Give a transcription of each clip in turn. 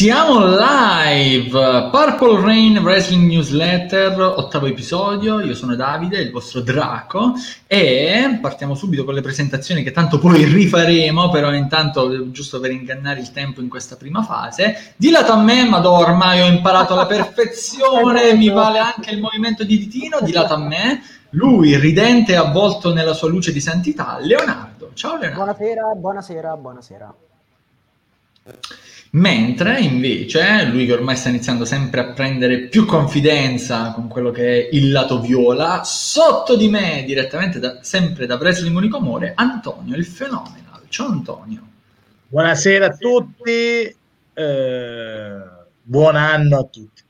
siamo live! Purple Rain Wrestling Newsletter, ottavo episodio. Io sono Davide, il vostro Draco, e partiamo subito con le presentazioni che tanto poi rifaremo, però intanto, giusto per ingannare il tempo in questa prima fase, dilato a me, ma ormai ho imparato alla perfezione, mi vale anche il movimento di ditino, dilato a me. Lui, ridente e avvolto nella sua luce di santità, Leonardo. Ciao Leonardo. Buonasera, buonasera, buonasera. Mentre invece lui che ormai sta iniziando sempre a prendere più confidenza con quello che è il lato viola, sotto di me, direttamente da, sempre da Wrestling Unico Amore, Antonio il Phenomenal. Ciao Antonio. Buonasera a tutti, eh, buon anno a tutti.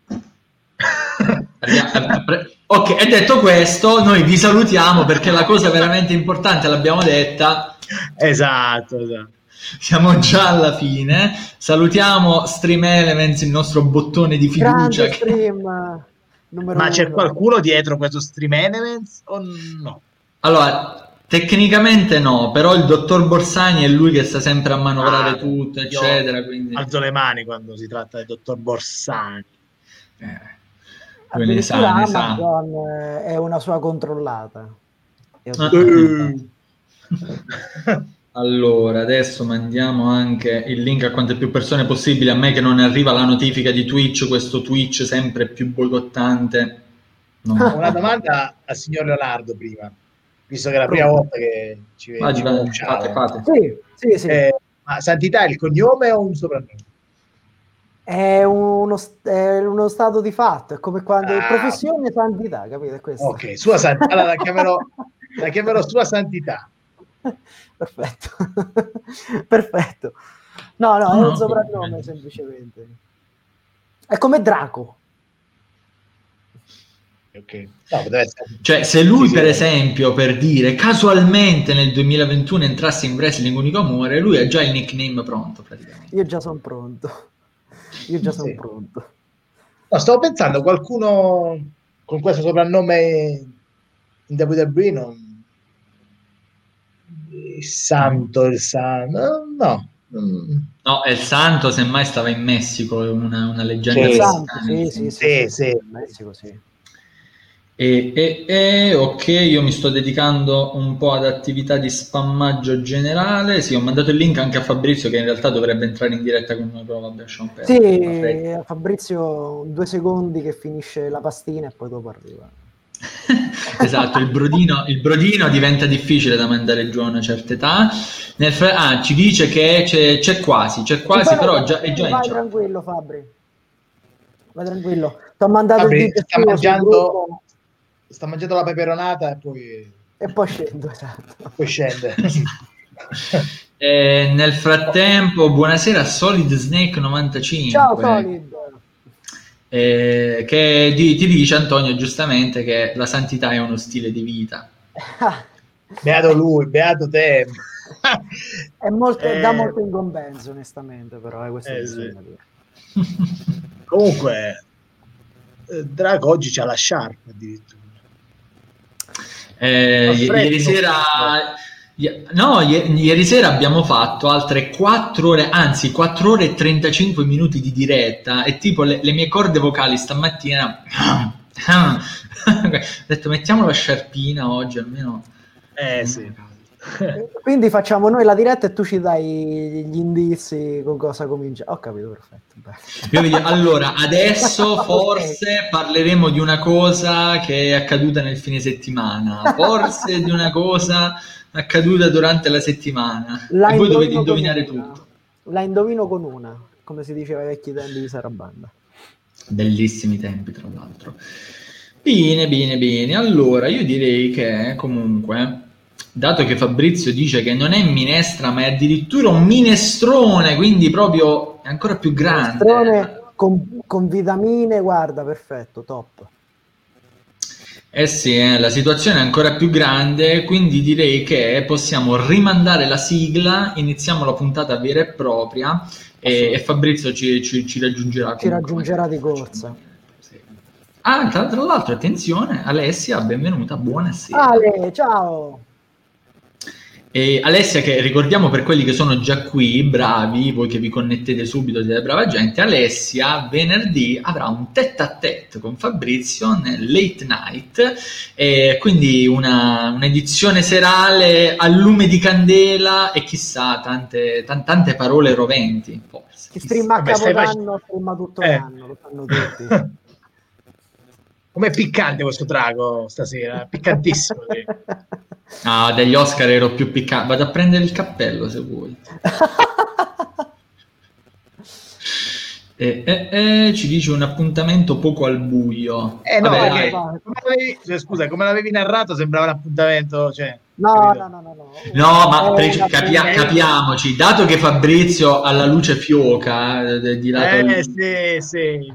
ok, e detto questo, noi vi salutiamo perché la cosa veramente importante l'abbiamo detta. Esatto, esatto siamo già alla fine. Salutiamo Stream Elements, il nostro bottone di fiducia. Che... Stream, Ma uno. c'è qualcuno dietro questo Stream Elements o no? Allora, tecnicamente no, però il dottor Borsani è lui che sta sempre a manovrare ah, tutto, eccetera. Quindi... Alzo le mani quando si tratta del dottor Borsani. Eh. Ne sa, ne sa. è una sua controllata. Ah. Allora, adesso mandiamo anche il link a quante più persone possibile. A me che non arriva la notifica di Twitch, questo Twitch sempre più boicottante. No. Una domanda al signor Leonardo prima, visto che è la prima volta che ci vediamo. Ah, fate, fate. Sì, sì, sì. Eh, ma Santità è il cognome o un soprannome? È uno, è uno, stato di fatto, è come quando ah, professione santità, capite? Questo. Ok, sua santità, allora la chiamerò, la chiamerò sua santità. Perfetto. Perfetto. No, no, è un soprannome semplicemente. È come Draco. Okay. No, cioè, se lui, per esempio, per dire casualmente nel 2021 entrasse in wrestling unico amore, lui ha già il nickname pronto praticamente. Io già sono pronto. Io già sono sì. pronto. No, stavo pensando, qualcuno con questo soprannome in WWE non, il santo, il santo, no. No, è il santo, semmai stava in Messico, una, una leggenda sì, santo, sì, sì, sì, sì, in Messico, sì. E, e, e, ok, io mi sto dedicando un po' ad attività di spammaggio generale. Sì, ho mandato il link anche a Fabrizio che in realtà dovrebbe entrare in diretta con noi, però vabbè, lasciamo perdere. Sì, Fabrizio due secondi che finisce la pastina e poi dopo arriva. esatto, il brodino, il brodino, diventa difficile da mandare giù a una certa età. Nel fra- ah, ci dice che c'è, c'è quasi, c'è quasi, però già, è già Vai tranquillo, Fabri. Vai tranquillo. Ti ho mandato Fabri, il sta mangiando, sta mangiando la peperonata e poi... E poi scendo, esatto. Poi scende. eh, nel frattempo, buonasera Solid Snake 95. Ciao Solid eh, che ti, ti, dice Antonio giustamente che la santità è uno stile di vita. beato lui, beato te. è molto, eh, dà molto incombenso onestamente però eh, questo eh, sì. comunque eh, Drago oggi c'ha la sharp addirittura eh, ieri sera No, ieri sera abbiamo fatto altre 4 ore, anzi 4 ore e 35 minuti di diretta e tipo le, le mie corde vocali stamattina ho detto mettiamo la sciarpina oggi almeno. Eh sì. Quindi facciamo noi la diretta e tu ci dai gli indizi con cosa comincia. Ho capito, perfetto. allora, adesso forse parleremo di una cosa che è accaduta nel fine settimana, forse di una cosa accaduta durante la settimana. La e voi dovete indovinare tutto. La indovino con una, come si diceva ai vecchi tempi di Sarabanda. Bellissimi tempi, tra l'altro. Bene, bene, bene. Allora, io direi che comunque, dato che Fabrizio dice che non è minestra, ma è addirittura un minestrone, quindi proprio è ancora più grande. Minestrone con, con vitamine, guarda, perfetto, top. Eh sì, eh, la situazione è ancora più grande, quindi direi che possiamo rimandare la sigla, iniziamo la puntata vera e propria e, e Fabrizio ci, ci, ci raggiungerà. Ci raggiungerà di corsa. Ah, tra, tra, l'altro, attenzione, Alessia, benvenuta, buonasera. Ale, ciao! E Alessia, che ricordiamo per quelli che sono già qui, bravi, voi che vi connettete subito, siete brava gente, Alessia venerdì avrà un tête a tête con Fabrizio nel late night, e quindi una, un'edizione serale a lume di candela e chissà, tante, tan- tante parole roventi, forse. Chi streama a Capodanno, fac- streama tutto Eh. l'anno, lo sanno tutti. Com'è piccante questo drago stasera? Piccantissimo. sì. No, degli Oscar ero più piccante. Vado a prendere il cappello se vuoi. E, e- e ci dice un appuntamento poco al buio. Eh no, Vabbè, perché come l'avevi- cioè, scusa, come l'avevi narrato sembrava un appuntamento, cioè, No, no, no, no, no. No, ma È pre- capia- capiamoci, dato che Fabrizio ha la luce fioca eh, di lato Eh sì, sì.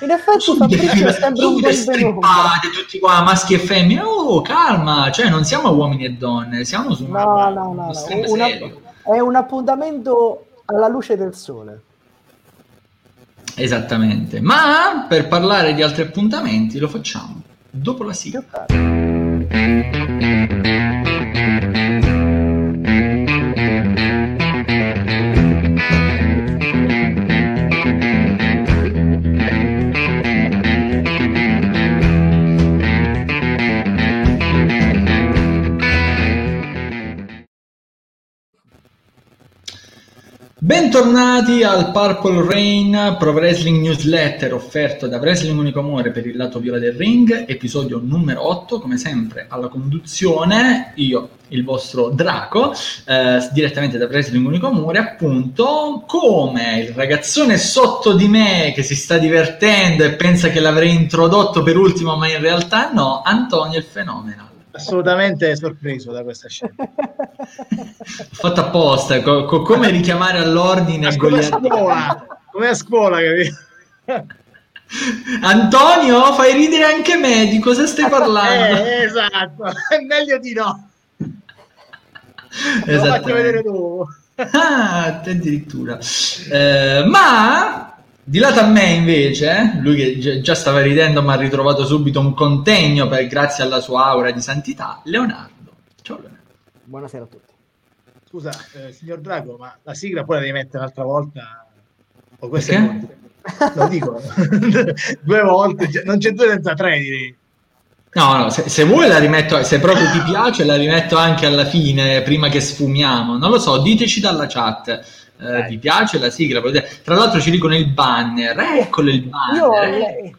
In effetti Fabrizio sembra un bel venuto. tutti qua, maschi e femmine. Oh, calma, cioè non siamo uomini e donne, siamo su una, No, no, no, no. Una- è un appuntamento alla luce del sole. Esattamente. Ma per parlare di altri appuntamenti lo facciamo dopo la sigla. Bentornati al Purple Rain Pro Wrestling Newsletter offerto da Wrestling Unico Amore per il lato viola del ring, episodio numero 8, come sempre alla conduzione, io, il vostro Draco, eh, direttamente da Wrestling Unico Amore, appunto, come il ragazzone sotto di me che si sta divertendo e pensa che l'avrei introdotto per ultimo, ma in realtà no, Antonio il Phenomenal. Assolutamente sorpreso da questa scena. Fatto apposta, co- co- come richiamare all'ordine come a scuola, come a scuola, capito? Antonio, fai ridere anche me, di cosa stai parlando? Eh, esatto, è meglio di no. Lo faccio vedere dopo. Ah, addirittura. Eh, ma di lato a me invece, lui che gi- già stava ridendo ma ha ritrovato subito un contegno per, grazie alla sua aura di santità, Leonardo. Ciao Leonardo. Buonasera a tutti. Scusa, eh, signor Drago, ma la sigla poi la devi mettere un'altra volta? O questo è Perché? molto? Lo dico, due volte, cioè, non c'è due senza tre, direi. No, no, se, se vuoi la rimetto, se proprio ti piace la rimetto anche alla fine, prima che sfumiamo. Non lo so, diteci dalla chat. Eh, vi piace la sigla? Potete- Tra l'altro ci dicono il banner, eccolo il banner. Io ho, eh.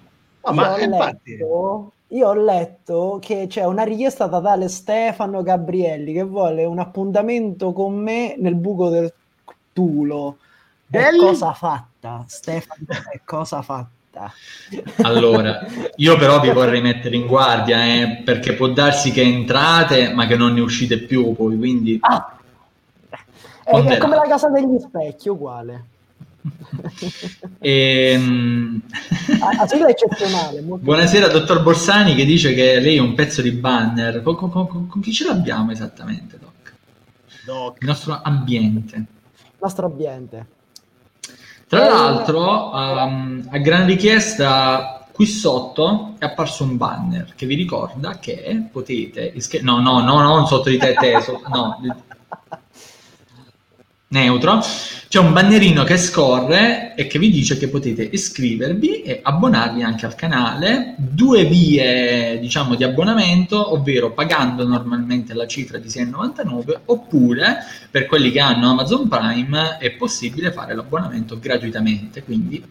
No, io ma ho infatti- letto, io ho letto che c'è una richiesta da tale Stefano Gabrielli che vuole un appuntamento con me nel buco del Tulo. Del- cosa fatta, Stefano, è cosa fatta. Allora, io però vi vorrei mettere in guardia, eh, perché può darsi che entrate, ma che non ne uscite più poi, quindi... Ah, è, è come la casa degli specchi, uguale. Ehm, sigla è eccezionale. molto Buonasera, dottor Borsani, che dice che lei è un pezzo di banner. Con, con- con- con chi ce l'abbiamo esattamente, Doc? Doc. Il nostro ambiente. il nostro ambiente. Tra Eh, l'altro, ehm, a gran richiesta, qui sotto è apparso un banner che vi ricorda che potete... ische- no, no, no, non sotto di te, te sotto- no, neutro, c'è un bannerino che scorre e che vi dice che potete iscrivervi e abbonarvi anche al canale. Due vie, diciamo, di abbonamento, ovvero pagando normalmente la cifra di 6,99 oppure per quelli che hanno Amazon Prime è possibile fare l'abbonamento gratuitamente, quindi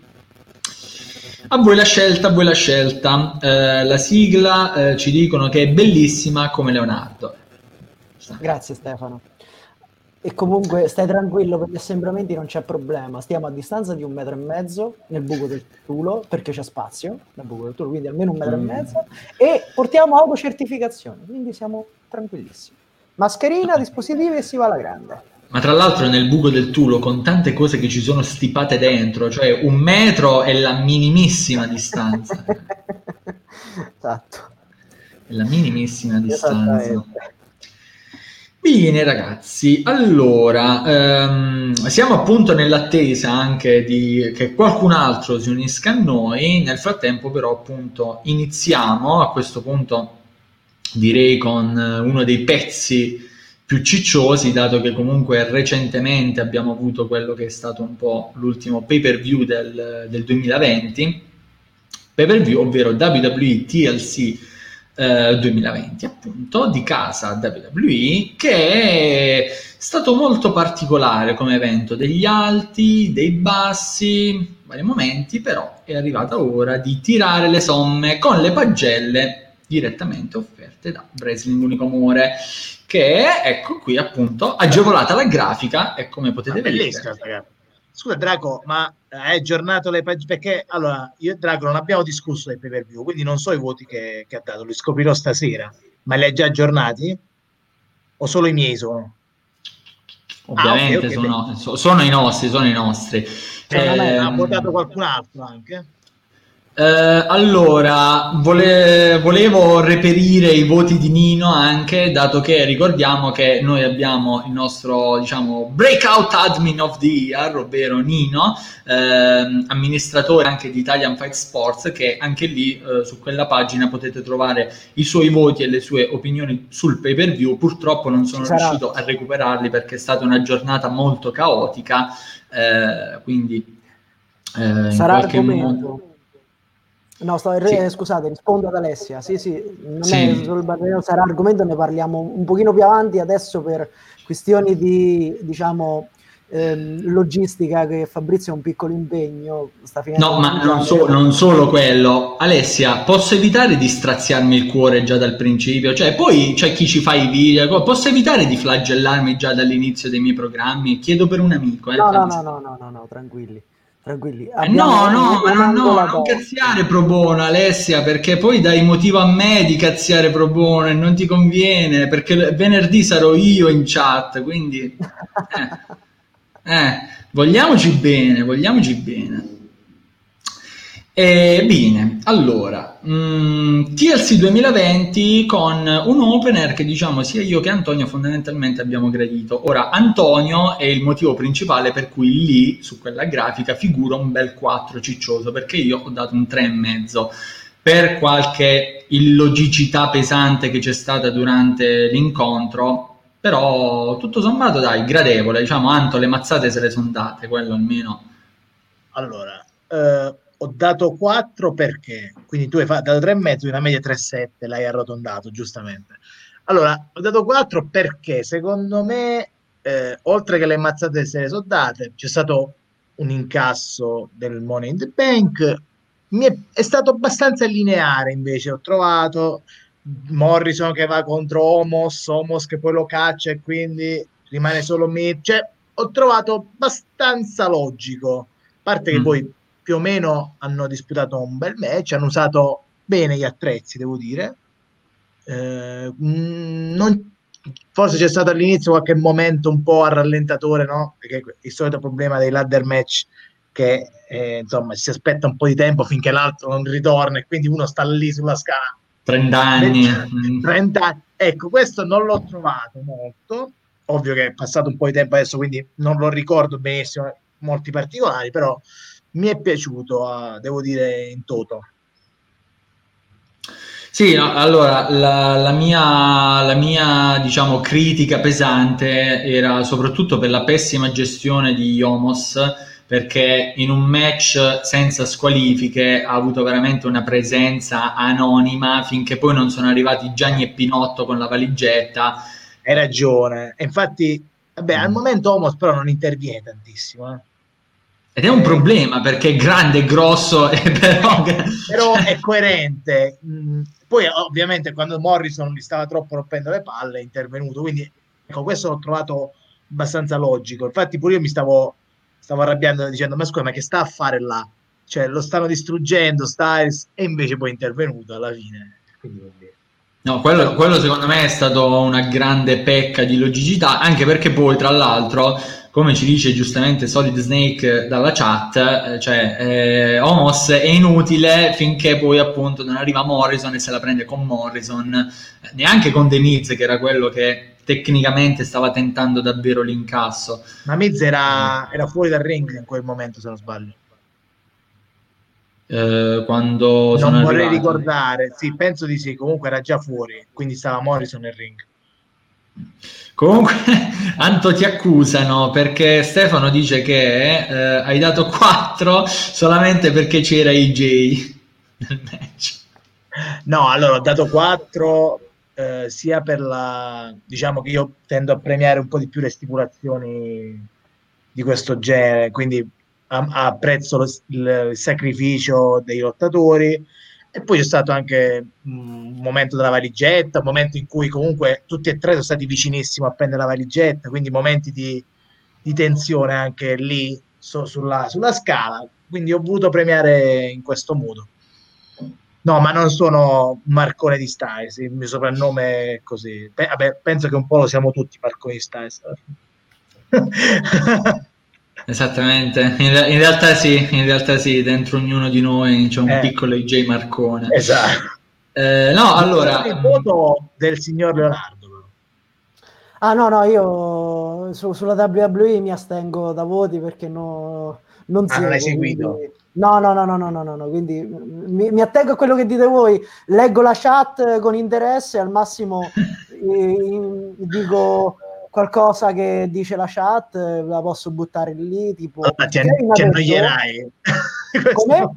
a voi la scelta, a voi la scelta. Eh, la sigla eh, ci dicono che è bellissima come Leonardo. Grazie Stefano. E comunque stai tranquillo per gli assembramenti non c'è problema. Stiamo a distanza di un metro e mezzo nel buco del Tulo perché c'è spazio nel buco del Tulo, quindi almeno un metro Mm. e mezzo. E portiamo autocertificazione, quindi siamo tranquillissimi. Mascherina, dispositivi e si va alla grande. Ma tra l'altro nel buco del Tulo con tante cose che ci sono stipate dentro, cioè un metro è la minimissima distanza. esatto. È la minimissima distanza. Bene ragazzi, allora ehm, siamo appunto nell'attesa anche di che qualcun altro si unisca a noi, nel frattempo però appunto iniziamo a questo punto direi con eh, uno dei pezzi più cicciosi, dato che comunque recentemente abbiamo avuto quello che è stato un po' l'ultimo pay per view del, del 2020, pay per view, ovvero WWE TLC eh, 2020, appunto, di casa WWE, che è stato molto particolare come evento, degli alti, dei bassi, vari momenti, però è arrivata ora di tirare le somme con le pagelle direttamente offerte da Wrestling Unico Amore che ecco qui appunto agevolata la grafica e come potete vedere scusa Draco ma hai aggiornato le pagine perché allora io e Draco non abbiamo discusso del pay per view quindi non so i voti che, che ha dato li scoprirò stasera ma li hai già aggiornati? o solo i miei sono? ovviamente ah, okay, okay, sono, sono, i nostri sono i nostri cioè, eh, ha votato qualcun altro anche eh, allora, vole- volevo reperire i voti di Nino anche, dato che ricordiamo che noi abbiamo il nostro, diciamo, breakout admin of the year, ovvero Nino, ehm, amministratore anche di Italian Fight Sports, che anche lì eh, su quella pagina potete trovare i suoi voti e le sue opinioni sul pay per view. Purtroppo non sono riuscito a recuperarli perché è stata una giornata molto caotica, eh, quindi eh, in Sarà qualche modo No, sto, sì. scusate, rispondo ad Alessia. Sì, sì, non sì. è solo il sarà argomento, ne parliamo un pochino più avanti adesso per questioni di, diciamo, ehm, logistica che Fabrizio ha un piccolo impegno. Sta no, ma non, so, non, solo quello. Alessia, posso evitare di straziarmi il cuore già dal principio? Cioè, poi c'è chi ci fa i video, posso evitare di flagellarmi già dall'inizio dei miei programmi? Chiedo per un amico. Eh, no, no, no, no, no, no, no, tranquilli tranquilli. Eh no, no, ma no, no, non cazziare pro bono, Alessia, perché poi dai motivo a me di cazziare pro bono e non ti conviene, perché venerdì sarò io in chat, quindi... Eh, eh vogliamoci bene, vogliamoci bene. E bene, allora, mh, TLC 2020 con un opener che diciamo sia io che Antonio fondamentalmente abbiamo gradito. Ora, Antonio è il motivo principale per cui lì, su quella grafica, figura un bel 4 ciccioso, perché io ho dato un 3,5 per qualche illogicità pesante che c'è stata durante l'incontro, però tutto sommato dai, gradevole, diciamo, Anto le mazzate se le sono date, quello almeno. Allora, eh ho dato 4 perché, quindi tu hai dato 3,5, una media 3,7, l'hai arrotondato giustamente. Allora, ho dato 4 perché secondo me, eh, oltre che le mazzate se le sono date, c'è stato un incasso del Money in the Bank, mi è, è stato abbastanza lineare invece, ho trovato Morrison che va contro Homos, Homos che poi lo caccia e quindi rimane solo me, cioè ho trovato abbastanza logico, a parte che mm. poi più o meno hanno disputato un bel match, hanno usato bene gli attrezzi, devo dire. Eh, mm, non, forse c'è stato all'inizio qualche momento un po' a rallentatore, no? Perché il solito problema dei ladder match che eh, insomma si aspetta un po' di tempo finché l'altro non ritorna e quindi uno sta lì sulla scala 30 anni 30 anni. ecco questo non l'ho trovato molto ovvio che è passato un po' di tempo adesso quindi non lo ricordo benissimo molti particolari però mi è piaciuto, devo dire, in toto. Sì, no, allora la, la, mia, la mia diciamo, critica pesante era soprattutto per la pessima gestione di Iomos, perché in un match senza squalifiche ha avuto veramente una presenza anonima finché poi non sono arrivati Gianni e Pinotto con la valigetta. Hai ragione, infatti, vabbè, mm. al momento Omos però non interviene tantissimo. Eh. Ed è un problema perché è grande e grosso, però... però è coerente. Mm, poi ovviamente quando Morrison gli stava troppo rompendo le palle è intervenuto, quindi ecco, questo l'ho trovato abbastanza logico. Infatti pure io mi stavo, stavo arrabbiando dicendo ma scusa ma che sta a fare là? Cioè lo stanno distruggendo, Styles, e invece poi è intervenuto alla fine. Quindi, No, quello, quello, secondo me è stato una grande pecca di logicità, anche perché poi, tra l'altro, come ci dice giustamente Solid Snake dalla chat, eh, cioè eh, Homos è inutile finché poi appunto non arriva Morrison e se la prende con Morrison, eh, neanche con The Miz, che era quello che tecnicamente stava tentando davvero l'incasso. Ma Miz era, era fuori dal ring in quel momento, se non sbaglio. Eh, quando non vorrei arrivati. ricordare, sì, penso di sì, comunque era già fuori, quindi stava Morrison nel ring. Comunque, Anto ti accusano perché Stefano dice che eh, hai dato 4 solamente perché c'era IJ nel match. No, allora ho dato 4 eh, sia per la... diciamo che io tendo a premiare un po' di più le stipulazioni di questo genere, quindi apprezzo il sacrificio dei lottatori e poi c'è stato anche un momento della valigetta, un momento in cui comunque tutti e tre sono stati vicinissimi a prendere la valigetta, quindi momenti di, di tensione anche lì so, sulla, sulla, scala. Quindi ho voluto premiare in questo modo. No, ma non sono Marcone di Styles, il mio soprannome è così. Beh, vabbè, penso che un po' lo siamo tutti Marconi di Styles. Esattamente, in, re- in, realtà sì, in realtà sì, dentro ognuno di noi c'è un eh. piccolo IJ Marcone. Esatto. Eh, no, allora... Il voto del signor Leonardo. Ah no, no, io su, sulla WWE mi astengo da voti perché no, non, ah, non hai seguito? Quindi... No, no, no, no, no, no, no, no, quindi mi, mi, attengo a quello che dite voi, leggo la chat con interesse, al massimo eh, dico qualcosa che dice la chat, la posso buttare lì, tipo... Allora, ti, ti annoierai. Come?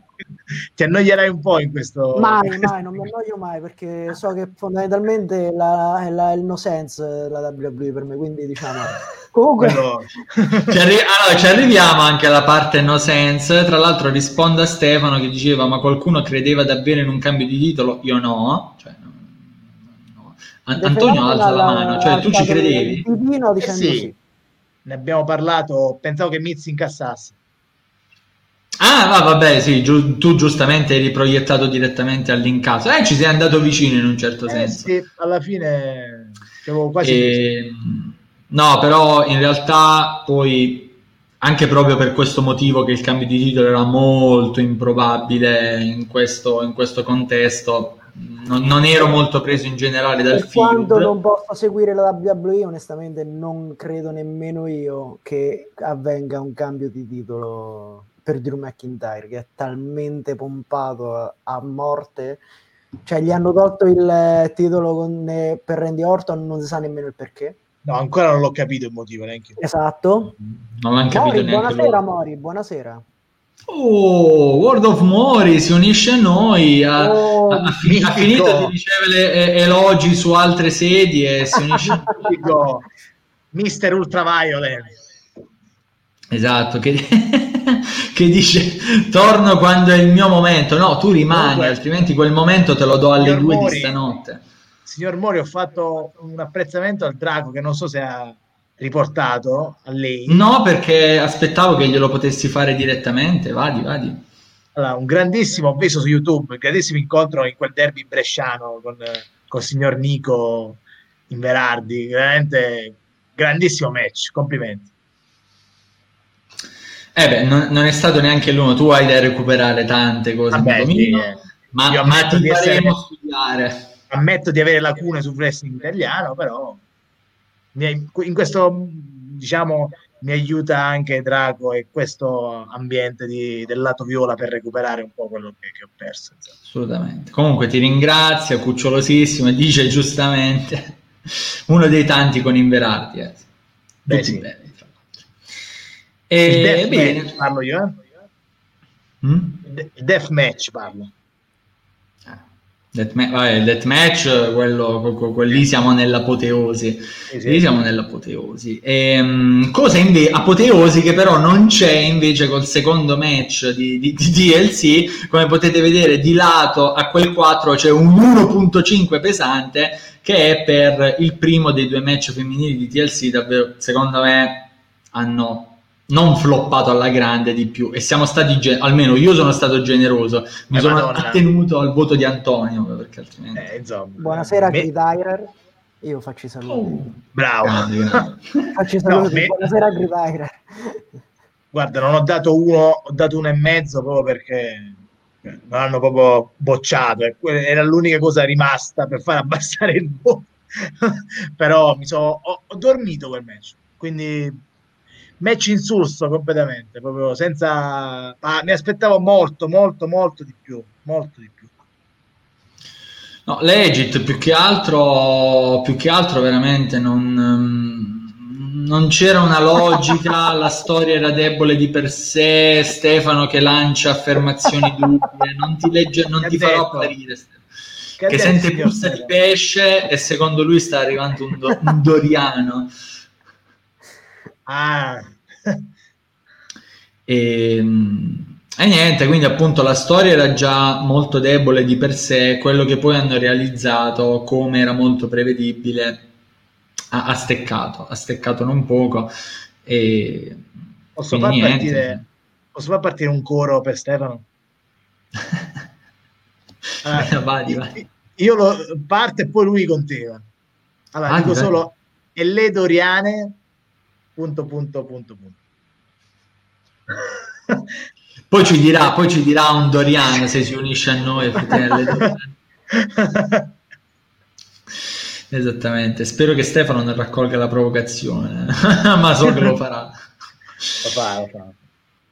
Ti annoierai un po' in questo... Mai, mai, non mi annoio mai, perché so che fondamentalmente la, è, la, è il no sense la WWE per me, quindi diciamo... Comunque... ci, arri- allora, ci arriviamo anche alla parte no sense, tra l'altro rispondo a Stefano che diceva ma qualcuno credeva davvero in un cambio di titolo? Io no, cioè Antonio alza la mano, cioè tu ci credevi? Divino eh sì. sì. Ne abbiamo parlato, pensavo che Miz incassasse. Ah, va, vabbè, sì, giu- tu giustamente eri proiettato direttamente all'incasso. Eh, ci sei andato vicino in un certo eh, senso. Sì, alla fine avevo quasi... E... No, però in realtà poi, anche proprio per questo motivo che il cambio di titolo era molto improbabile in questo, in questo contesto, non, non, ero molto preso in generale dal field. Quando non posso seguire la WWE, onestamente non credo nemmeno io che avvenga un cambio di titolo per Drew McIntyre, che è talmente pompato a, a morte. Cioè, gli hanno tolto il titolo con, eh, per Randy Orton, non si sa nemmeno il perché. No, ancora non l'ho capito il motivo neanche. Esatto. Non l'hanno capito Mori, neanche buonasera. Mori, buonasera. Oh, World of Mori si unisce a noi, ha, oh, ha, ha finito di ricevere elogi su altre sedi e si unisce a noi. Mister Ultraviolet. Esatto, che, che, dice torno quando è il mio momento. No, tu rimani, oh, altrimenti quel momento te lo do alle due Mori, di stanotte. Signor Mori, ho fatto un apprezzamento al Drago che non so se ha riportato a lei? No, perché aspettavo che glielo potessi fare direttamente. Vadi, vadi. Allora, un grandissimo, ho visto su YouTube, un grandissimo incontro in quel derby bresciano con, con il signor Nico in Verardi. Veramente grandissimo match, complimenti. Eh beh, non, non, è stato neanche l'uno, tu hai da recuperare tante cose, Vabbè, sì, eh. ma, ma ti faremo studiare. Ammetto di avere lacune sul wrestling italiano, però in questo diciamo mi aiuta anche Drago e questo ambiente di, del lato viola per recuperare un po' quello che, che ho perso. Insomma. Assolutamente. Comunque ti ringrazio, cucciolosissimo, e dice giustamente uno dei tanti con Inverardi. Eh. Beh, sì. belli, e, il bene. Match parlo io, eh? mm? Il death match parlo. Death vabbè, deathmatch, quello, quelli siamo nell'apoteosi. Sì. Lì siamo nell'apoteosi. E, um, cosa invece apoteosi che però non c'è invece col secondo match di, di, di, DLC. Come potete vedere, di lato a quel 4 c'è un 1.5 pesante che è per il primo dei due match femminili di TLC. Davvero, secondo me, hanno non floppato alla grande di più. E siamo stati gen- almeno io sono stato generoso. Mi eh, sono Madonna. attenuto al voto di Antonio perché altrimenti eh, buonasera me... Gridirer io faccio i saluti. Oh, bravo. faccio i saluti. No, me... buonasera Gridirer guarda non ho dato uno ho dato uno e mezzo proprio perché non hanno proprio bocciato. Era l'unica cosa rimasta per far abbassare il voto però mi so, ho, ho dormito quel match. Quindi match insulso completamente, proprio senza... Ah, mi aspettavo molto, molto, molto di più, molto di più. No, legit più che altro, più che altro veramente non, non c'era una logica, la storia era debole di per sé, Stefano che lancia affermazioni dubbie, non ti, legge, non ti farò apparire che, che sente puzza di pesce e secondo lui sta arrivando un, do, un Doriano. Ah. E, ehm, e niente, quindi appunto la storia era già molto debole di per sé, quello che poi hanno realizzato, come era molto prevedibile, ha, ha steccato, ha steccato non poco. E posso, far partire, posso far partire un coro per Stefano? Allora, vai, vai. Io lo parte e poi lui continua. Allora, ah, dico solo e le Doriane punto punto punto punto. Poi ci dirà, poi ci dirà un Doriano se si unisce a noi. Esattamente, spero che Stefano non raccolga la provocazione, ma so che lo farà. Lo fa, lo fa.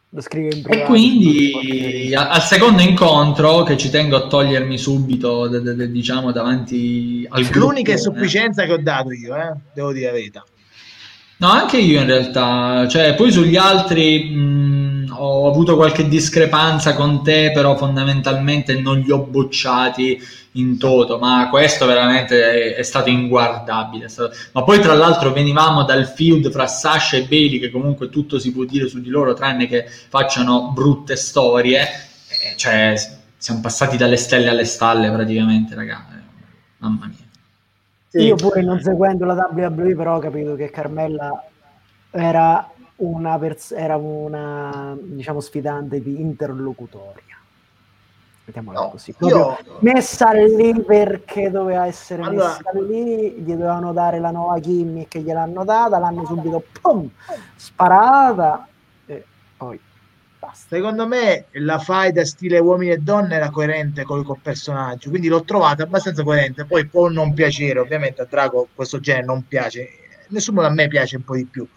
Lo scrive in privato. E quindi al secondo incontro, che ci tengo a togliermi subito, de, de, diciamo, davanti al gruppo. L'unica insufficienza che ho dato io, eh? devo dire la verità. No, anche io in realtà, cioè poi sugli altri mh, ho avuto qualche discrepanza con te, però fondamentalmente non li ho bocciati in toto, ma questo veramente è, è stato inguardabile. È stato... Ma poi tra l'altro venivamo dal feud fra Sasha e Bailey, che comunque tutto si può dire su di loro, tranne che facciano brutte storie, eh, cioè siamo passati dalle stelle alle stalle praticamente, ragazzi, mamma mia. Sì. Io pure non seguendo la WWE però ho capito che Carmella era una, pers- era una diciamo sfidante di interlocutoria. Mettiamola no, così. Io... Messa lì perché doveva essere allora... messa lì, gli dovevano dare la nuova gimmick che gliel'hanno data, l'hanno subito pum, sparata e poi basta. Secondo me la fight stile uomini e donne era coerente con il personaggio, quindi l'ho trovata abbastanza coerente. Poi può non piacere, ovviamente a Drago questo genere non piace, nessuno a me piace un po' di più.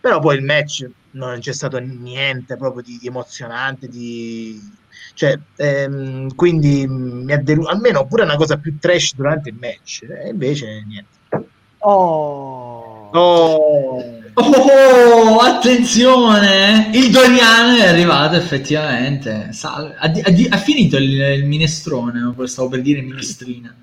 Però poi il match non c'è stato niente proprio di, di emozionante, di... Cioè, ehm, quindi mi ha deluso, almeno pure una cosa più trash durante il match, e invece niente. Oh, oh. Oh, attenzione! Il Doriano è arrivato effettivamente. Salve. Ha, ha, ha finito il, il, minestrone, stavo per dire minestrina.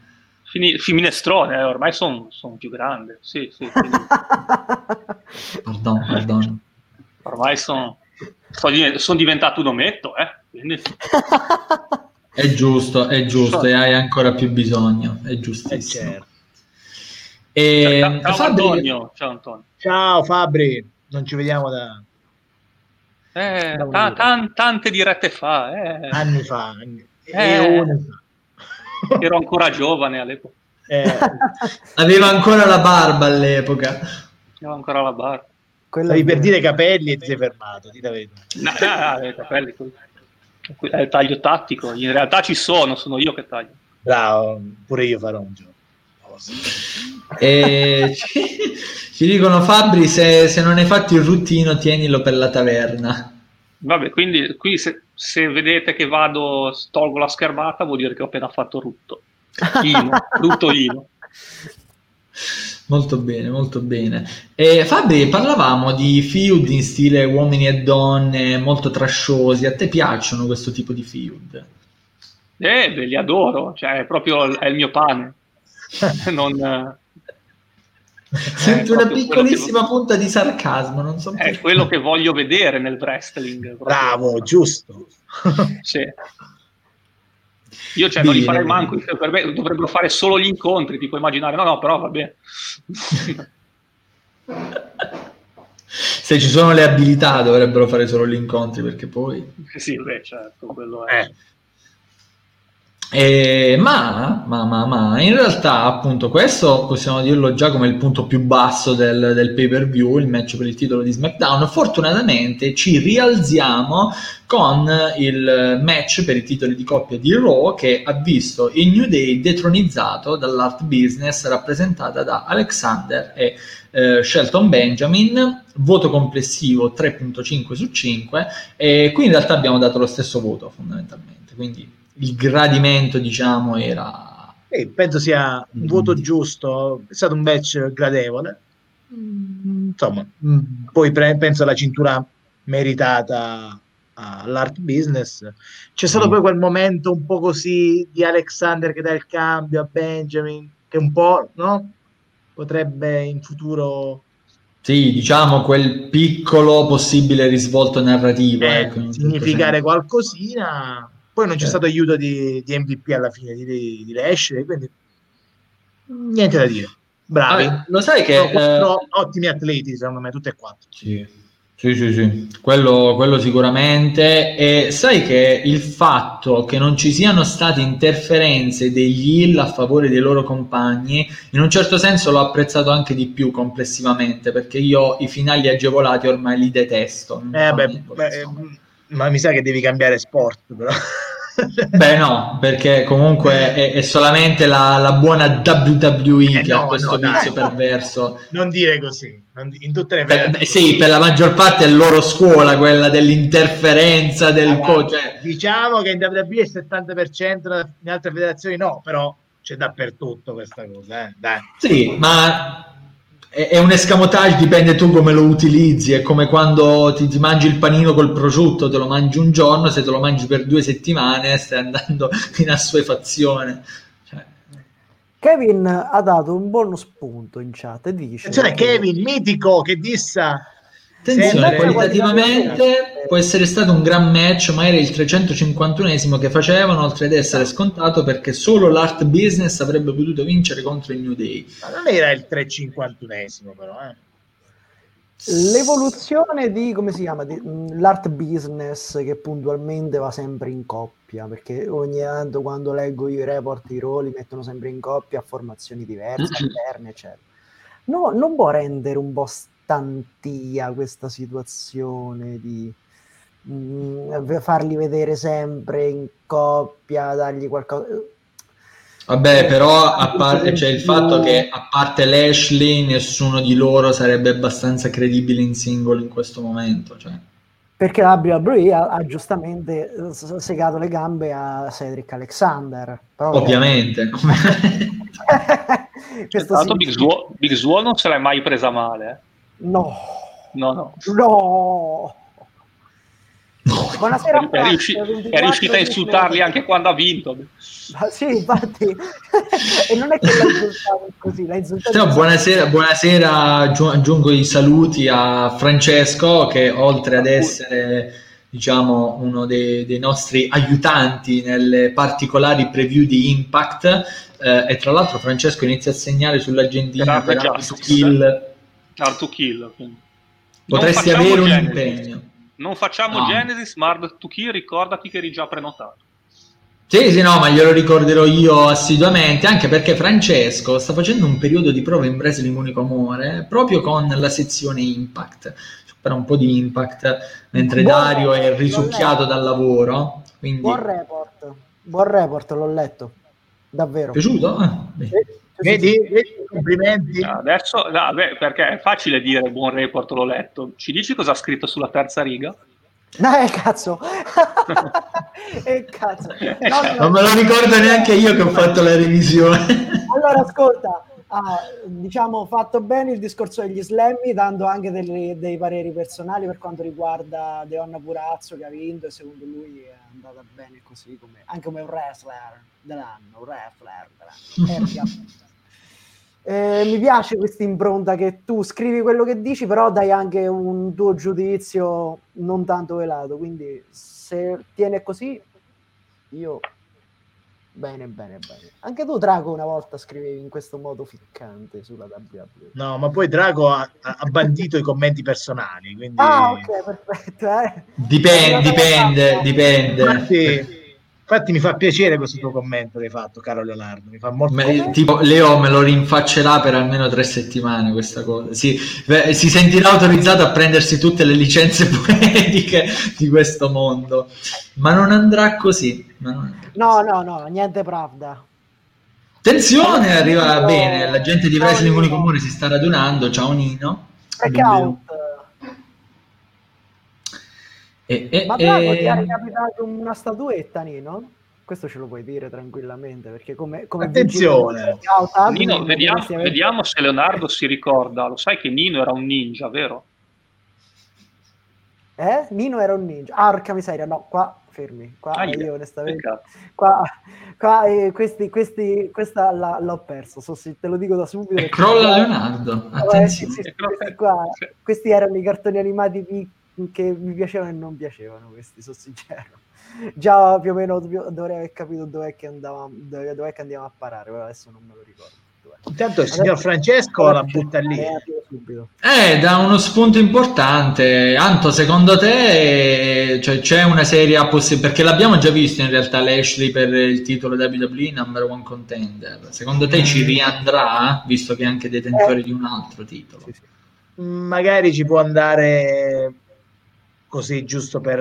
Fini, minestrone, eh, ormai sono son più grande. Sì, sì, pardon, pardon. Ormai sono son diventato un ometto, eh? Quindi... È giusto, è giusto, e hai ancora più bisogno, è giustissimo. Eh certo. E, ciao, ciao, Fabri... Antonio. ciao Antonio. Ciao Fabri, non ci vediamo da... Eh, da t- tante dirette fa. Eh. Anni fa. Anni. Eh, fa. Ero ancora giovane all'epoca. Eh. Aveva ancora la barba all'epoca. Aveva ancora la barba. Quella Stavi per dire capelli e ti sei fermato, ti vedo. No, no, no, capelli. È il taglio tattico. In realtà ci sono, sono io che taglio. Bravo, pure io farò un E ci, ci, dicono Fabri se, se, non hai fatto il ruttino tienilo per la taverna. Vabbè, quindi qui se, se, vedete che vado, tolgo la schermata, vuol dire che ho appena fatto rutto. Ino, rutto Ino. Molto bene, molto bene. E Fabri, parlavamo di feud in stile uomini e donne, molto trasciosi. A te piacciono questo tipo di feud? Eh, beh, li adoro, cioè è proprio è il mio pane. non, Sento una piccolissima che... punta di sarcasmo, non so È perché. quello che voglio vedere nel wrestling. Proprio. Bravo, giusto. sì. Io cioè, non li farei manco, per me dovrebbero fare solo gli incontri, ti puoi immaginare. No, no, però va bene. Se ci sono le abilità dovrebbero fare solo gli incontri, perché poi... Sì, beh, certo, quello è... Eh eh, ma, ma, ma, ma, in realtà, appunto, questo possiamo dirlo già come il punto più basso del, del pay per view, il match per il titolo di SmackDown. Fortunatamente ci rialziamo con il match per i titoli di coppia di Raw che ha visto il New Day detronizzato dall'Art Business rappresentata da Alexander e eh, Shelton Benjamin. Voto complessivo 3.5 su 5, e qui in realtà abbiamo dato lo stesso voto fondamentalmente. Quindi il gradimento, diciamo, era E penso sia un Mm. voto giusto, è stato un match gradevole. Mm, Insomma, mm, poi pre- penso la cintura meritata all'art business. C'è stato Mm. poi quel momento un po' così di Alexander che dà il cambio a Benjamin, che un po', no? Potrebbe in futuro Sì, diciamo quel piccolo possibile risvolto narrativo. eh, ecco, certo significare qualcosina. Poi non c'è Certo. stato aiuto di, di MVP alla fine di, di, di Lashley, quindi niente da dire. Bravi. Vabbè, lo sai che... Sono quattro eh, ottimi atleti, secondo me, tutti e quattro. Sì, sì, sì, sì. Quello, quello sicuramente. E sai che il fatto che non ci siano state interferenze degli Hill a favore dei loro compagni, in un certo senso l'ho apprezzato anche di più complessivamente, perché io i finali agevolati ormai li detesto. Eh, beh, beh, ma mi sa che devi cambiare sport, però. Beh, no, perché comunque è, è solamente la, la buona WWE Eh, che no, ha questo no, dai. vizio perverso. non dire così. non in tutte le Per- federazioni. sì, per la maggior parte è loro scuola, quella dell'interferenza del Allora, coach. cioè, Diciamo che in WWE è il 70%, in altre federazioni no, però c'è dappertutto questa cosa. Eh. Dai. Sì, ma è, è un escamotage, dipende tu come lo utilizzi. È come quando ti, ti mangi il panino col prosciutto, te lo mangi un giorno, se te lo mangi per due settimane stai andando in assuefazione. Cioè, Kevin ha dato un buono spunto in chat e dice Attenzione, che- Kevin, mitico, che dissa... Attenzione, qualitativamente può essere stato un gran match, ma era il 351esimo che facevano, oltre ad essere scontato perché solo l'art business avrebbe potuto vincere contro il New Day. Ma non era il 351esimo però, eh. L'evoluzione di come si chiama? Di, mh, l'art business che puntualmente va sempre in coppia perché ogni tanto quando leggo i report i ruoli mettono sempre in coppia formazioni diverse, alterne, eccetera. No, non può rendere un po' stantia questa situazione di mh, farli vedere sempre in coppia, dargli qualcosa. Vabbè, però a parte, c'è il fatto che a parte Lashley, nessuno di loro sarebbe abbastanza credibile in singolo in questo momento. Cioè. Perché la WWE ha, ha giustamente eh, segato le gambe a Cedric Alexander. Però- Ovviamente. Questo Tanto sì. Big Swole, Big Swole non se l'è mai presa male. No, No, no. no. Buonasera, È, riusci- 24 è riuscita a insultarli anche quando ha vinto. Ah, Sì, infatti. e non è che l'ha insultato così, l'ha insultato No, buonasera, buonasera, aggiu- aggiungo i saluti a Francesco che oltre ad essere diciamo uno dei, dei nostri aiutanti nelle particolari preview di Impact eh, e tra l'altro Francesco inizia a segnare sull'agendina per. Kill Hard to kill. quindi. potresti avere un Genesis. impegno Non facciamo No. Genesis, ma Hard to kill ricordati che eri già prenotato. Sì, sì, no, ma glielo ricorderò io assiduamente, anche perché Francesco sta facendo un periodo di prova in Wrestling Unico Amore proprio con la sezione Impact. Per un po' di Impact, mentre Buon Dario è report, risucchiato l'ho letto. dal lavoro. Quindi, Buon report, buon report, l'ho letto. Davvero. piaciuto? Ah, Vedi? Vedi? Complimenti. Adesso, no, beh, perché è facile dire buon report, l'ho letto. Ci dici cosa ha scritto sulla terza riga? No, eh, cazzo. eh, cazzo. No, no, Non me lo ricordo neanche io che ho fatto la revisione. Allora, ascolta, ha, diciamo, fatto bene il discorso degli slammy, dando anche delle- dei pareri personali per quanto riguarda Deonna Purazzo che ha vinto e secondo lui è andata bene così, come, anche come un wrestler dell'anno, un wrestler dell'anno. Eh, mi piace questa impronta che tu scrivi quello che dici, però dai anche un tuo giudizio non tanto velato. Quindi, se tiene così, io bene, bene, bene. Anche tu, Drago, una volta scrivevi in questo modo ficcante sulla WWE. No, ma poi Drago ha, ha bandito i commenti personali, quindi... Ah, ok, perfetto. Eh. Dipende, dipende, dipende. Infatti, infatti mi fa piacere questo tuo commento che hai fatto, caro Leonardo. Mi fa molto Me- tipo Leo me lo rinfaccerà per almeno tre settimane questa cosa. Si, beh, si sentirà autorizzato a prendersi tutte le licenze poetiche di questo mondo, ma non andrà così. ma non andrà No, no, no, niente pravda. Attenzione, arriva bene, la gente di Ciao, Wrestling Nino. Unico Amore si sta radunando, ciao Nino. Check out. E, e- Ma Drago ti ha ricapitato una statuetta, Nino? questo ce lo puoi dire tranquillamente perché come, come attenzione Scout, Nino, vediamo, vediamo se Leonardo si ricorda lo sai che Nino era un ninja vero? Eh? Nino era un ninja. Ah, porca miseria, no, qua fermi. Qua ah, io onestamente. Qua, qua eh, questi, questi, questa la, l'ho perso. So, se te lo dico da subito. E crolla Leonardo. Eh, sì, sì, questi, qua, questi erano i cartoni animati che mi piacevano e non piacevano. Questi, sono sincero. Già più o meno dovrei aver capito dov'è che, andavamo, dov'è che andiamo a parare, però adesso non me lo ricordo. Intanto il signor Francesco la butta lì. Eh, da uno spunto importante. Anto, secondo te cioè, c'è una seria possibilità? Perché l'abbiamo già visto in realtà Lashley per il titolo WWE Number One Contender. Secondo te ci riandrà, visto che è anche detentore eh. di un altro titolo? Sì, sì. Magari ci può andare così giusto per,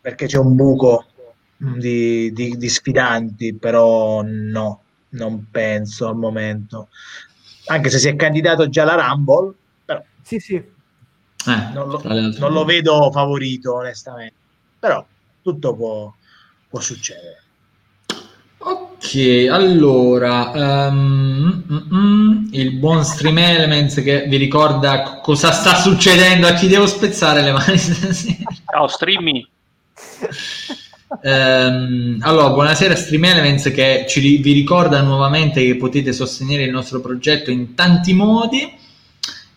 perché c'è un buco di, di, di sfidanti, però no non penso al momento. Anche se si è candidato già alla Rumble, però sì, sì. Eh, non, lo, non lo vedo favorito, onestamente. Però tutto può, può succedere. Ok, allora um, mm, mm, il buon Stream Elements che vi ricorda cosa sta succedendo a chi devo spezzare le mani stasera. Ciao, streaming. Ehm, allora, buonasera Stream Elements che ci, vi ricorda nuovamente che potete sostenere il nostro progetto in tanti modi.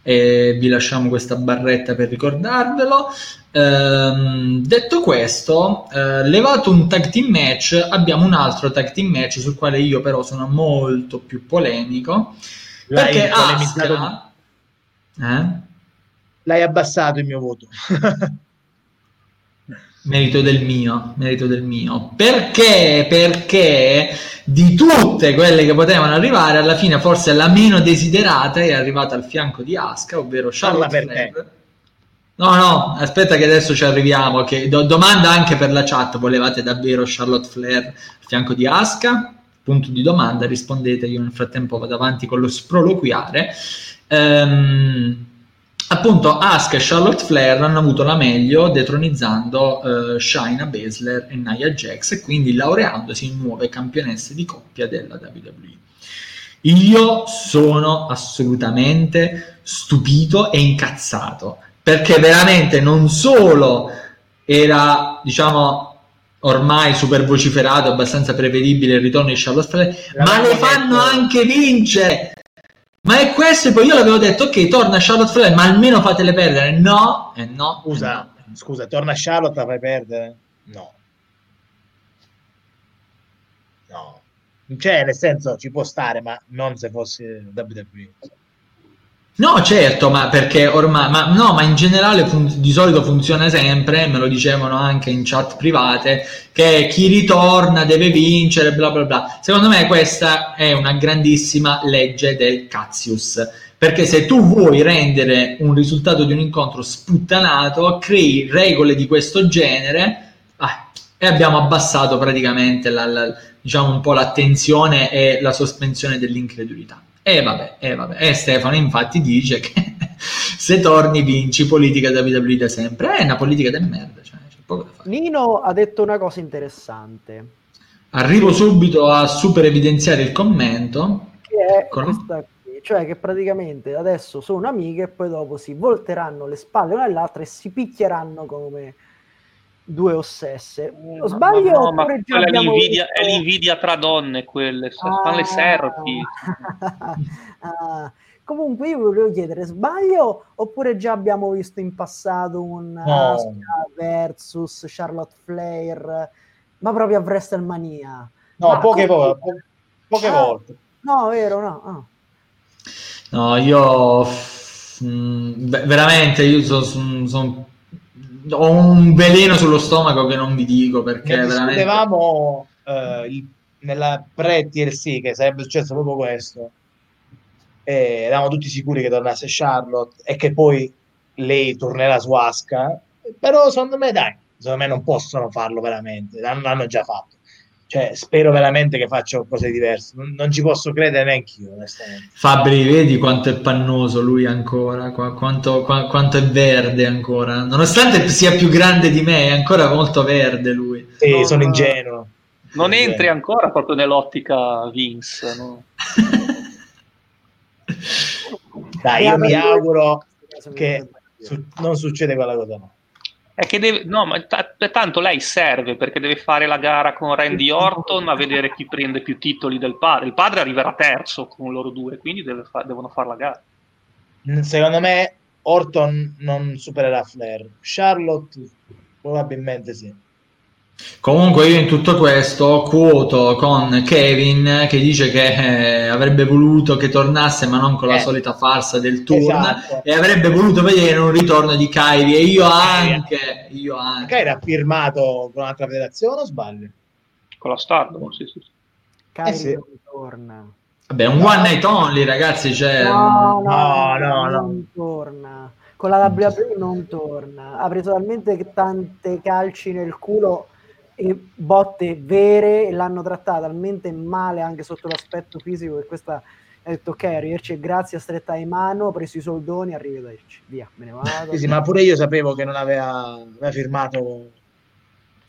E vi lasciamo questa barretta per ricordarvelo. Ehm, detto questo, eh, levato un tag team match, abbiamo un altro tag team match sul quale io però sono molto più polemico. L'hai perché Asuka, eh? L'hai abbassato il mio voto. Merito del mio, merito del mio. Perché? Perché di tutte quelle che potevano arrivare, alla fine forse la meno desiderata è arrivata al fianco di Aska, ovvero Charlotte Flair. No, no, aspetta che adesso ci arriviamo. Che do- domanda anche per la chat, volevate davvero Charlotte Flair al fianco di Aska? Punto di domanda, rispondete, io nel frattempo vado avanti con lo sproloquiare. Ehm appunto Asuka e Charlotte Flair hanno avuto la meglio detronizzando uh, Shaina Baszler e Nia Jax e quindi laureandosi in nuove campionesse di coppia della WWE. Io sono assolutamente stupito e incazzato perché veramente non solo era, diciamo, ormai super vociferato, abbastanza prevedibile il ritorno di Charlotte Flair, ma le fanno anche vincere. Ma è questo, e poi io l'avevo detto, ok, torna Charlotte Flair, ma almeno fatele perdere. No, e eh no. Scusa, eh no. scusa, torna Charlotte, la fai perdere? No. No. Cioè, nel senso, ci può stare, ma non se fosse WWE. No, certo, ma perché ormai, ma no, ma in generale fun- di solito funziona sempre, me lo dicevano anche in chat private, che chi ritorna deve vincere, bla bla bla. Secondo me questa è una grandissima legge del Cassius, perché se tu vuoi rendere un risultato di un incontro sputtanato, crei regole di questo genere ah, e abbiamo abbassato praticamente la, la, diciamo un po' l'attenzione e la sospensione dell'incredulità. E vabbè, e vabbè. E Stefano infatti dice che se torni vinci politica da WWE da sempre. È una politica del merda, cioè, c'è poco da fare. Nino ha detto una cosa interessante. Arrivo subito a super evidenziare il commento. Che è Con... questa qui, cioè che praticamente adesso sono amiche e poi dopo si volteranno le spalle una all'altra e si picchieranno come due ossesse. Lo sbaglio? No, ma è, l'invidia, visto... è, l'invidia, tra donne quelle, ah, le serpi. ah. Comunque io volevo chiedere, sbaglio oppure già abbiamo visto in passato un no. Asuka versus Charlotte Flair, ma proprio a WrestleMania? No, ma poche, come... volte, poche ah, volte. No, vero, no. Ah. No, io mh, mm, veramente io sono son ho un veleno sullo stomaco che non vi dico perché ne veramente... Vedevamo uh, il, nella pre-TLC che sarebbe successo proprio questo. E eravamo tutti sicuri che tornasse Charlotte e che poi lei tornerà su Asuka però secondo me dai secondo me non possono farlo veramente l'hanno già fatto cioè, spero veramente che faccia qualcosa di diverso. Non, non ci posso credere neanche io, onestamente. Fabri, vedi quanto è pannoso lui ancora, qu- quanto, qu- quanto, è verde ancora. Nonostante sia più grande di me, è ancora molto verde lui. Sì, Non- sono ingenuo. Non Sono entri ingenuo. ancora proprio nell'ottica Vince. no? Dai, io mi auguro che che su- non succede quella cosa. No. È che deve, no, ma ta- tanto lei serve perché deve fare la gara con Randy Orton a vedere chi prende più titoli del padre. Il padre arriverà terzo con loro due, quindi deve fa- devono fare la gara. Secondo me Orton non supererà Flair. Charlotte probabilmente sì. Comunque io in tutto questo quoto con Kevin che dice che eh, avrebbe voluto che tornasse ma non con la Eh. solita farsa del turn Esatto. e avrebbe voluto vedere un ritorno di Kyrie e io anche, io anche. Magari era firmato con un'altra federazione o sbaglio? Con la Stardom, sì, sì. Kyrie Eh sì. non torna. Vabbè, un No. one night only ragazzi, cioè... No, no, no, no, no. non torna. Con la WWE non torna. Ha preso talmente tante calci nel culo e botte vere e l'hanno trattata talmente male anche sotto l'aspetto fisico che questa ha detto ok, arrivederci e grazie, stretta di mano, ho preso i soldoni, arrivederci, via, me ne vado. Sì, sì, ma pure io sapevo che non aveva, aveva firmato.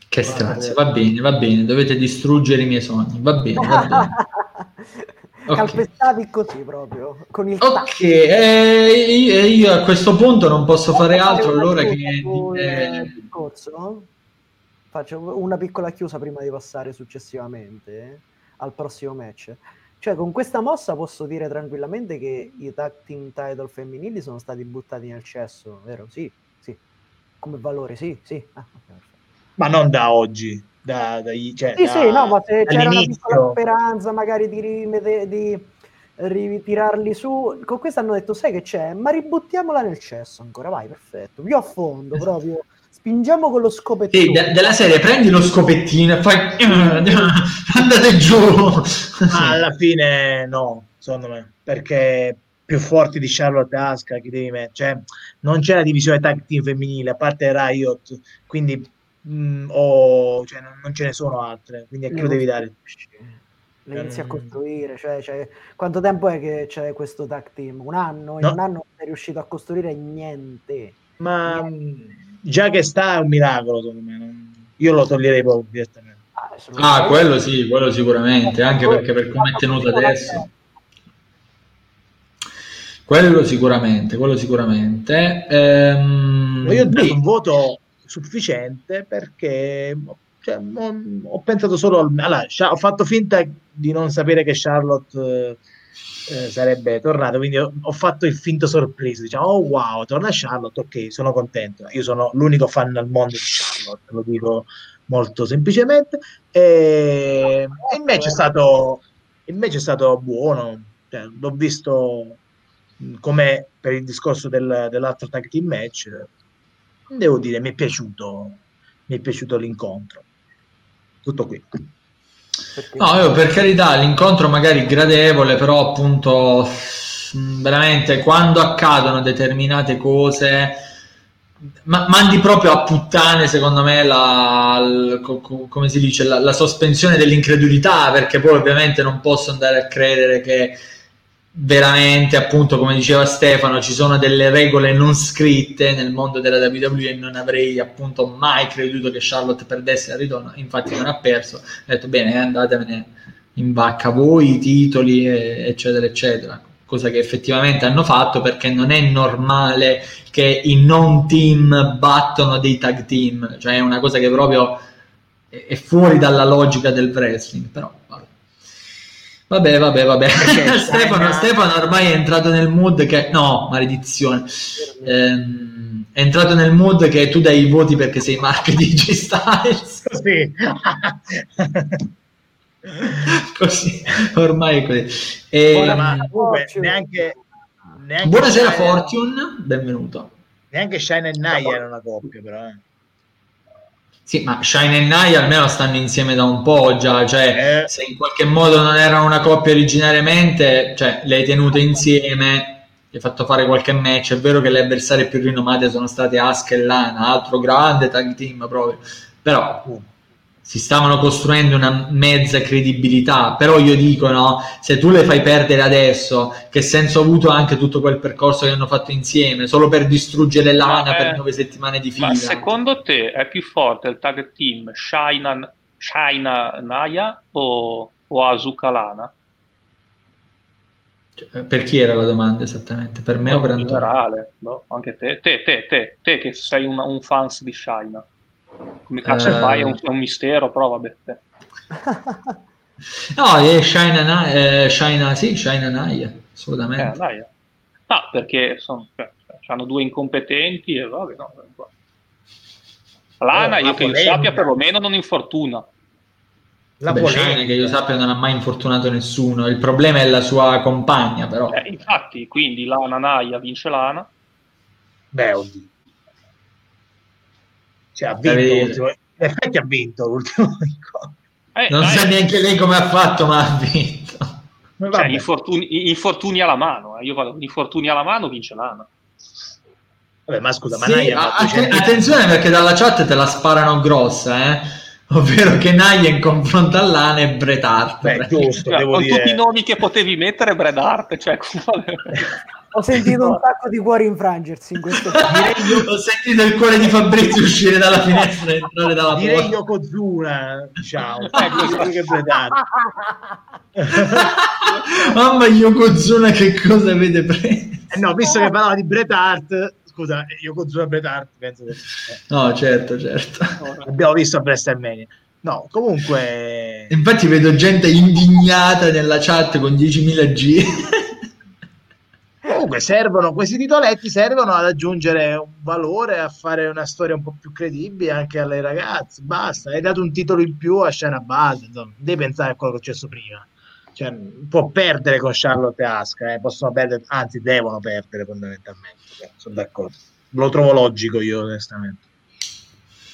Che strazio, va bene, va bene, dovete distruggere i miei sogni, va bene, va bene. Ok. Calpestavi così proprio, con il Ok, eh, io io a questo punto non posso fare altro allora che... eh, discorso? Faccio una piccola chiusa prima di passare successivamente eh, al prossimo match. Cioè, con questa mossa posso dire tranquillamente che i tag team title femminili sono stati buttati nel cesso, vero? Sì, sì. Come valore, sì, sì. Ah. Ma non da oggi, da, da- cioè, Sì, da- sì, no, ma se c'era una piccola speranza magari di, rimede- di ritirarli su, con questo hanno detto, sai che c'è? Ma ributtiamola nel cesso ancora, vai, perfetto, più a fondo proprio, spingiamo con lo scopettino. Sì, de- della serie prendi lo scopettino e fai... andate giù. Ma alla fine no, secondo me, perché più forti di Charlotte e Asuka chi devi mettere? Cioè, non c'è la divisione tag team femminile, a parte Riot, quindi mh, o- cioè, non, non ce ne sono altre, quindi a chi lo devi dare? Le inizi a Mm. costruire, cioè, cioè, quanto tempo è che c'è questo tag team? Un anno? In No. un anno non sei riuscito a costruire niente. Ma mh, già che sta è un miracolo, secondo me. Io lo toglierei proprio direttamente. Ah, quello sì, quello sicuramente, anche perché per come è tenuto adesso. Quello sicuramente, quello sicuramente. Ehm, Io ho dato un voto sufficiente perché cioè, ho pensato solo al... Allora, ho fatto finta di non sapere che Charlotte eh, sarebbe tornata, quindi ho, ho fatto il finto sorpreso. Diciamo, oh wow, torna Charlotte, ok, sono contento. Io sono l'unico fan al mondo di Charlotte, lo dico molto semplicemente. E, e invece è stato, invece è stato buono. Cioè, l'ho visto come per il discorso del- dell'altro tag team match. Devo dire, mi è piaciuto, mi è piaciuto l'incontro. Tutto qui. Perché- No, io per carità, l'incontro magari gradevole, però appunto veramente quando accadono determinate cose ma- mandi proprio a puttane secondo me la, l- co- co- come si dice la, la sospensione dell'incredulità perché poi ovviamente non posso andare a credere che veramente appunto come diceva Stefano ci sono delle regole non scritte nel mondo della WWE e non avrei appunto mai creduto che Charlotte perdesse al ritorno. Infatti non ha perso. Ho detto bene andatevene in vacca voi i titoli eccetera eccetera. Cosa che effettivamente hanno fatto perché non è normale che i non team battono dei tag team. Cioè è una cosa che proprio è fuori dalla logica del wrestling. Però vabbè Vabbè, vabbè, Stefano, Stefano ormai è entrato nel mood che... No, maledizione. Ehm, è entrato nel mood che tu dai i voti perché sei Mark di G Styles. Così. così, ormai è così. E- Ora, ma comunque Fortune. neanche, neanche Buonasera Shine- Fortune, benvenuto. Neanche Shine e Naya era una coppia, però. eh. Sì, ma Shine e Nai almeno stanno insieme da un po' già, cioè Eh. se in qualche modo non erano una coppia originariamente, cioè le hai tenute insieme, gli hai fatto fare qualche match, è vero che le avversarie più rinomate sono state Asuka e Lana, altro grande tag team proprio, però si stavano costruendo una mezza credibilità, però io dico no, se tu le fai perdere adesso, che senso ha avuto anche tutto quel percorso che hanno fatto insieme, solo per distruggere Lana Ma, per eh, nove settimane di fila? Ma secondo te è più forte il tag team Shaina, Shaina Naya o, o Asuka Lana? Cioè, per chi era la domanda esattamente? Per me o per in Antonio? generale, no? anche te, te, te, te, te che sei un, un fans di Shaina. Come cazzo Eh. fai? È un, è un mistero, però vabbè. No, è Shaina, Na- eh, Shaina, sì, Shaina Naya, Eh, assolutamente. dai. eh. No, perché sono, cioè, hanno due incompetenti e vabbè, no. vabbè. Lana, Oh, io la che io sappia, perlomeno non infortuna. La Beh. Shaina, che io sappia non ha mai infortunato nessuno, il problema è la sua compagna però. Eh, infatti, quindi Lana Naya vince Lana. Beh, oddio. Cioè, ha vinto. In effetti ha vinto l'ultimo incontro. Eh, Non dai, sa neanche lei come ha fatto, ma ha vinto. Cioè, infortuni, infortuni alla mano. eh. Io vado infortuni alla mano, vince Lana. Vabbè, ma scusa, ma Sì, Naya ha a- fatto atten- 100 attenzione perché dalla chat te la sparano grossa, eh? Ovvero che Naya in confronto a Lana è Bret Hart. Beh, giusto, Cioè, devo con dire. tutti i nomi che potevi mettere, Bret Hart, cioè, Ho sentito un sacco di cuori infrangersi in questo Direi io ho sentito il cuore di Fabrizio uscire dalla finestra e entrare dalla Direi porta. Yokozuna, ciao. Ecco, che Bret Hart. Mamma Yokozuna che cosa avete preso? Eh no, visto che parlava di Bret Hart, scusa, Yokozuna Bret Hart, penso che... No, certo, certo. abbiamo visto a WrestleMania. No, comunque... Infatti vedo gente indignata nella chat con 10.000 G. Comunque servono, questi titoletti servono ad aggiungere un valore, a fare una storia un po' più credibile anche alle ragazze. Basta, hai dato un titolo in più a Shana Base, insomma, devi pensare a quello che è successo prima. Cioè, può perdere con Charlotte Asuka, eh, possono perdere, anzi devono perdere fondamentalmente. Cioè, sono d'accordo. Lo trovo logico io, onestamente.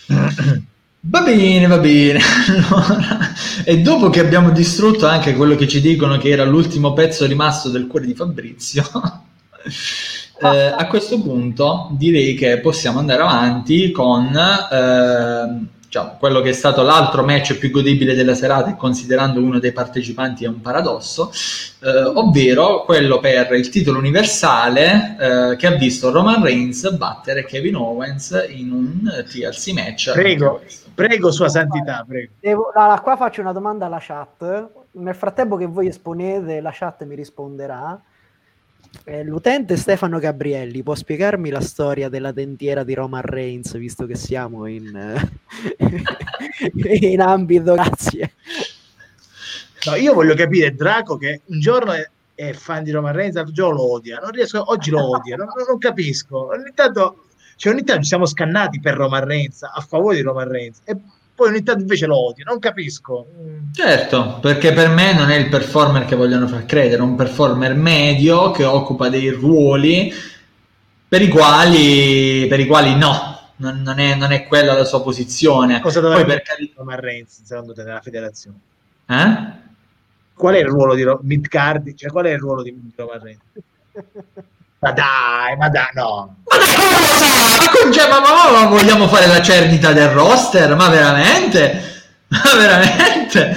Va bene, va bene. Allora, e dopo che abbiamo distrutto anche quello che ci dicono che era l'ultimo pezzo rimasto del cuore di Fabrizio, eh, a questo punto direi che possiamo andare avanti con eh, diciamo, quello che è stato l'altro match più godibile della serata e considerando uno dei partecipanti è un paradosso, eh, ovvero quello per il titolo universale eh, che ha visto Roman Reigns battere Kevin Owens in un TLC match. Prego, prego, sua santità, prego. Devo- allora, qua faccio una domanda alla chat. Nel frattempo che voi esponete, la chat mi risponderà. Eh, l'utente Stefano Gabrielli può spiegarmi la storia della dentiera di Roman Reigns, visto che siamo in, eh, in ambito. Grazie. No, io voglio capire Draco che un giorno è, è fan di Roman Reigns, l'altro giorno lo odia, riesco, oggi lo odia, non- non capisco. Ogni tanto, cioè ogni tanto ci siamo scannati per Roman Reigns, a favore di Roman Reigns, e poi ogni tanto invece lo odia, non capisco. Certo, perché per me non è il performer che vogliono far credere, è un performer medio che occupa dei ruoli per i quali, per i quali no, non, non è, non è quella la sua posizione. Cosa per fare carità, Roman Reigns secondo te nella federazione? eh? Qual è il ruolo di Ro- Midcard? Cioè, qual è il ruolo di Roman Reigns? Ma dai, ma dai, no. Ma dai, come lo sa? Ma, con- cioè, ma- vogliamo fare la cernita del roster? Ma veramente? Ma veramente?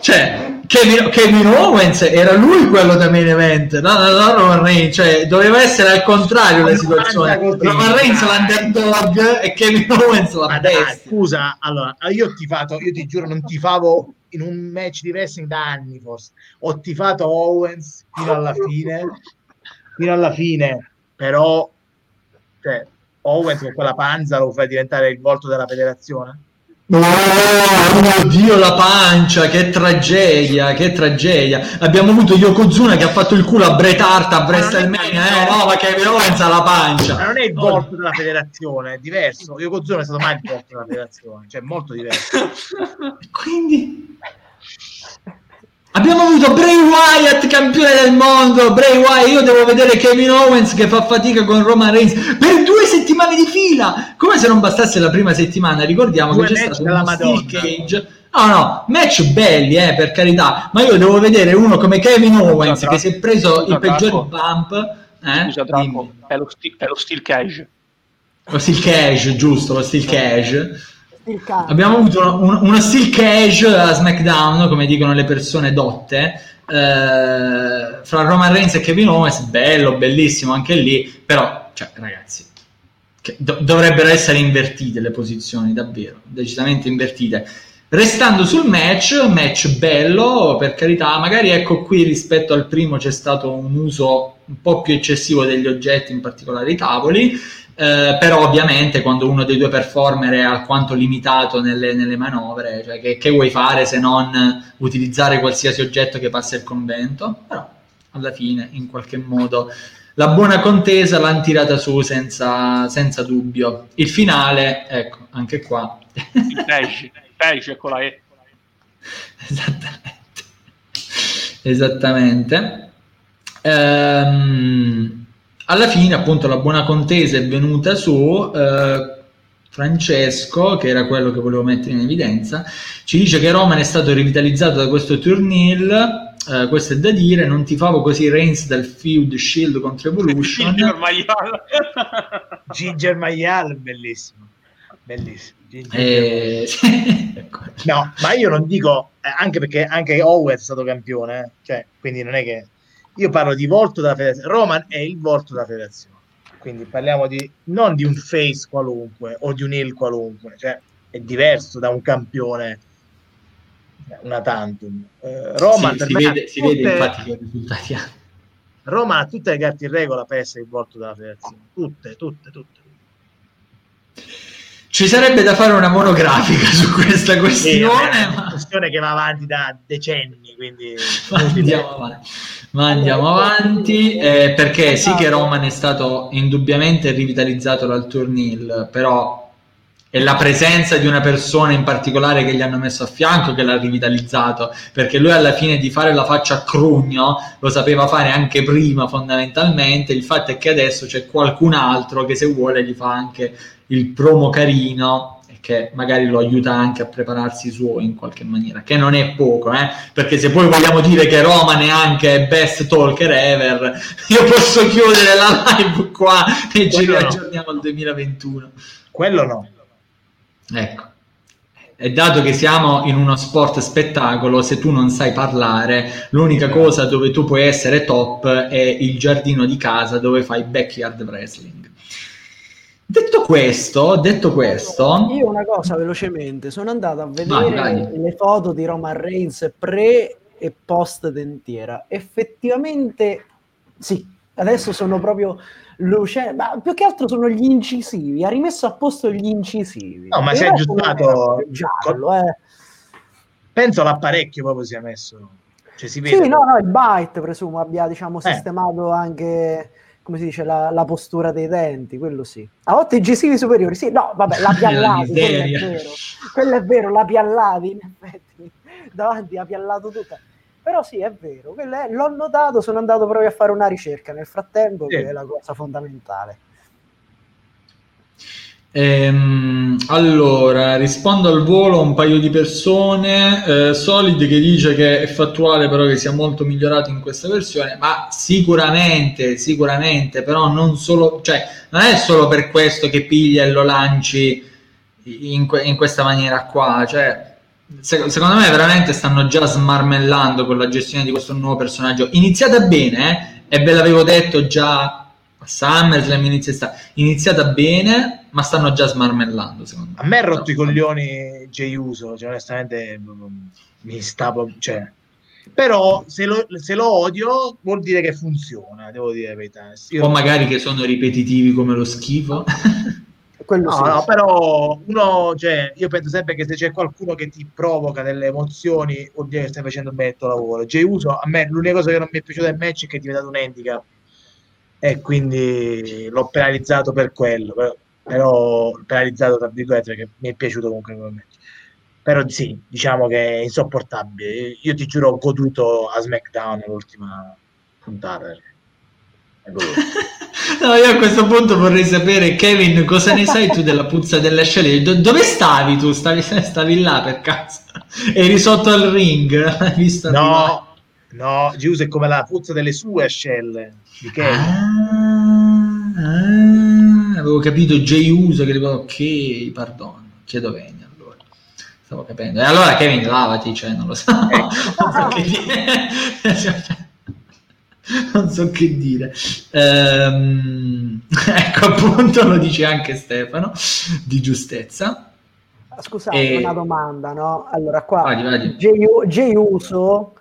Cioè, Kevin, Kevin Owens era lui quello da main event, no, no, no, Roman Reigns, cioè doveva essere al contrario la situazione. Roman Reigns l'underdog e Kevin Owens la bestia. scusa, allora, io ho tifato, io ti giuro, non tifavo in un match di wrestling da anni forse. Ho tifato Owens fino alla fine, fino alla fine, però cioè, Owens con quella panza lo fai diventare il volto della federazione? Oh mio Dio, la pancia, che tragedia, che tragedia. Abbiamo avuto Yokozuna che ha fatto il culo a Bret Hart a WrestleMania, eh, no, ma Kevin Owens ha la pancia. Ma non è il volto della federazione, è diverso. Yokozuna è stato mai il volto della federazione, cioè molto diverso. Quindi abbiamo avuto Bray Wyatt campione del mondo. Bray Wyatt, io devo vedere Kevin Owens che fa fatica con Roman Reigns per due settimane di fila. Come se non bastasse la prima settimana, ricordiamo Due che c'è stato uno steel cage. No, no, match belli, eh, per carità, ma io devo vedere uno come Kevin Owens Scusa, che si è preso scusa, i peggiori Draco. bump. Eh? Scusa, Draco, è lo, sti- è lo steel cage. Lo steel cage, giusto, lo steel cage. Abbiamo avuto un, uno steel cage a SmackDown, come dicono le persone dotte, eh, fra Roman Reigns e Kevin Owens, bello, bellissimo anche lì, però, cioè, ragazzi, do- dovrebbero essere invertite le posizioni, davvero, decisamente invertite. Restando sul match, match bello, per carità, magari ecco qui rispetto al primo c'è stato un uso un po' più eccessivo degli oggetti, in particolare i tavoli, eh, però ovviamente quando uno dei due performer è alquanto limitato nelle, nelle manovre, cioè che, che, vuoi fare se non utilizzare qualsiasi oggetto che passa il convento? Però alla fine, in qualche modo, la buona contesa l'hanno tirata su senza, senza dubbio. Il finale, ecco, anche qua. Il pesce con la E. Esattamente. Esattamente. Ehm, alla fine, appunto, la buona contesa è venuta su. Eh, Francesco, che era quello che volevo mettere in evidenza, ci dice che Roman è stato rivitalizzato da questo turnil. Uh, questo è da dire, non ti favo così Reigns dal feud Shield contro Evolution. Ginger Maial. Ginger Maial, bellissimo. Bellissimo. Eh, no, ma io non dico, eh, anche perché anche Owens è stato campione, eh? cioè, quindi non è che... Io parlo di volto della federazione. Roman è il volto della federazione. Quindi parliamo di non di un face qualunque o di un heel qualunque, cioè è diverso da un campione una tantum. Eh, Roman sì, si, vede, si vede infatti che risultati ha. Roma ha tutte le carte in regola per essere il volto della federazione, tutte, tutte, tutte. Ci sarebbe da fare una monografica su questa questione. Sì, è una questione che va avanti da decenni, quindi... Ma andiamo avanti, Ma andiamo avanti eh, perché sì che Roman è stato indubbiamente rivitalizzato dal turnil, però è la presenza di una persona in particolare che gli hanno messo a fianco che l'ha rivitalizzato, perché lui alla fine di fare la faccia a crugno lo sapeva fare anche prima fondamentalmente, il fatto è che adesso c'è qualcun altro che se vuole gli fa anche il promo carino e che magari lo aiuta anche a prepararsi i suoi in qualche maniera, che non è poco, eh? perché se poi vogliamo dire che Roma neanche è best talker ever, io posso chiudere la live qua e ci riaggiorniamo al 2021. Quello no. Ecco. E dato che siamo in uno sport spettacolo, se tu non sai parlare, l'unica cosa dove tu puoi essere top è il giardino di casa dove fai backyard wrestling. Detto questo, detto questo, io una cosa velocemente, sono andato a vedere vai, vai. le foto di Roman Reigns pre e post dentiera. Effettivamente sì, adesso sono proprio luce, ma più che altro sono gli incisivi, ha rimesso a posto gli incisivi. No, ma si è aggiustato giallo, eh. Penso l'apparecchio proprio si è messo. Cioè, si vede sì, no, no, il byte presumo abbia diciamo, eh. sistemato anche come si dice, la, la, postura dei denti, quello sì. A volte i gesivi superiori, sì, no, vabbè, la piallati, quello è vero. Quello è vero, la piallati, in effetti, davanti ha piallato tutta. Però sì, è vero, è, l'ho notato, sono andato proprio a fare una ricerca nel frattempo, sì. che è la cosa fondamentale. Ehm, allora, rispondo al volo un paio di persone. Eh, Solid che dice che è fattuale, però che sia molto migliorato in questa versione. Ma sicuramente, sicuramente, però non solo, cioè, non è solo per questo che piglia e lo lanci in, in questa maniera qua. Cioè, se, secondo me, veramente stanno già smarmellando con la gestione di questo nuovo personaggio. Iniziata bene, eh, e ve l'avevo detto già a SummerSlam inizia, iniziata bene, ma stanno già smarmellando. Secondo me. A me ha rotto no, i coglioni Jay Uso, cioè, onestamente mi stavo. Cioè. Però se lo, se lo, odio vuol dire che funziona, devo dire la verità. Io... O magari che sono ripetitivi come lo schifo. Quello no, sì. no, però uno, cioè, io penso sempre che se c'è qualcuno che ti provoca delle emozioni, vuol dire che stai facendo un bel lavoro. Jay Uso, a me l'unica cosa che non mi è piaciuta del match è che è diventato un handicap e quindi l'ho penalizzato per quello, però, però penalizzato tra virgolette perché mi è piaciuto comunque come match. Però sì, diciamo che è insopportabile. Io ti giuro ho goduto a SmackDown l'ultima puntata. no, io a questo punto vorrei sapere, Kevin, cosa ne sai tu della puzza delle ascelle? Do- dove stavi tu? Stavi, stavi là per caso? Eri sotto al ring? Visto no, no, Giuse è come la puzza delle sue ascelle di Kevin. Ah, ah, avevo capito Uso che dico ok, perdono, chiedo venia. stavo capendo. E allora Kevin, lavati, cioè, non lo so. Ecco. non so che dire. non so che dire. Ehm, ecco, appunto, lo dice anche Stefano, di giustezza. Scusate, E- una domanda, no? Allora, qua Uso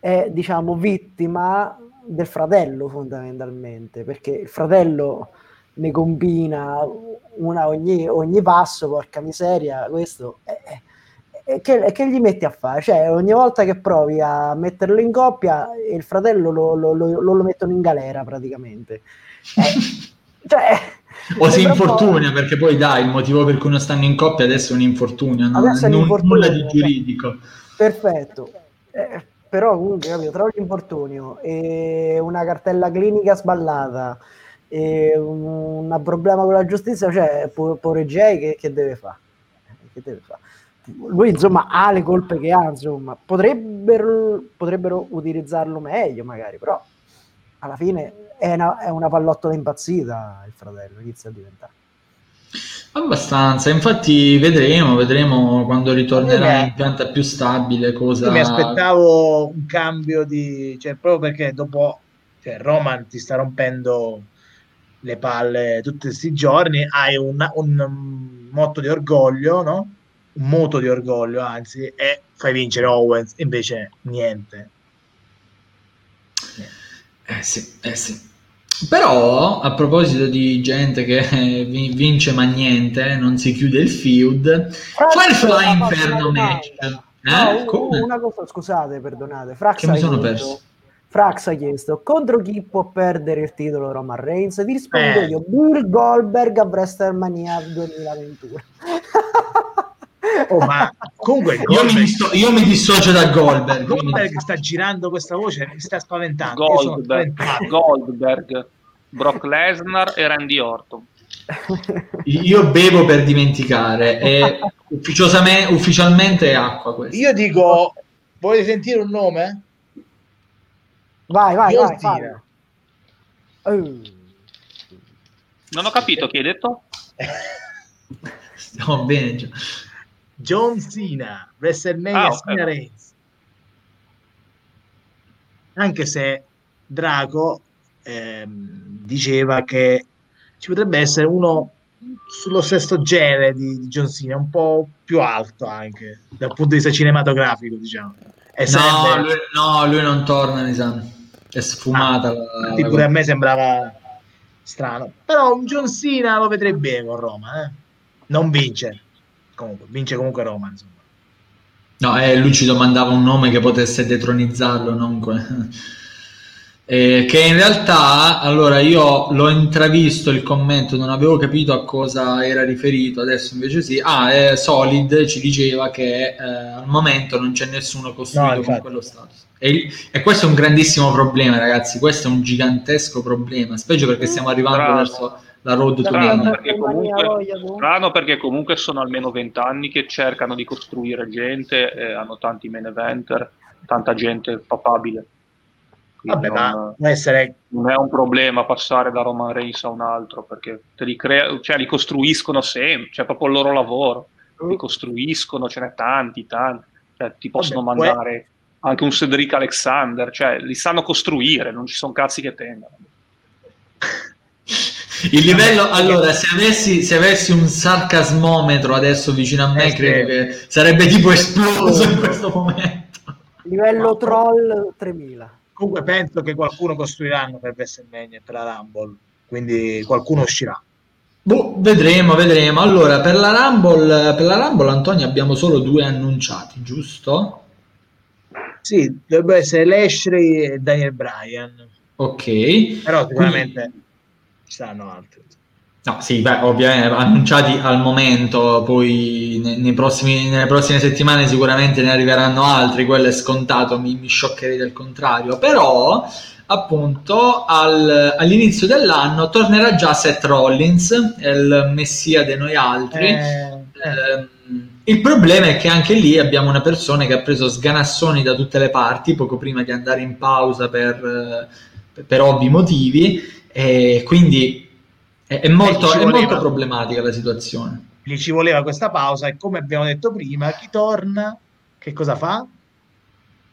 è, diciamo, vittima del fratello fondamentalmente, perché il fratello ne combina una ogni, ogni passo, porca miseria, questo è, è- che, è che gli metti a fare? Cioè, ogni volta che provi a metterlo in coppia, il fratello lo, lo- lo- lo- mettono in galera praticamente. Eh, cioè, O si infortuna, perché poi dai, il motivo per cui non stanno in coppia adesso è un infortunio? Adesso è un Non- infortunio, nulla di giuridico. Perfetto. Eh, però comunque capito, tra l'infortunio e una cartella clinica sballata e un, un problema con la giustizia, cioè Pore Jay che, che deve fare? Che deve fare? Lui insomma ha le colpe che ha, insomma, potrebbero, potrebbero utilizzarlo meglio magari, però alla fine è una, è una pallottola impazzita il fratello, inizia a diventare. Abbastanza, infatti vedremo, vedremo quando ritornerà in pianta più stabile cosa... Io mi aspettavo un cambio di... cioè proprio perché dopo cioè, Roman ti sta rompendo le palle tutti questi giorni, hai un, un motto di orgoglio, no? Un moto di orgoglio, anzi, e fai vincere Owens, invece niente. Eh sì, eh sì. Però, a proposito di gente che vi- vince ma niente, non si chiude il feud, Firefly ha fatto Inferno una match. Eh? No, una cosa, scusate, perdonate. Frax Che mi ha sono chiesto- perso. Frax ha chiesto contro chi può perdere il titolo Roman Reigns? Ti rispondo Eh. io, Bill Goldberg a WrestleMania 2021. Oh, ma comunque Io mi, Goldberg, disso- io mi dissocio da Goldberg. Goldberg sta girando questa voce, mi sta spaventando. Goldberg, spaventato. Goldberg, Brock Lesnar e Randy Orton. Io bevo per dimenticare e ufficiosame- ufficialmente è acqua questa. Io dico, volete sentire un nome? vai, vai, John vai. Eh, Non ho capito chi hai detto? Stiamo bene già. John Cena, WrestleMania Ah. Cena Reigns. Anche se Draco ehm, diceva che ci potrebbe essere uno sullo stesso genere di, di John Cena, un po' più alto anche dal punto di vista cinematografico, diciamo. E No sarebbe- lui, no, lui non torna, mi sa. È sfumata. Ah, la- infatti la- pure a me sembrava strano. Però un John Cena lo vedrei bene con Roma, eh? Non vince. Comunque, vince comunque Roma, insomma. No, eh, lui ci domandava un nome che potesse detronizzarlo, non que- Eh, che in realtà, allora io l'ho intravisto il commento, non avevo capito a cosa era riferito, adesso invece sì. Ah, eh, Solid ci diceva che eh, al momento non c'è nessuno costruito No, con quello status. E, e questo è un grandissimo problema, ragazzi. Questo è un gigantesco problema, specie perché stiamo arrivando Strano. verso la road to Strano Mania. perché, comunque, strano perché comunque sono almeno vent'anni che cercano di costruire gente e hanno tanti main eventer, tanta gente papabile. Vabbè, ma non, può essere non è un problema passare da Roman Reigns a un altro perché te li, crea- cioè, li costruiscono sempre, cioè proprio il loro lavoro. Li costruiscono, ce n'è tanti, tanti. Cioè, ti possono Vabbè, mandare anche un Cedric Alexander, cioè li sanno costruire, non ci sono cazzi che tengano. Il livello, allora, se avessi, se avessi un sarcasmometro adesso vicino a me, Eh, sì. credo che sarebbe tipo esploso in questo momento. Livello troll 3000. Comunque penso che qualcuno costruiranno per WrestleMania e per la Rumble, quindi qualcuno uscirà. Boh, vedremo, vedremo. Allora, per la Rumble, per la Rumble, Antonio, abbiamo solo due annunciati, giusto? Sì, dovrebbe essere Lashley e Daniel Bryan, Ok. però sicuramente ci saranno altri. No, sì, beh, ovviamente annunciati al momento, poi ne- nei prossimi- nelle prossime settimane sicuramente ne arriveranno altri, quello è scontato, mi, mi scioccherei del contrario, però appunto al- all'inizio dell'anno tornerà già Seth Rollins, il messia di noi altri. Eh, Ehm, il problema è che anche lì abbiamo una persona che ha preso sganassoni da tutte le parti poco prima di andare in pausa per, eh, per ovvi motivi, e quindi è, è molto, è molto problematica la situazione. Quindi ci voleva questa pausa e come abbiamo detto prima, chi torna, che cosa fa?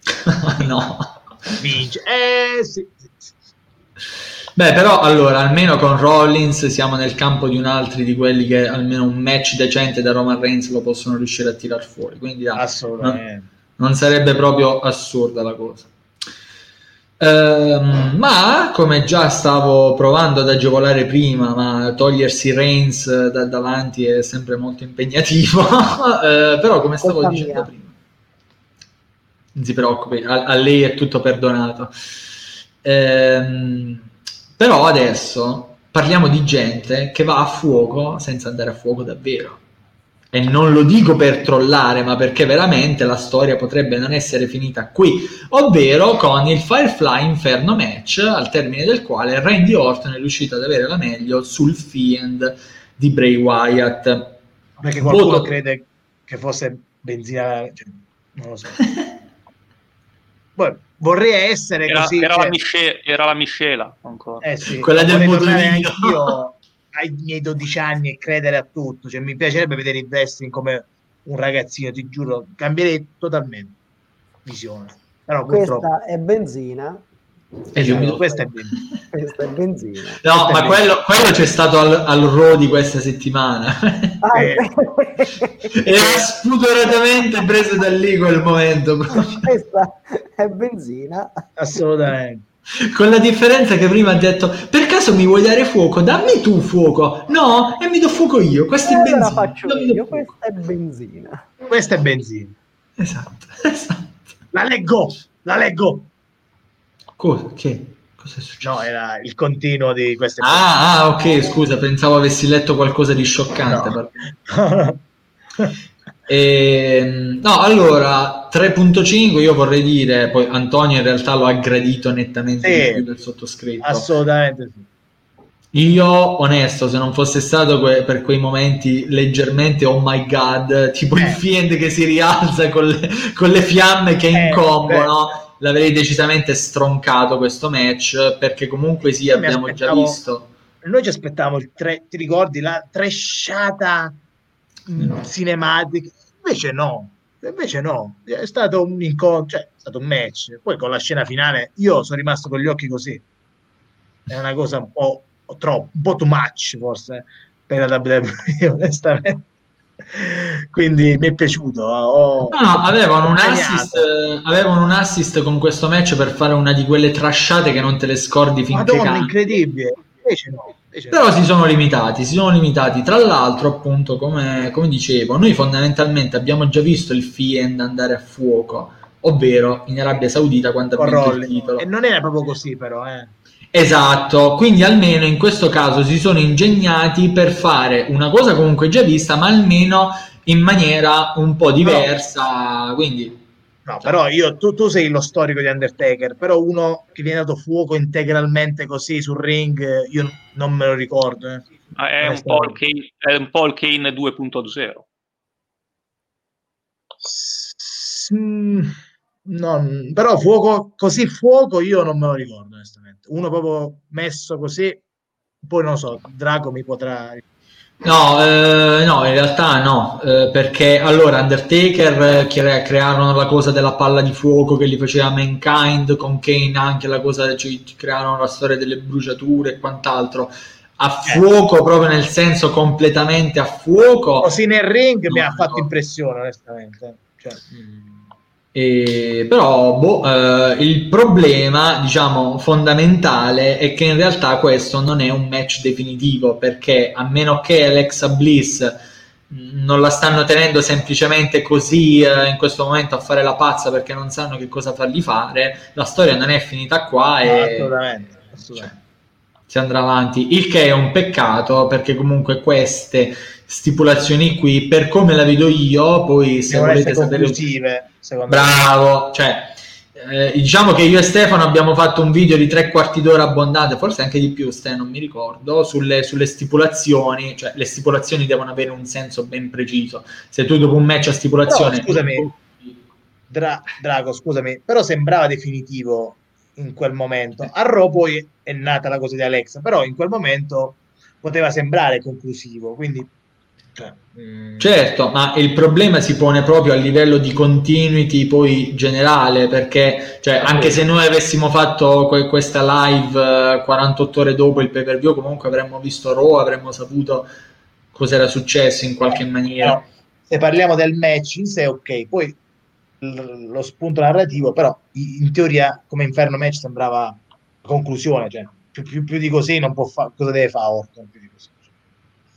no. Vince. Eh, sì, sì, sì. Beh, però allora, almeno con Rollins siamo nel campo di un altro di quelli che almeno un match decente da Roman Reigns lo possono riuscire a tirar fuori. Quindi dai, Assolutamente. non, non sarebbe proprio assurda la cosa. Ehm, ma come già stavo provando ad agevolare prima, ma togliersi Reigns da davanti è sempre molto impegnativo. eh, però, come stavo Colpa dicendo mia. prima, non si preoccupi, a, a lei è tutto perdonato. Ehm, però adesso parliamo di gente che va a fuoco senza andare a fuoco davvero. E non lo dico per trollare, ma perché veramente la storia potrebbe non essere finita qui, ovvero con il Firefly Inferno match, al termine del quale Randy Orton è riuscito ad avere la meglio sul Fiend di Bray Wyatt. Perché qualcuno Voto- crede che fosse benzina, cioè, non lo so. Poi, vorrei essere Era, così. era cioè- la misce- era la miscela ancora. Eh sì, Quella del motorino. anch'io ai miei 12 anni e credere a tutto. Cioè, mi piacerebbe vedere il wrestling come un ragazzino, ti giuro, cambierei totalmente visione. Però purtroppo Questa è benzina. E mi do- questa è bene. Questa è benzina. No, Questo è ma quello, quello c'è stato al, al Raw di questa settimana. Ah, Eh. Era spudoratamente preso da lì quel momento. proprio. questa è benzina. Assolutamente. Con la differenza che prima ha detto: Per caso mi vuoi dare fuoco? Dammi tu fuoco. No, e mi do fuoco io. Questo è allora benzina. faccio Io questa è benzina. Questa è benzina. Esatto, esatto. La leggo, la leggo. Cosa? Che? Cosa è successo? No, era il continuo di queste Ah, ah, ok, scusa, pensavo avessi letto qualcosa di scioccante. No. per- Ehm, no, allora 3.5 io vorrei dire, poi Antonio in realtà lo ha gradito nettamente Sì. di più del sottoscritto. Assolutamente sì. Io, onesto, se non fosse stato que- per quei momenti leggermente oh my god, tipo il Eh. Fiend che si rialza con le, con le fiamme che Eh, incombono, beh. l'avrei decisamente stroncato questo match, perché comunque sì, mi abbiamo già visto. Noi ci aspettavamo il tre, ti ricordi la tresciata No. cinematica? Invece no, invece no, è stato un incontro, cioè, è stato un match. Poi con la scena finale io sono rimasto con gli occhi così. È una cosa un po' troppo, un po' too much forse per la WWE, onestamente. Quindi mi è piaciuto. ho- No, no, avevano un, assist, eh, avevano un assist con questo match per fare una di quelle trasciate che non te le scordi finché Madonna, incredibile. Invece no. No. Però si sono limitati, si sono limitati. Tra l'altro, appunto, come, come dicevo, noi fondamentalmente abbiamo già visto il Fiend andare a fuoco, ovvero in Arabia Saudita quando ha vinto il titolo. E non era proprio così, però, eh. Esatto, quindi almeno in questo caso si sono ingegnati per fare una cosa comunque già vista, ma almeno in maniera un po' diversa. Quindi No, però io, tu, tu sei lo storico di Undertaker, però uno che viene dato fuoco integralmente così sul ring, io non me lo ricordo. eh. Ah, È un, po Kane, è un po' il Kane 2.0. S- mm, non- però fuoco, così fuoco io non me lo ricordo, onestamente. Uno proprio messo così, poi non so, Draco mi potrà... No, eh, no, in realtà no, eh, perché allora Undertaker eh, cre- crearono la cosa della palla di fuoco che li faceva Mankind, con Kane anche la cosa, cioè, crearono la storia delle bruciature e quant'altro. A Eh. fuoco, proprio nel senso completamente a fuoco. Così nel ring mi No, ha fatto no. impressione, onestamente. Cioè, mm, E- però boh, eh, il problema, diciamo, fondamentale è che in realtà questo non è un match definitivo perché a meno che Alexa Bliss non la stanno tenendo semplicemente così eh, in questo momento a fare la pazza perché non sanno che cosa fargli fare, la storia non è finita qua e assolutamente, assolutamente. si andrà avanti, il che è un peccato perché comunque queste stipulazioni qui, per come la vedo io, poi se Devono volete sapere secondo me. Bravo, cioè eh, diciamo che io e Stefano abbiamo fatto un video di tre quarti d'ora abbondante, forse anche di più, Ste, non mi ricordo, sulle, sulle stipulazioni, cioè le stipulazioni devono avere un senso ben preciso. Se tu dopo un match a stipulazione... Però, scusami. Dra- Drago, scusami, però sembrava definitivo in quel momento. A Raw poi è nata la cosa di Alexa, però in quel momento poteva sembrare conclusivo, quindi Cioè, mm. Certo, ma il problema si pone proprio a livello di continuity poi generale, perché cioè, anche se noi avessimo fatto que- questa live 48 ore dopo il pay per view, comunque avremmo visto Raw, avremmo saputo cosa era successo in qualche maniera. No, se parliamo del match in sé, ok, poi l- lo spunto narrativo, però in teoria come Inferno Match sembrava conclusione, cioè più, più, più di così non può fare, cosa deve fare Orton più di così?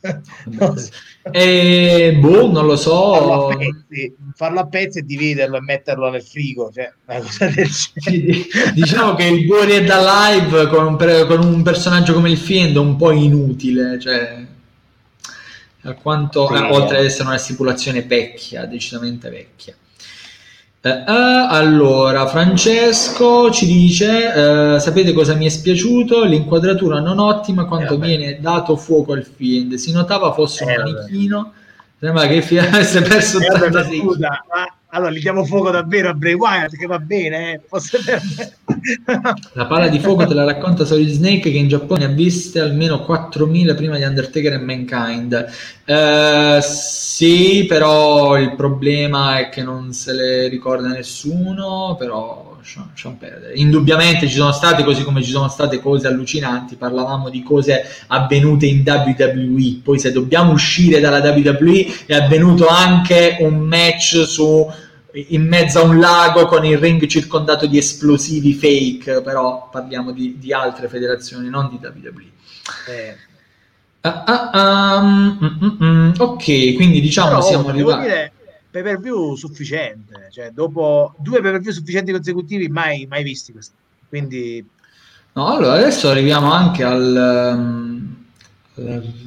e, boh, non lo so. Farlo a, pezzi, farlo a pezzi e dividerlo e metterlo nel frigo, cioè una cosa del genere. diciamo che il Warrior da live con un, con un, personaggio come il Fiend è un po' inutile, cioè quanto, sì, eh, oltre ad essere una stipulazione vecchia, decisamente vecchia. Uh, allora, Francesco ci dice: uh, Sapete cosa mi è spiaciuto? L'inquadratura non ottima quanto eh, viene dato fuoco al fiend. Si notava fosse eh, un manichino. Sembra che il fiend avesse perso eh, 86. Scusa, ma allora gli diamo fuoco davvero a Bray Wyatt che va bene, eh? La palla di fuoco te la racconta Solid Snake che in Giappone ha viste almeno 4.000 prima di Undertaker e Mankind. Eh, sì però il problema è che non se le ricorda nessuno però indubbiamente ci sono state così come ci sono state cose allucinanti parlavamo di cose avvenute in WWE poi se dobbiamo uscire dalla WWE è avvenuto anche un match su in mezzo a un lago con il ring circondato di esplosivi fake, però parliamo di, di altre federazioni, non di WWE. Eh. Ah, ah, um, mm, mm, mm. ok, quindi diciamo però, siamo arrivati. Dire, pay per view sufficiente, cioè dopo due pay per view sufficienti consecutivi mai, mai visti questi. Quindi No, allora adesso arriviamo anche al, um,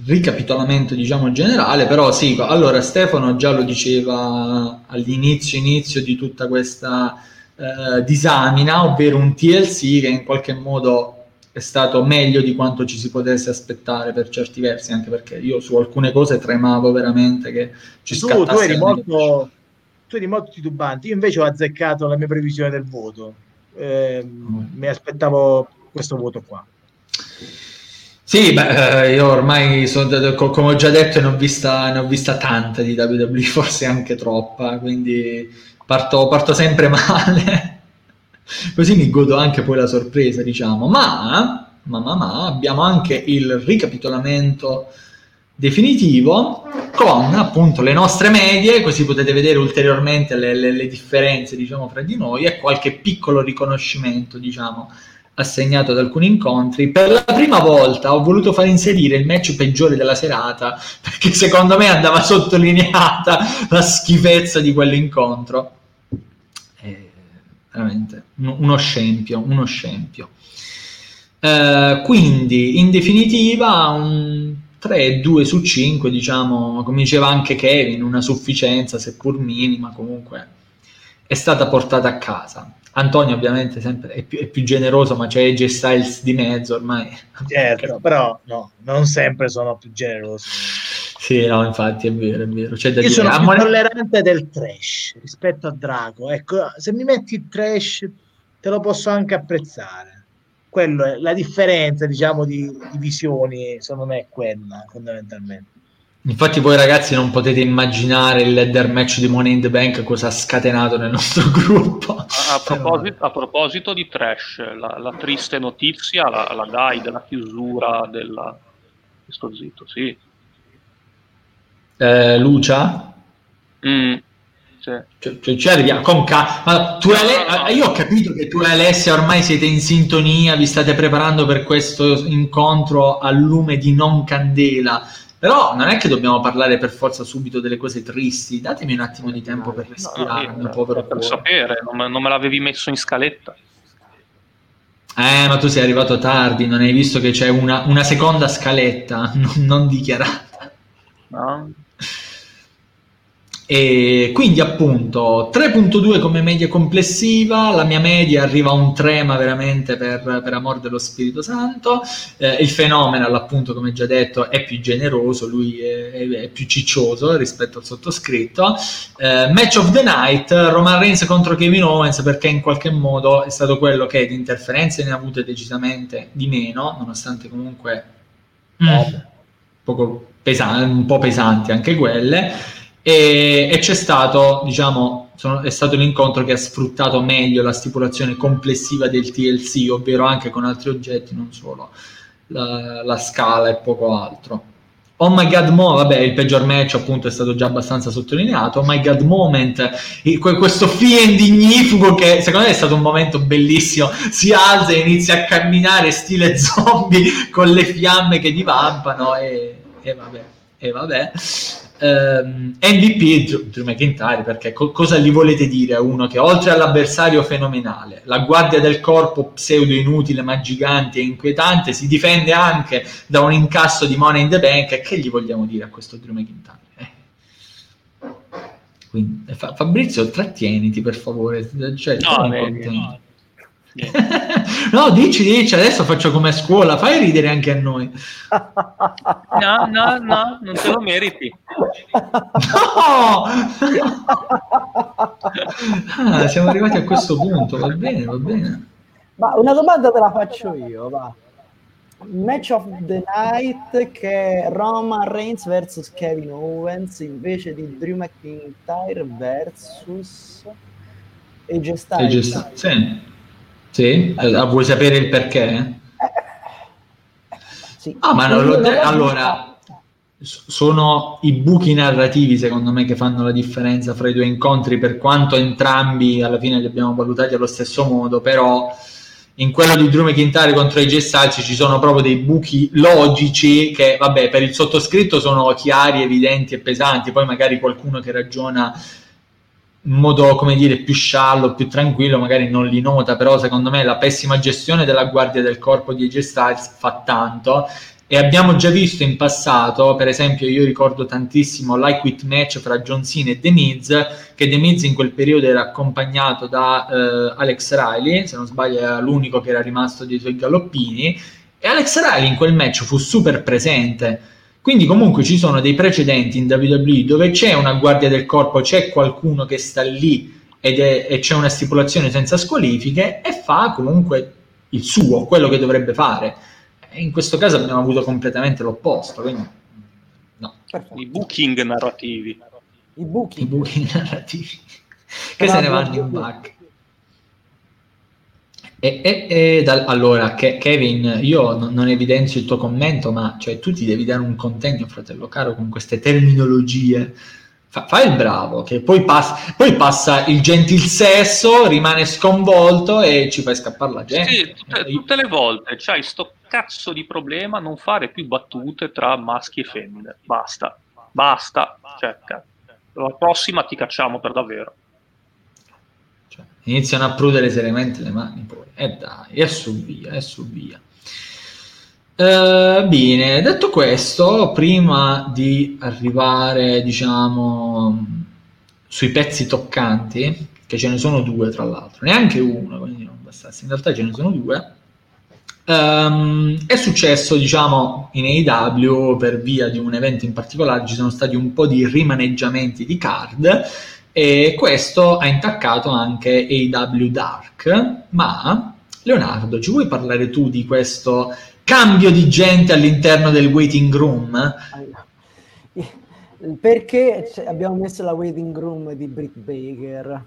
ricapitolamento diciamo generale però sì allora Stefano già lo diceva all'inizio inizio di tutta questa eh, disamina ovvero un TLC che in qualche modo è stato meglio di quanto ci si potesse aspettare per certi versi anche perché io su alcune cose tremavo veramente che ci tu, tu eri molto tu eri molto titubante. Io invece ho azzeccato la mia previsione del voto. Eh, mm. mi aspettavo questo voto qua sì, beh, eh, io ormai, sono, come ho già detto, ne ho, vista, ne ho vista tanta di WWE, forse anche troppa, quindi parto, parto sempre male, così mi godo anche poi la sorpresa, diciamo. Ma, ma, ma, ma abbiamo anche il ricapitolamento definitivo con appunto le nostre medie, così potete vedere ulteriormente le, le, le differenze, diciamo, fra di noi e qualche piccolo riconoscimento, diciamo, assegnato ad alcuni incontri. Per la prima volta ho voluto far inserire il match peggiore della serata perché secondo me andava sottolineata la schifezza di quell'incontro. È veramente uno scempio, uno scempio. Eh, quindi, in definitiva, un 3-2 su 5, diciamo, come diceva anche Kevin, una sufficienza, seppur minima, comunque è stata portata a casa. Antonio ovviamente sempre è più, è più, generoso, ma c'è AJ Styles di mezzo ormai. Certo, però no, non sempre sono più generoso. Sì, no, infatti è vero, è vero. C'è da Io dire. sono più Amore... tollerante del trash rispetto a Drago. Ecco, se mi metti il trash te lo posso anche apprezzare. Quello è la differenza, diciamo, di, di visioni, secondo me è quella, fondamentalmente. Infatti voi ragazzi non potete immaginare il ladder match di Money in the Bank cosa ha scatenato nel nostro gruppo. A, a, proposito, a proposito, di trash, la, la triste notizia, la, la, guide, la chiusura della... Sto zitto, sì. Eh, Lucia? Mm, sì. Cioè, cioè, cioè arriviamo con ca- ma tu e Ale- no, no. io ho capito che tu e Alessia ormai siete in sintonia, vi state preparando per questo incontro a lume di non candela però non è che dobbiamo parlare per forza subito delle cose tristi, datemi un attimo di tempo per respirare, no, no, per cuore. sapere, non me, non me, l'avevi messo in scaletta. Eh, ma tu sei arrivato tardi, non hai visto che c'è una, una seconda scaletta non, non dichiarata. No. E quindi appunto 3.2 come media complessiva, la mia media arriva a un 3 ma veramente per, per amor dello Spirito Santo, eh, il fenomeno appunto come già detto è più generoso, lui è, è, è più ciccioso rispetto al sottoscritto, eh, match of the night, Roman Reigns contro Kevin Owens perché in qualche modo è stato quello che di interferenze ne ha avute decisamente di meno, nonostante comunque mm, poco pesa- un po' pesanti anche quelle, e, e c'è stato, diciamo, sono, è stato l'incontro che ha sfruttato meglio la stipulazione complessiva del TLC, ovvero anche con altri oggetti, non solo la, la scala e poco altro. Oh my god, mo, vabbè, il peggior match appunto è stato già abbastanza sottolineato. Oh my god moment, questo fiend ignifugo che secondo me è stato un momento bellissimo. Si alza e inizia a camminare stile zombie con le fiamme che divampano e, e vabbè, e vabbè. Um, ehm, MVP Drew McIntyre perché co- cosa gli volete dire a uno che oltre all'avversario fenomenale, la guardia del corpo pseudo inutile ma gigante e inquietante si difende anche da un incasso di Money in the Bank che gli vogliamo dire a questo Drew McIntyre? Eh. Quindi, Fa- Fabrizio trattieniti per favore cioè, no, beh, no. no, dici, dici, adesso faccio come a scuola, fai ridere anche a noi. No, no, no, non te lo meriti. No! ah, siamo arrivati a questo punto, va bene, va bene. Ma una domanda te la faccio io, va. Match of the Night che è Roman Reigns vs Kevin Owens invece di Drew McIntyre vs AJ Styles. Sì. Sì? Eh, vuoi sapere il perché? Sì. Ah, ma non lo de- allora sono i buchi narrativi secondo me che fanno la differenza fra i due incontri per quanto entrambi alla fine li abbiamo valutati allo stesso modo però in quello di Drew McIntyre contro i Styles ci sono proprio dei buchi logici che vabbè per il sottoscritto sono chiari, evidenti e pesanti poi magari qualcuno che ragiona in modo, come dire, più sciallo, più tranquillo, magari non li nota, però secondo me la pessima gestione della guardia del corpo di AJ Styles fa tanto. E abbiamo già visto in passato, per esempio io ricordo tantissimo l'I Quit match fra John Cena e The Miz, che The Miz in quel periodo era accompagnato da eh, Alex Riley, se non sbaglio era l'unico che era rimasto dietro i galoppini, e Alex Riley in quel match fu super presente, quindi comunque ci sono dei precedenti in WWE dove c'è una guardia del corpo, c'è qualcuno che sta lì ed è, e c'è una stipulazione senza squalifiche e fa comunque il suo, quello che dovrebbe fare. E in questo caso abbiamo avuto completamente l'opposto. Quindi, no. I booking narrativi. I booking, I booking narrativi. che se ne vanno in back. E, e, e da, allora, che, Kevin, io non, non, evidenzio il tuo commento, ma cioè, tu ti devi dare un contegno, fratello caro, con queste terminologie. Fa, fai il bravo, che poi, pass- poi, passa il gentil sesso, rimane sconvolto e ci fai scappare la gente. Sì, tutte, tutte le volte c'hai sto cazzo di problema non fare più battute tra maschi e femmine. Basta, basta. Cioè, la prossima ti cacciamo per davvero iniziano a prudere seriamente le mani poi. E dai, e su via, e su via. Uh, bene, detto questo, prima di arrivare, diciamo, sui pezzi toccanti, che ce ne sono due tra l'altro, neanche uno, quindi non bastasse, in realtà ce ne sono due, um, è successo, diciamo, in AEW per via di un evento in particolare, ci sono stati un po' di rimaneggiamenti di card, e questo ha intaccato anche AW Dark, ma Leonardo, ci vuoi parlare tu di questo cambio di gente all'interno del waiting room? Perché abbiamo messo la waiting room di Britt Baker?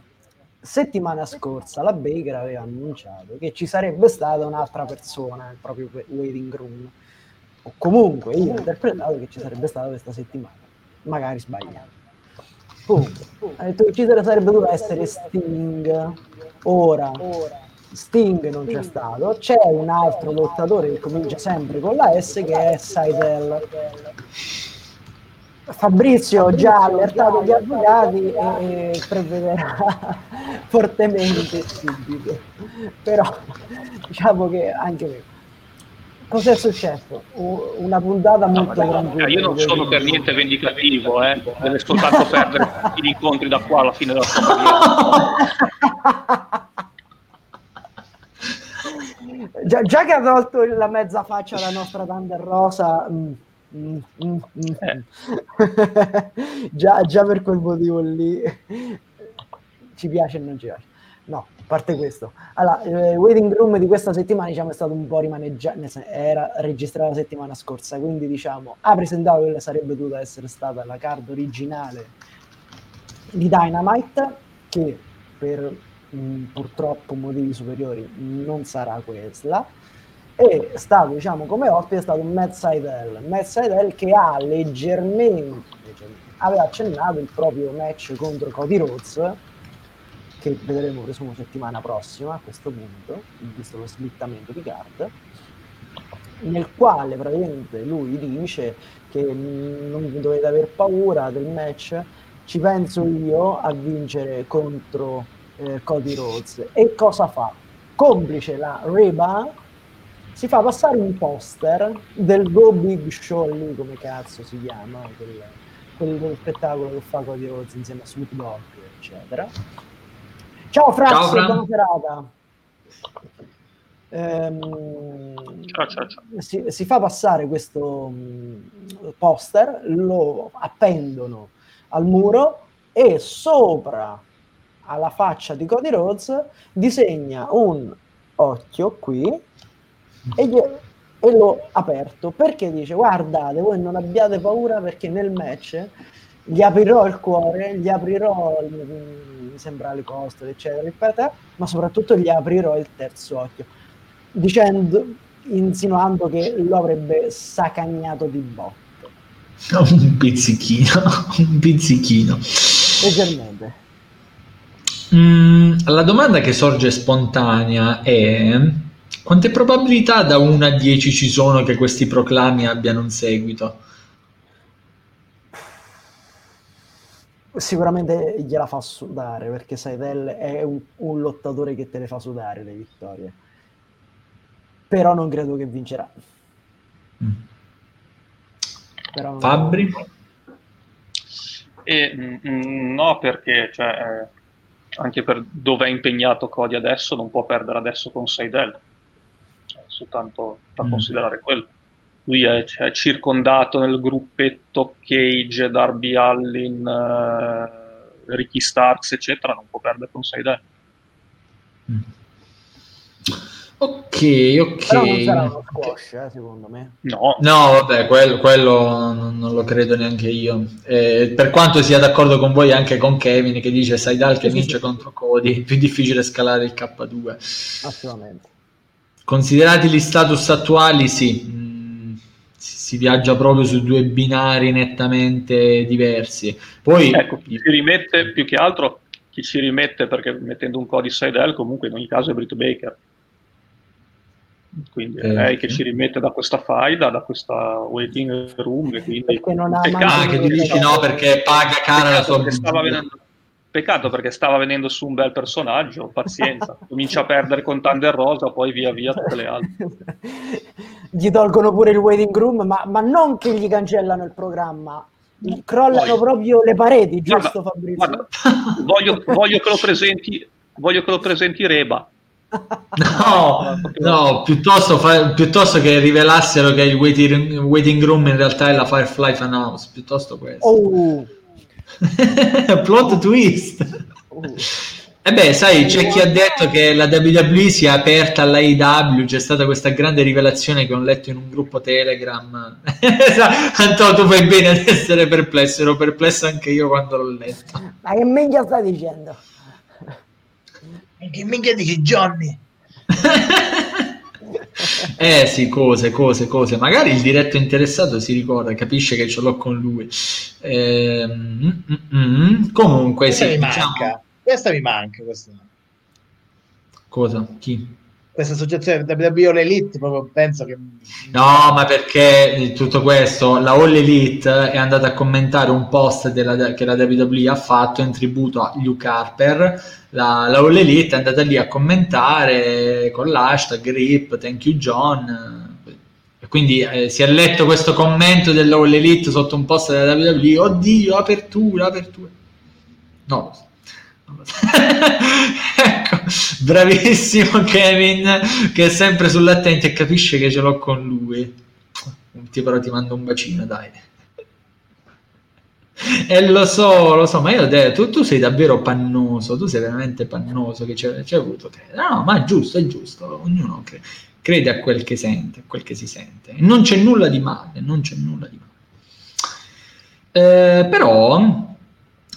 Settimana scorsa la Baker aveva annunciato che ci sarebbe stata un'altra persona nel proprio waiting room. O comunque io ho interpretato che ci sarebbe stata questa settimana, magari sbagliato. Comunque, ha detto che ci sarebbe dovuto essere Sting. Ora, Sting non c'è stato. C'è un altro lottatore che comincia sempre con la S che è Seidel. Fabrizio già allertato gli avvocati e prevederà fortemente subito. Però diciamo che anche cos'è successo? Una puntata molto no, tranquilla. Io non sono per niente vendicativo, eh. deve soltanto perdere gli incontri da qua alla fine della sua già, già, che ha tolto la mezza faccia alla nostra Thunder Rosa, mm, mm, mm. eh. già, già per quel motivo lì ci piace e non ci piace. No, parte questo, allora, il waiting room di questa settimana diciamo, è stato un po' rimaneggiato, era registrato la settimana scorsa, quindi diciamo presentato quella sarebbe dovuta essere stata la card originale di Dynamite, che per mh, mm, purtroppo motivi superiori non sarà questa, e stato diciamo come ospite è stato Matt Seidel, Matt Seidel che ha leggermente, leggermente aveva accennato il proprio match contro Cody Rhodes che vedremo presumo settimana prossima a questo punto, visto lo slittamento di card, nel quale praticamente lui dice che non dovete aver paura del match, ci penso io a vincere contro eh, Cody Rhodes. E cosa fa? Complice la Reba, si fa passare un poster del Go Big Show lì, come cazzo si chiama, quel, quel spettacolo che fa Cody Rhodes insieme a Snoop Dogg, eccetera Ciao Franz, ciao, buona serata. Ehm, ciao, ciao, ciao. Si, si, fa passare questo mm, poster, lo appendono al muro e sopra alla faccia di Cody Rhodes disegna un occhio qui e, gli, e l'ho aperto perché dice guardate voi non abbiate paura perché nel match gli aprirò il cuore, gli aprirò il, mi sembra le coste, eccetera, eccetera, ma soprattutto gli aprirò il terzo occhio, dicendo, insinuando che lo avrebbe sacagnato di botte. Un pizzichino, un pizzichino. Leggermente. Mm, la domanda che sorge spontanea è quante probabilità da 1 a 10 ci sono che questi proclami abbiano un seguito? Sicuramente gliela fa sudare perché Seidel è un, un, lottatore che te le fa sudare le vittorie. Però non credo che vincerà. Mm. Però Fabri? E, mm, mm, no, perché cioè, eh, anche per dove è impegnato Cody adesso, non può perdere adesso con Seidel. Cioè, soltanto da mm. considerare quello lui è, è, circondato nel gruppetto Cage, Darby Allin, uh, Ricky Starks, eccetera, non può perdere con Seidel. Mm. Ok, ok. Però non sarà uno squash, eh, secondo me. No, no vabbè, quello, quello non, non, lo credo neanche io. Eh, per quanto sia d'accordo con voi anche con Kevin che dice Saidal che vince contro Cody, è più difficile scalare il K2. Assolutamente. Considerati gli status attuali, sì si viaggia proprio su due binari nettamente diversi. Poi ecco, chi si rimette più che altro chi ci rimette perché mettendo un codice Seidel comunque in ogni caso è Britt Baker. Quindi è eh, lei che ci rimette da questa faida, da questa waiting room. Quindi... Perché non ha ah, che dici no perché paga cara la sua stava venendo Peccato perché stava venendo su un bel personaggio, pazienza, comincia a perdere con Thunder Rosa, poi via via tutte le altre. gli tolgono pure il waiting room, ma, ma non che gli cancellano il programma, crollano voglio. proprio le pareti, giusto guarda, Fabrizio? Guarda, voglio, voglio, che lo presenti, voglio che lo presenti Reba. No, no piuttosto, fa, piuttosto, che rivelassero che il waiting, waiting, room in realtà è la Firefly Fan House, piuttosto questo. Oh. Plot twist. Uh. E eh beh, sai, c'è chi ha detto che la WWE si è aperta all'AEW, c'è stata questa grande rivelazione che ho letto in un gruppo Telegram. Antonio, tu fai bene ad essere perplesso, ero perplesso anche io quando l'ho letto. Ma che minchia stai dicendo? Che minchia dici Johnny? eh sì, cose, cose, cose. Magari il diretto interessato si ricorda, capisce che ce l'ho con lui. Eh, mm, mm. Comunque, questa sì, mi diciamo... manca. Questa mi manca. Questa. Cosa? Chi? Questa associazione WWE All Elite, proprio penso che... No, ma perché tutto questo, la All Elite è andata a commentare un post della, che la WWE ha fatto in tributo a Luke Harper, la, la All Elite è andata lì a commentare con l'hashtag RIP, thank you John, quindi eh, si è letto questo commento della All Elite sotto un post della WWE, oddio, apertura, apertura. No, ecco, bravissimo Kevin che è sempre sull'attenti e capisce che ce l'ho con lui. Ti però ti mando un bacino, dai. E lo so, lo so, ma io detto, tu, tu sei davvero pannoso, tu sei veramente pannoso che c'è, c'è avuto te. No, no, ma è giusto, è giusto, ognuno cre- crede a quel che sente, a quel che si sente. non c'è nulla di male, non c'è nulla di male. Eh, però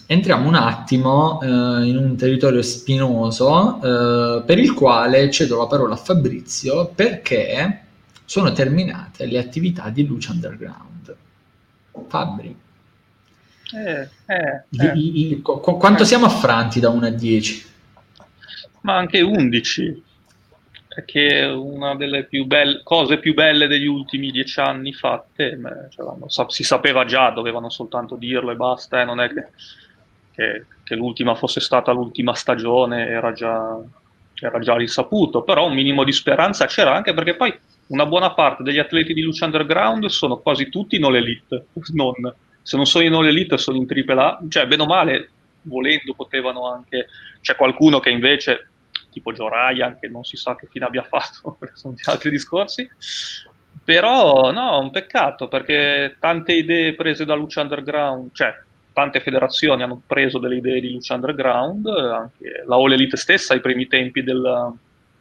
entriamo un attimo eh, in un territorio spinoso eh, per il quale cedo la parola a Fabrizio perché sono terminate le attività di Luce Underground. Fabri. Eh, eh, i, i, qu- quanto siamo affranti da 1 a 10? Ma anche 11 che è una delle più belle, cose più belle degli ultimi dieci anni fatte, cioè, si sapeva già, dovevano soltanto dirlo e basta, eh, non è che che, che l'ultima fosse stata l'ultima stagione era già, era già risaputo, però un minimo di speranza c'era anche perché poi una buona parte degli atleti di Luce Underground sono quasi tutti non elite, non, se non sono in non elite sono in triple A, cioè bene o male volendo potevano anche, c'è qualcuno che invece tipo Joe Ryan che non si sa che fine abbia fatto, sono di altri discorsi, però no, un peccato perché tante idee prese da Luce Underground, cioè tante federazioni hanno preso delle idee di Luce Underground, anche la All Elite stessa ai primi tempi del,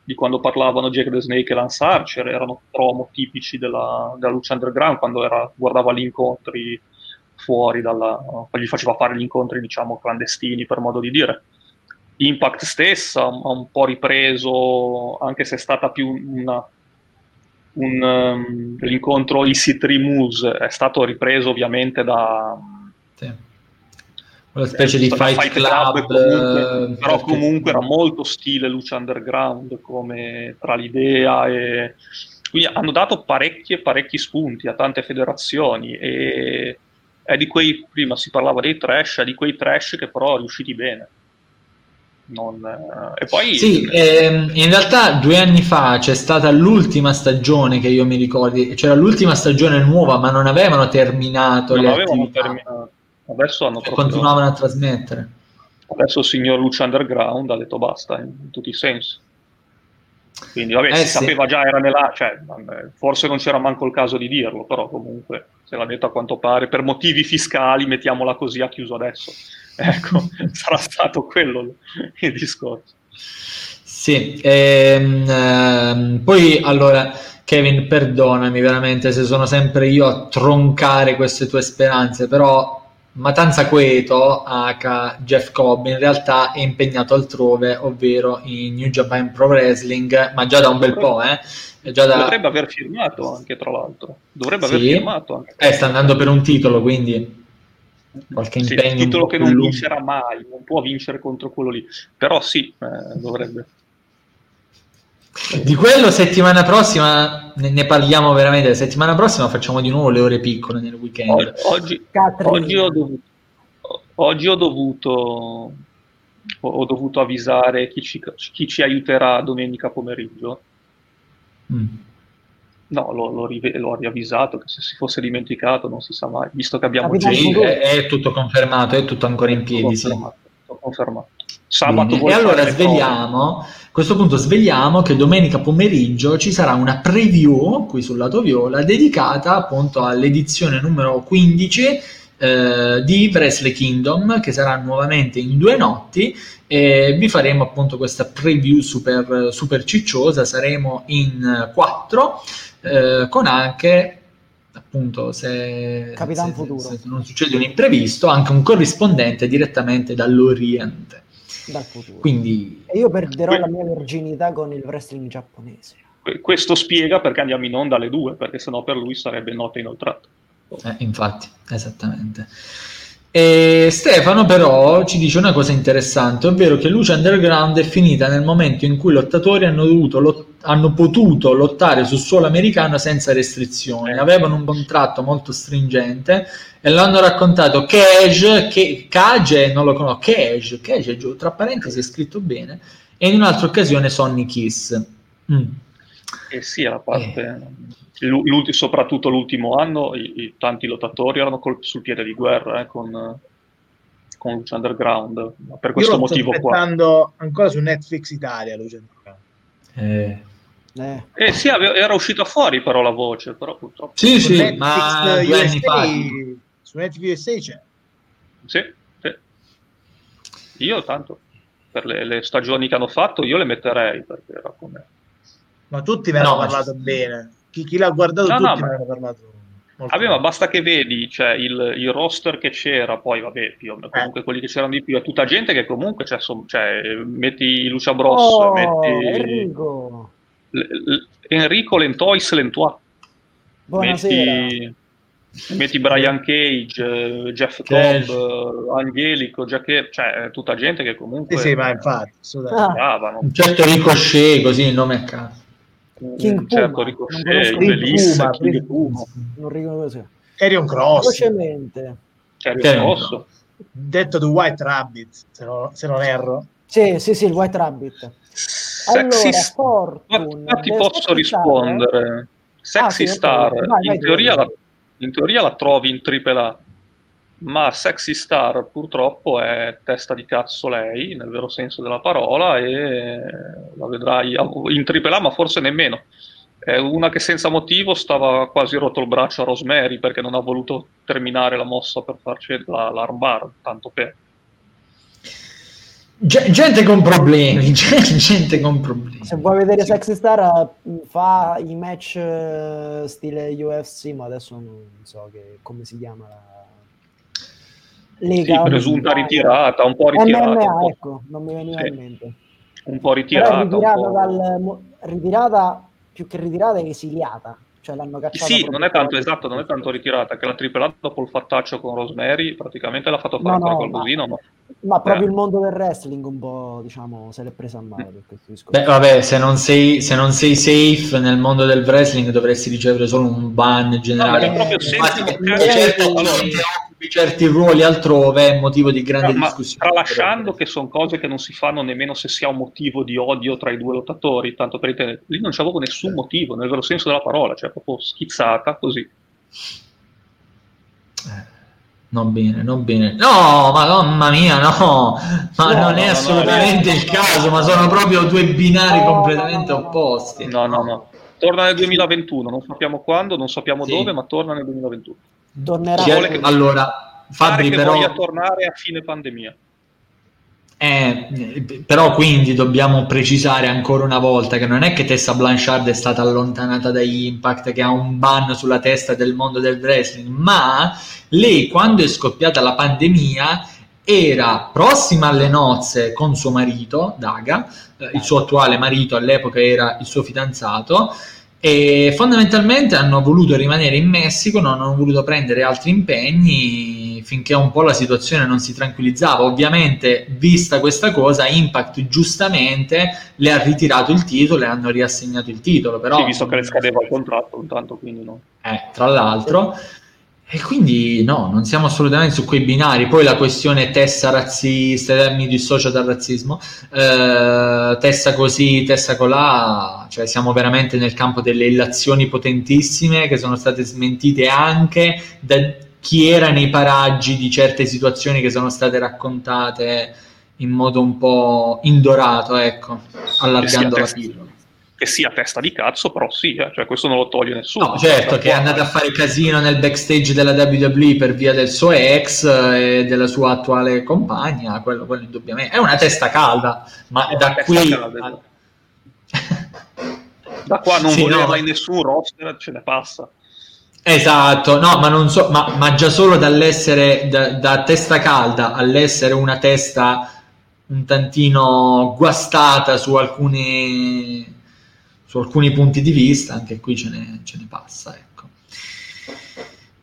di quando parlavano Jack the Snake e Lance Archer, erano promo tipici della, della Luce Underground, quando era, guardava gli incontri fuori dalla, gli faceva fare gli incontri diciamo clandestini per modo di dire. Impact stessa ha un po' ripreso, anche se è stata più una, un, um, l'incontro EC3 Moose, è stato ripreso ovviamente da... Sì una specie di fight, fight club, club comunque, eh, però comunque era molto stile luce underground come tra l'idea e quindi hanno dato parecchie parecchi spunti a tante federazioni e è di quei prima si parlava dei trash è di quei trash che però riusciti bene non, eh, e poi sì, ehm, in realtà due anni fa c'è stata l'ultima stagione che io mi ricordi c'era l'ultima stagione nuova ma non avevano terminato non avevano attività. terminato Adesso hanno proprio... continuavano a trasmettere. Adesso il signor Luce Underground ha detto basta in, in tutti i sensi. Quindi vabbè, eh, si sì. sapeva già, era nella... Cioè, forse non c'era manco il caso di dirlo, però comunque se l'ha detto a quanto pare, per motivi fiscali, mettiamola così, ha chiuso adesso. Ecco, sarà stato quello il discorso. Sì, ehm, ehm, poi allora Kevin, perdonami veramente se sono sempre io a troncare queste tue speranze, però Matanza Cueto, H. Jeff Cobb, in realtà è impegnato altrove, ovvero in New Japan Pro Wrestling, ma già da un bel po', eh? Da... Dovrebbe aver firmato anche, tra l'altro. Dovrebbe sì. aver firmato anche. Eh, sta andando per un titolo, quindi qualche impegno. Sì, un titolo che non lungo. vincerà mai, non può vincere contro quello lì. Però sì, eh, dovrebbe. Di quello settimana prossima ne, ne, parliamo veramente. La settimana prossima facciamo di nuovo le ore piccole nel weekend. Oggi, oggi, ho, dovuto, oggi ho, dovuto, ho, dovuto, avvisare chi ci, chi ci, aiuterà domenica pomeriggio. Mm. No, l'ho, l'ho, rive- l'ho, riavvisato che se si fosse dimenticato non si sa mai, visto che abbiamo sì, è, è, tutto confermato, è tutto ancora in piedi. Confermato, sì. confermato. Sabato e allora svegliamo, a questo punto svegliamo che domenica pomeriggio ci sarà una preview qui sul lato viola dedicata appunto all'edizione numero 15 eh, di Wrestle Kingdom che sarà nuovamente in due notti. E vi faremo appunto questa preview super, super cicciosa, saremo in quattro eh, con anche appunto se, se, se, non succede un imprevisto anche un corrispondente direttamente dall'Oriente dal futuro. Quindi, e io perderò que- la mia virginità con il wrestling giapponese. Questo spiega perché andiamo in onda alle due, perché sennò per lui sarebbe notte inoltrata. Eh, infatti, esattamente. E Stefano però ci dice una cosa interessante, ovvero che Luce Underground è finita nel momento in cui i lottatori hanno, lot- hanno potuto lottare sul suolo americano senza restrizioni, avevano un contratto molto stringente e l'hanno raccontato Cage, che, Cage non lo conosco, Cage, Cage tra parentesi è scritto bene, e in un'altra occasione Sonny Kiss. Mm. Eh sì, la parte... Eh. soprattutto l'ultimo anno i, i, tanti lottatori erano col, sul piede di guerra eh, con, con Luce Underground, per questo motivo qua. ancora su Netflix Italia Luce Underground. Eh. Eh. eh sì, era uscita fuori però la voce, però purtroppo... Sì, sì, Netflix, ma due anni fa su NetVSA c'è. Sì, sì. Io tanto, per le, le, stagioni che hanno fatto, io le metterei perché era come... Ma tutti mi hanno no, parlato ci... bene. Chi, chi, l'ha guardato no, tutti no, me hanno parlato Vabbè, ma basta che vedi cioè, il, il, roster che c'era, poi vabbè, più, comunque eh. quelli che c'erano di più, è tutta gente che comunque cioè, son, cioè, metti Lucia Bros, oh, metti Enrico, l, l, Enrico Lentois Lentois, metti, metti Brian Cage, Jeff Cobb, Angelico, Jack, cioè tutta gente che comunque... Sì, sì, ma infatti, ah. un certo Ricochet, così il nome a caso. King certo, Puma, Ricochet, Melissa, King Puma. Non riconosco. Carrion Cross. Velocemente. Cross. Detto The White Rabbit, se non, se non erro. Sì, sì, sì, il White Rabbit. Sexy allora, Fortune, ma ti posso rispondere. Sexy ah, sì, Star, vai, in, vai, teoria la, in, teoria la, trovi in AAA, ma Sexy Star purtroppo è testa di cazzo lei, nel vero senso della parola, e la vedrai in AAA, ma forse nemmeno. È una che senza motivo stava quasi rotto il braccio a Rosemary perché non ha voluto terminare la mossa per farci la, l'armbar, tanto per. Gente con problemi, gente con problemi. Se vuoi vedere Sexy Star, fa i match eh, stile UFC, ma adesso non so che, come si chiama la Lega. Sì, presunta ritirata, un po' ritirata. MMA, un po'. ecco, non mi veniva sì. in mente. Un po' ritirata. ritirata, dal, ritirata più che ritirata è esiliata. Cioè l'hanno cacciata sì, non è tanto esatto, non è tanto ritirata, che la AAA dopo il fattaccio con Rosemary praticamente l'ha fatto fare no, no, qualcosina. Ma, ma proprio eh. il mondo del wrestling un po', diciamo, se l'è presa a male per questo discorso. Beh, vabbè, se non, sei, se non sei safe nel mondo del wrestling dovresti ricevere solo un ban generale. No, ma è proprio semplice. Certo, allora, certi ruoli altrove è motivo di grande no, discussione. Tralasciando che sono cose che non si fanno nemmeno se si ha un motivo di odio tra i due lottatori, tanto per intendere, lì non c'è proprio nessun motivo, nel vero senso della parola, cioè proprio schizzata così. Eh, non bene, non bene. No, ma mamma mia, no, ma no, non è no, assolutamente no, il caso, ma sono proprio due binari completamente opposti. No, no, no. Torna nel 2021, non sappiamo quando, non sappiamo sì. dove, ma torna nel 2021 tornerà. Che, allora, Fabri che però... voglia tornare a fine pandemia. Eh, però quindi dobbiamo precisare ancora una volta che non è che Tessa Blanchard è stata allontanata da Impact che ha un ban sulla testa del mondo del wrestling, ma lei quando è scoppiata la pandemia era prossima alle nozze con suo marito, Daga, eh, il suo attuale marito all'epoca era il suo fidanzato, e fondamentalmente hanno voluto rimanere in Messico, non hanno voluto prendere altri impegni finché un po' la situazione non si tranquillizzava. Ovviamente, vista questa cosa, Impact giustamente le ha ritirato il titolo e hanno riassegnato il titolo. Però, sì, visto che le scadeva il contratto, intanto quindi no. Eh, tra l'altro. E quindi no, non siamo assolutamente su quei binari. Poi la questione tessa razzista, mi dissocio dal razzismo, eh, tessa così, tessa colà, cioè siamo veramente nel campo delle illazioni potentissime che sono state smentite anche da chi era nei paraggi di certe situazioni che sono state raccontate in modo un po' indorato, ecco, allargando la pillola che sia testa di cazzo, però sì, eh, cioè questo non lo toglie nessuno. No, certo, che è andato a fare casino nel backstage della WWE per via del suo ex e della sua attuale compagna, quello, quello indubbiamente. È una testa calda, ma è da qui... Calda, da qua non sì, voleva no. in nessun roster, ce ne passa. Esatto, no, ma non so, ma, ma già solo dall'essere da, da testa calda all'essere una testa un tantino guastata su alcuni su alcuni punti di vista, anche qui ce ne, ce ne passa. Ecco.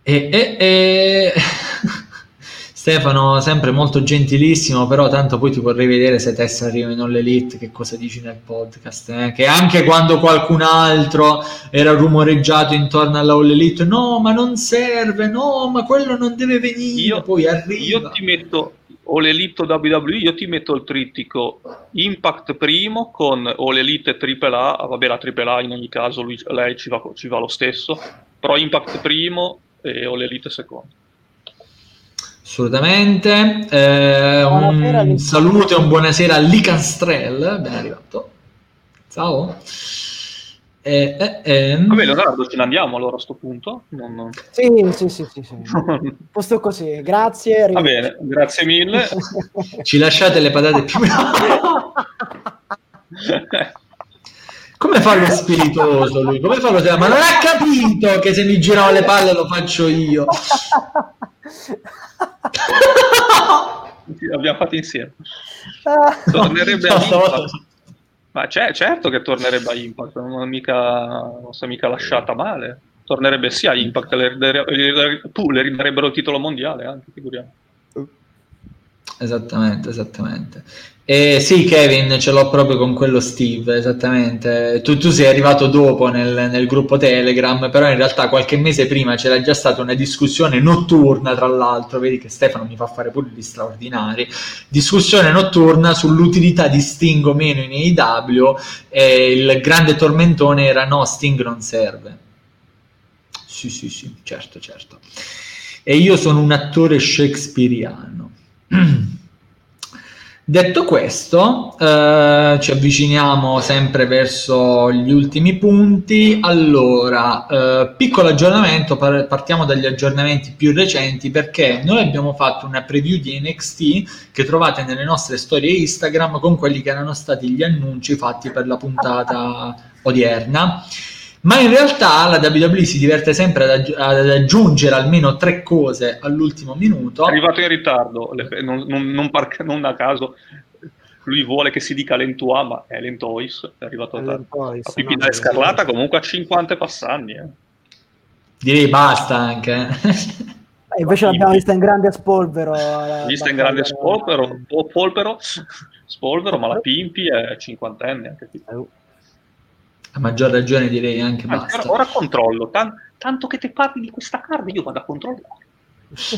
E, e, e... Stefano, sempre molto gentilissimo, però tanto poi ti vorrei vedere se Tessa arriva in All Elite, che cosa dici nel podcast, eh? che anche quando qualcun altro era rumoreggiato intorno alla All Elite, no, ma non serve, no, ma quello non deve venire, io, poi arriva. Io ti metto, o l'Elite WWE, io ti metto il trittico Impact primo con o l'Elite AAA, vabbè la AAA in ogni caso lui, lei ci va, ci va, lo stesso, però Impact primo e o l'Elite secondo. Assolutamente. Eh, un saluto e un buonasera a Licanstrell, ben arrivato. Ciao. Eh, eh, ehm. Vabbè, Leonardo, ce ne andiamo allora a questo punto? Non, non... Sì, sì, sì, sì, sì. Posto così, grazie. Va bene, grazie mille. Ci lasciate le patate più... Come fa lo spiritoso lui? Come fa lo Ma non ha capito che se mi girano le palle lo faccio io. L'abbiamo fatto insieme. Tornerebbe a Impact. Ma certo che tornerebbe a Impact, non, mica, non si è mica lasciata male. Tornerebbe sia a Impact, le, le, le ridarebbero il titolo mondiale anche, figuriamo. Esattamente, esattamente. Eh, sì, Kevin, ce l'ho proprio con quello Steve, esattamente. Tu, tu sei arrivato dopo nel, nel, gruppo Telegram, però in realtà qualche mese prima c'era già stata una discussione notturna, tra l'altro, vedi che Stefano mi fa fare pure gli straordinari, discussione notturna sull'utilità di Sting o meno in AEW e il grande tormentone era no, Sting non serve. Sì, sì, sì, certo, certo. E io sono un attore shakespeariano. Detto questo, eh, ci avviciniamo sempre verso gli ultimi punti. Allora, eh, piccolo aggiornamento, partiamo dagli aggiornamenti più recenti perché noi abbiamo fatto una preview di NXT che trovate nelle nostre storie Instagram con quelli che erano stati gli annunci fatti per la puntata odierna ma in realtà la WWE si diverte sempre ad, aggi- ad, aggiungere almeno tre cose all'ultimo minuto. È arrivato in ritardo, non, non, non, par- non a caso. Lui vuole che si dica Lentua, ma è Lentois, è arrivato a tardi. La Pipina no, Scarlata comunque a 50 passanni. Eh. Direi basta anche. Eh, invece l'abbiamo vista in grande spolvero. Vista in grande spolvero, polvero, spolvero, ma la Pimpi è cinquantenne anche qui. A maggior ragione direi anche basta. Ora controllo, Tan- tanto che ti parli di questa card io vado a controllare.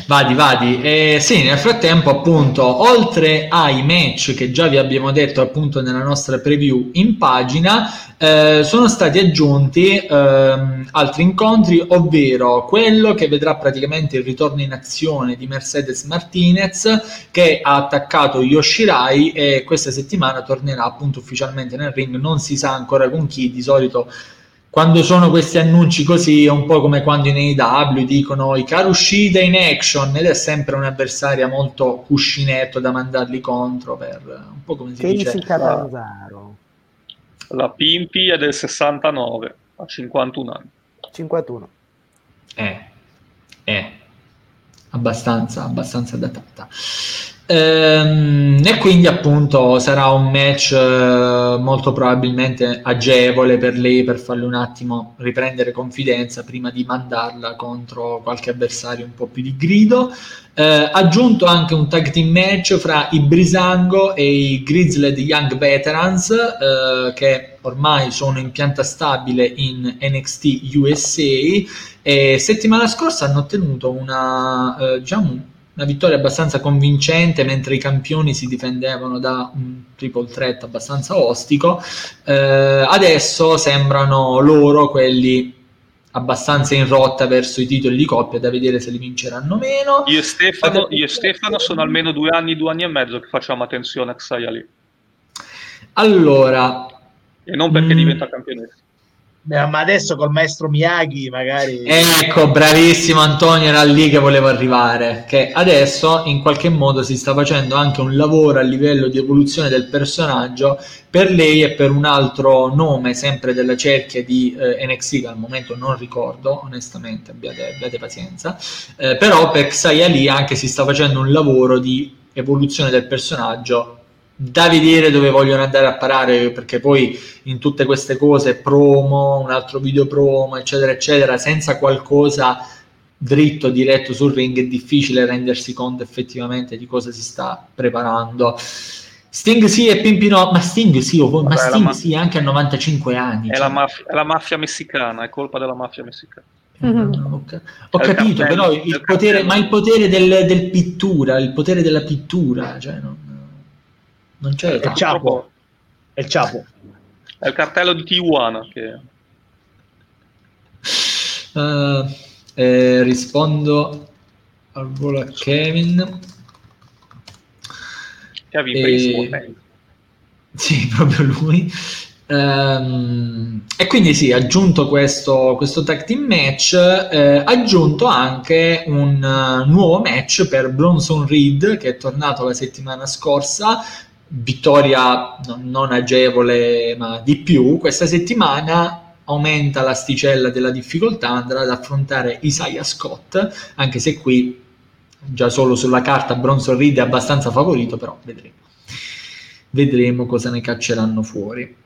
Vadi, vadi. Eh, sì, nel frattempo, appunto, oltre ai match che già vi abbiamo detto appunto nella nostra preview in pagina, eh, sono stati aggiunti eh, altri incontri, ovvero quello che vedrà praticamente il ritorno in azione di Mercedes Martinez che ha attaccato Yoshirai e questa settimana tornerà appunto ufficialmente nel ring. Non si sa ancora con chi, di solito quando sono questi annunci così è un po' come quando in AEW dicono i Karushida in action ed è sempre un'avversaria molto cuscinetto da mandarli contro per un po' come si che dice. Catanzaro. la Pimpi è del 69 a 51 anni. 51 eh, eh. Abbastanza abbastanza datata e quindi appunto sarà un match eh, molto probabilmente agevole per lei per farle un attimo riprendere confidenza prima di mandarla contro qualche avversario un po' più di grido. Eh, aggiunto anche un tag team match fra i Brisango e i Grizzled Young Veterans eh, che ormai sono in pianta stabile in NXT USA e settimana scorsa hanno ottenuto una eh, diciamo una vittoria abbastanza convincente mentre i campioni si difendevano da un triple threat abbastanza ostico. Eh, adesso sembrano loro quelli abbastanza in rotta verso i titoli di coppia da vedere se li vinceranno o meno. Io e Stefano, io e Stefano sono almeno due anni, due anni e mezzo che facciamo attenzione a Xaya lì. Allora... E non perché mh, mm, diventa campionessa. Ma adesso col maestro Miyagi magari... Ecco, bravissimo Antonio, era lì che volevo arrivare, che adesso in qualche modo si sta facendo anche un lavoro a livello di evoluzione del personaggio per lei e per un altro nome, sempre della cerchia di eh, NXT, che al momento non ricordo, onestamente, abbiate, abbiate pazienza, eh, però per Xia Lee anche si sta facendo un lavoro di evoluzione del personaggio da vedere dove vogliono andare a parare perché poi in tutte queste cose promo, un altro video promo eccetera eccetera senza qualcosa dritto diretto sul ring è difficile rendersi conto effettivamente di cosa si sta preparando Sting sì e Pimpino ma Sting sì, o, ma Sting ma- sì anche a 95 anni è, cioè. la mafia, è la mafia messicana è colpa della mafia messicana Mm-hmm. Ho, ho capito, però il potere, ma il potere del, del, pittura, il potere della pittura, cioè non, non c'è è il Ciapo. È il Ciapo. È il cartello di Tijuana che... Uh, eh, rispondo al volo a Kevin. Kevin e... Sì, proprio lui. Ehm, e quindi sì, aggiunto questo, questo tag team match, eh, aggiunto anche un uh, nuovo match per Bronson Reed che è tornato la settimana scorsa, vittoria non, agevole ma di più, questa settimana aumenta l'asticella della difficoltà, andrà ad affrontare Isaiah Scott, anche se qui già solo sulla carta Bronson Reed è abbastanza favorito, però vedremo. Vedremo cosa ne cacceranno fuori.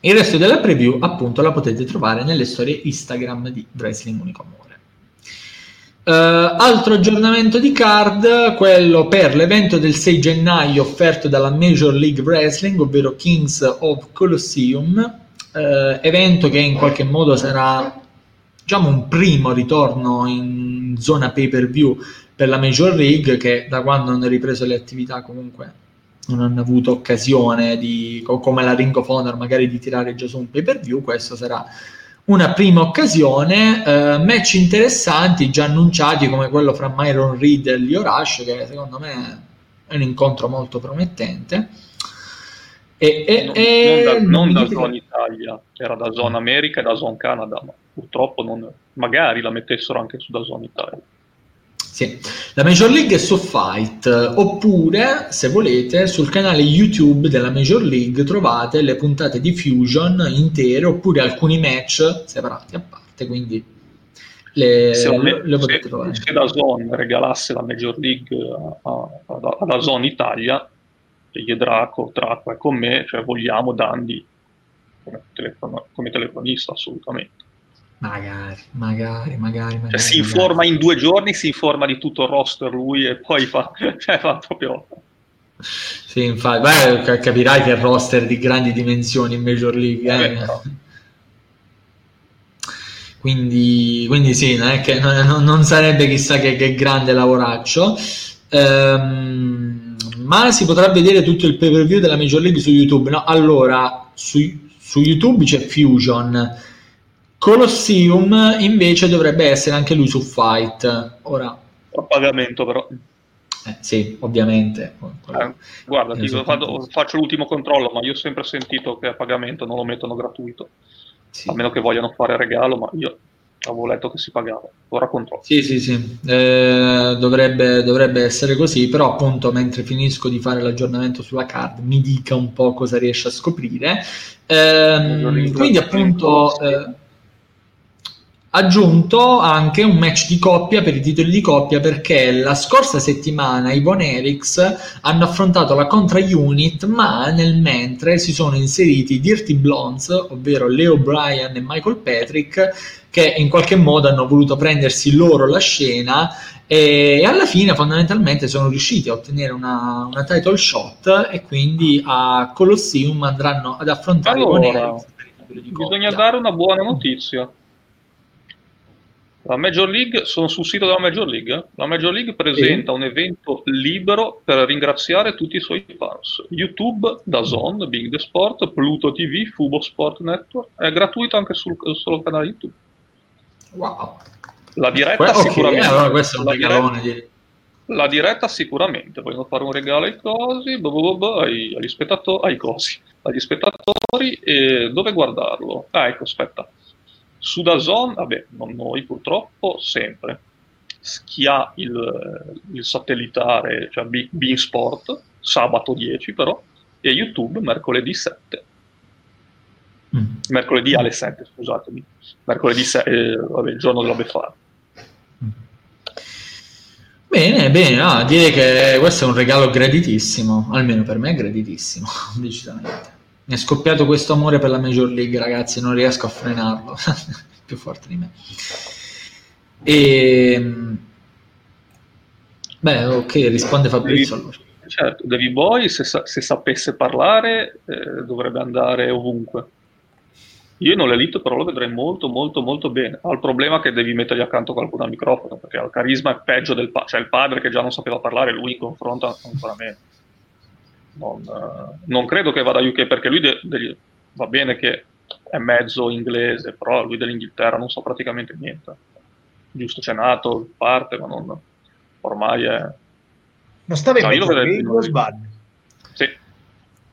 Il resto della preview, appunto, la potete trovare nelle storie Instagram di Wrestling Unico Amore. Uh, altro aggiornamento di card, quello per l'evento del 6 gennaio offerto dalla Major League Wrestling, ovvero Kings of Colosseum, uh, evento che in qualche modo sarà diciamo un primo ritorno in zona pay per view per la Major League che da quando hanno ripreso le attività comunque non hanno avuto occasione di, come la Ring of Honor magari di tirare già su un pay per view, questo sarà una prima occasione, eh, match interessanti già annunciati come quello fra Myron Reed e Leo Rush che secondo me è un incontro molto promettente. E, e, non, e non, da, non da Zone Italia, era da Zone America e da Zone Canada, ma purtroppo non, magari la mettessero anche su da Zone Italia. Sì. La Major League è su Fight, oppure se volete sul canale YouTube della Major League trovate le puntate di Fusion intere oppure alcuni match separati a parte, quindi le, se, le, le potete se, trovare. Se la Zone regalasse la Major League alla Zone Italia, io Draco, Draco è con me, cioè vogliamo Dandy come, telefon- come telefonista assolutamente. Magari, magari, magari. magari cioè, si informa in due giorni, si informa di tutto il roster lui e poi fa, cioè, fa proprio... Sì, infatti, beh, capirai che è roster di grandi dimensioni in Major League. Eh? Eh, quindi, quindi sì, non, è che, non, non sarebbe chissà che, che grande lavoraccio. Ehm, ma si potrà vedere tutto il pay per view della Major League su YouTube. No? Allora, su, su YouTube c'è Fusion Colosseum invece dovrebbe essere anche lui su Fight. Ora, a pagamento però. Eh, sì, ovviamente. Eh, guarda, dico, vado, faccio l'ultimo controllo, ma io ho sempre sentito che a pagamento non lo mettono gratuito. Sì. A meno che vogliano fare regalo, ma io avevo letto che si pagava. Ora controllo. Sì, sì, sì. Eh, dovrebbe, dovrebbe, essere così, però appunto mentre finisco di fare l'aggiornamento sulla card mi dica un po' cosa riesce a scoprire. Eh, quindi appunto... Aggiunto anche un match di coppia per i titoli di coppia perché la scorsa settimana i Von Eriks hanno affrontato la Contra Unit ma nel mentre si sono inseriti i Dirty Blondes ovvero Leo Bryan e Michael Patrick che in qualche modo hanno voluto prendersi loro la scena e alla fine fondamentalmente sono riusciti a ottenere una, una title shot e quindi a Colosseum andranno ad affrontare allora, i Von Eriks bisogna dare una buona notizia la Major League, sono sul sito della Major League. La Major League presenta sì. un evento libero per ringraziare tutti i suoi fans. YouTube, Dazon, Big The Sport, Pluto TV, Fubo Sport Network. È gratuito anche sul solo canale YouTube. Wow. La diretta que- sicuramente. allora questo è un regalone di... La diretta sicuramente, vogliono fare un regalo ai cosi, boh, boh, boh, ai, agli, spettatori, ai cosi, agli spettatori e dove guardarlo? Ah, ecco, aspetta su Dazon, vabbè, non noi purtroppo, sempre. Chi ha il, il satellitare, cioè Bean Sport, sabato 10 però, e YouTube mercoledì 7. Mm. Mercoledì alle 7, scusatemi. Mercoledì 6, eh, vabbè, il giorno della Befana. Mm. Bene, bene, no, direi che questo è un regalo graditissimo, almeno per me è graditissimo, decisamente. Mi è scoppiato questo amore per la Major League, ragazzi, non riesco a frenarlo. più forte di me. E... Ehm, beh, ok, risponde Fabrizio allora. Certo, Davy Boy, se, sa- se sapesse parlare, eh, dovrebbe andare ovunque. Io in l'elite però lo vedrei molto, molto, molto bene. Ha il problema che devi mettergli accanto qualcuno al microfono, perché il carisma è peggio del padre. Cioè il padre che già non sapeva parlare, lui in confronto ancora meno non, eh, non, credo che vada a UK perché lui de- de- va bene che è mezzo inglese, però lui dell'Inghilterra non sa praticamente niente. Giusto, c'è nato, parte, ma non, ormai è... Non stava in no, o sbaglio? Sì.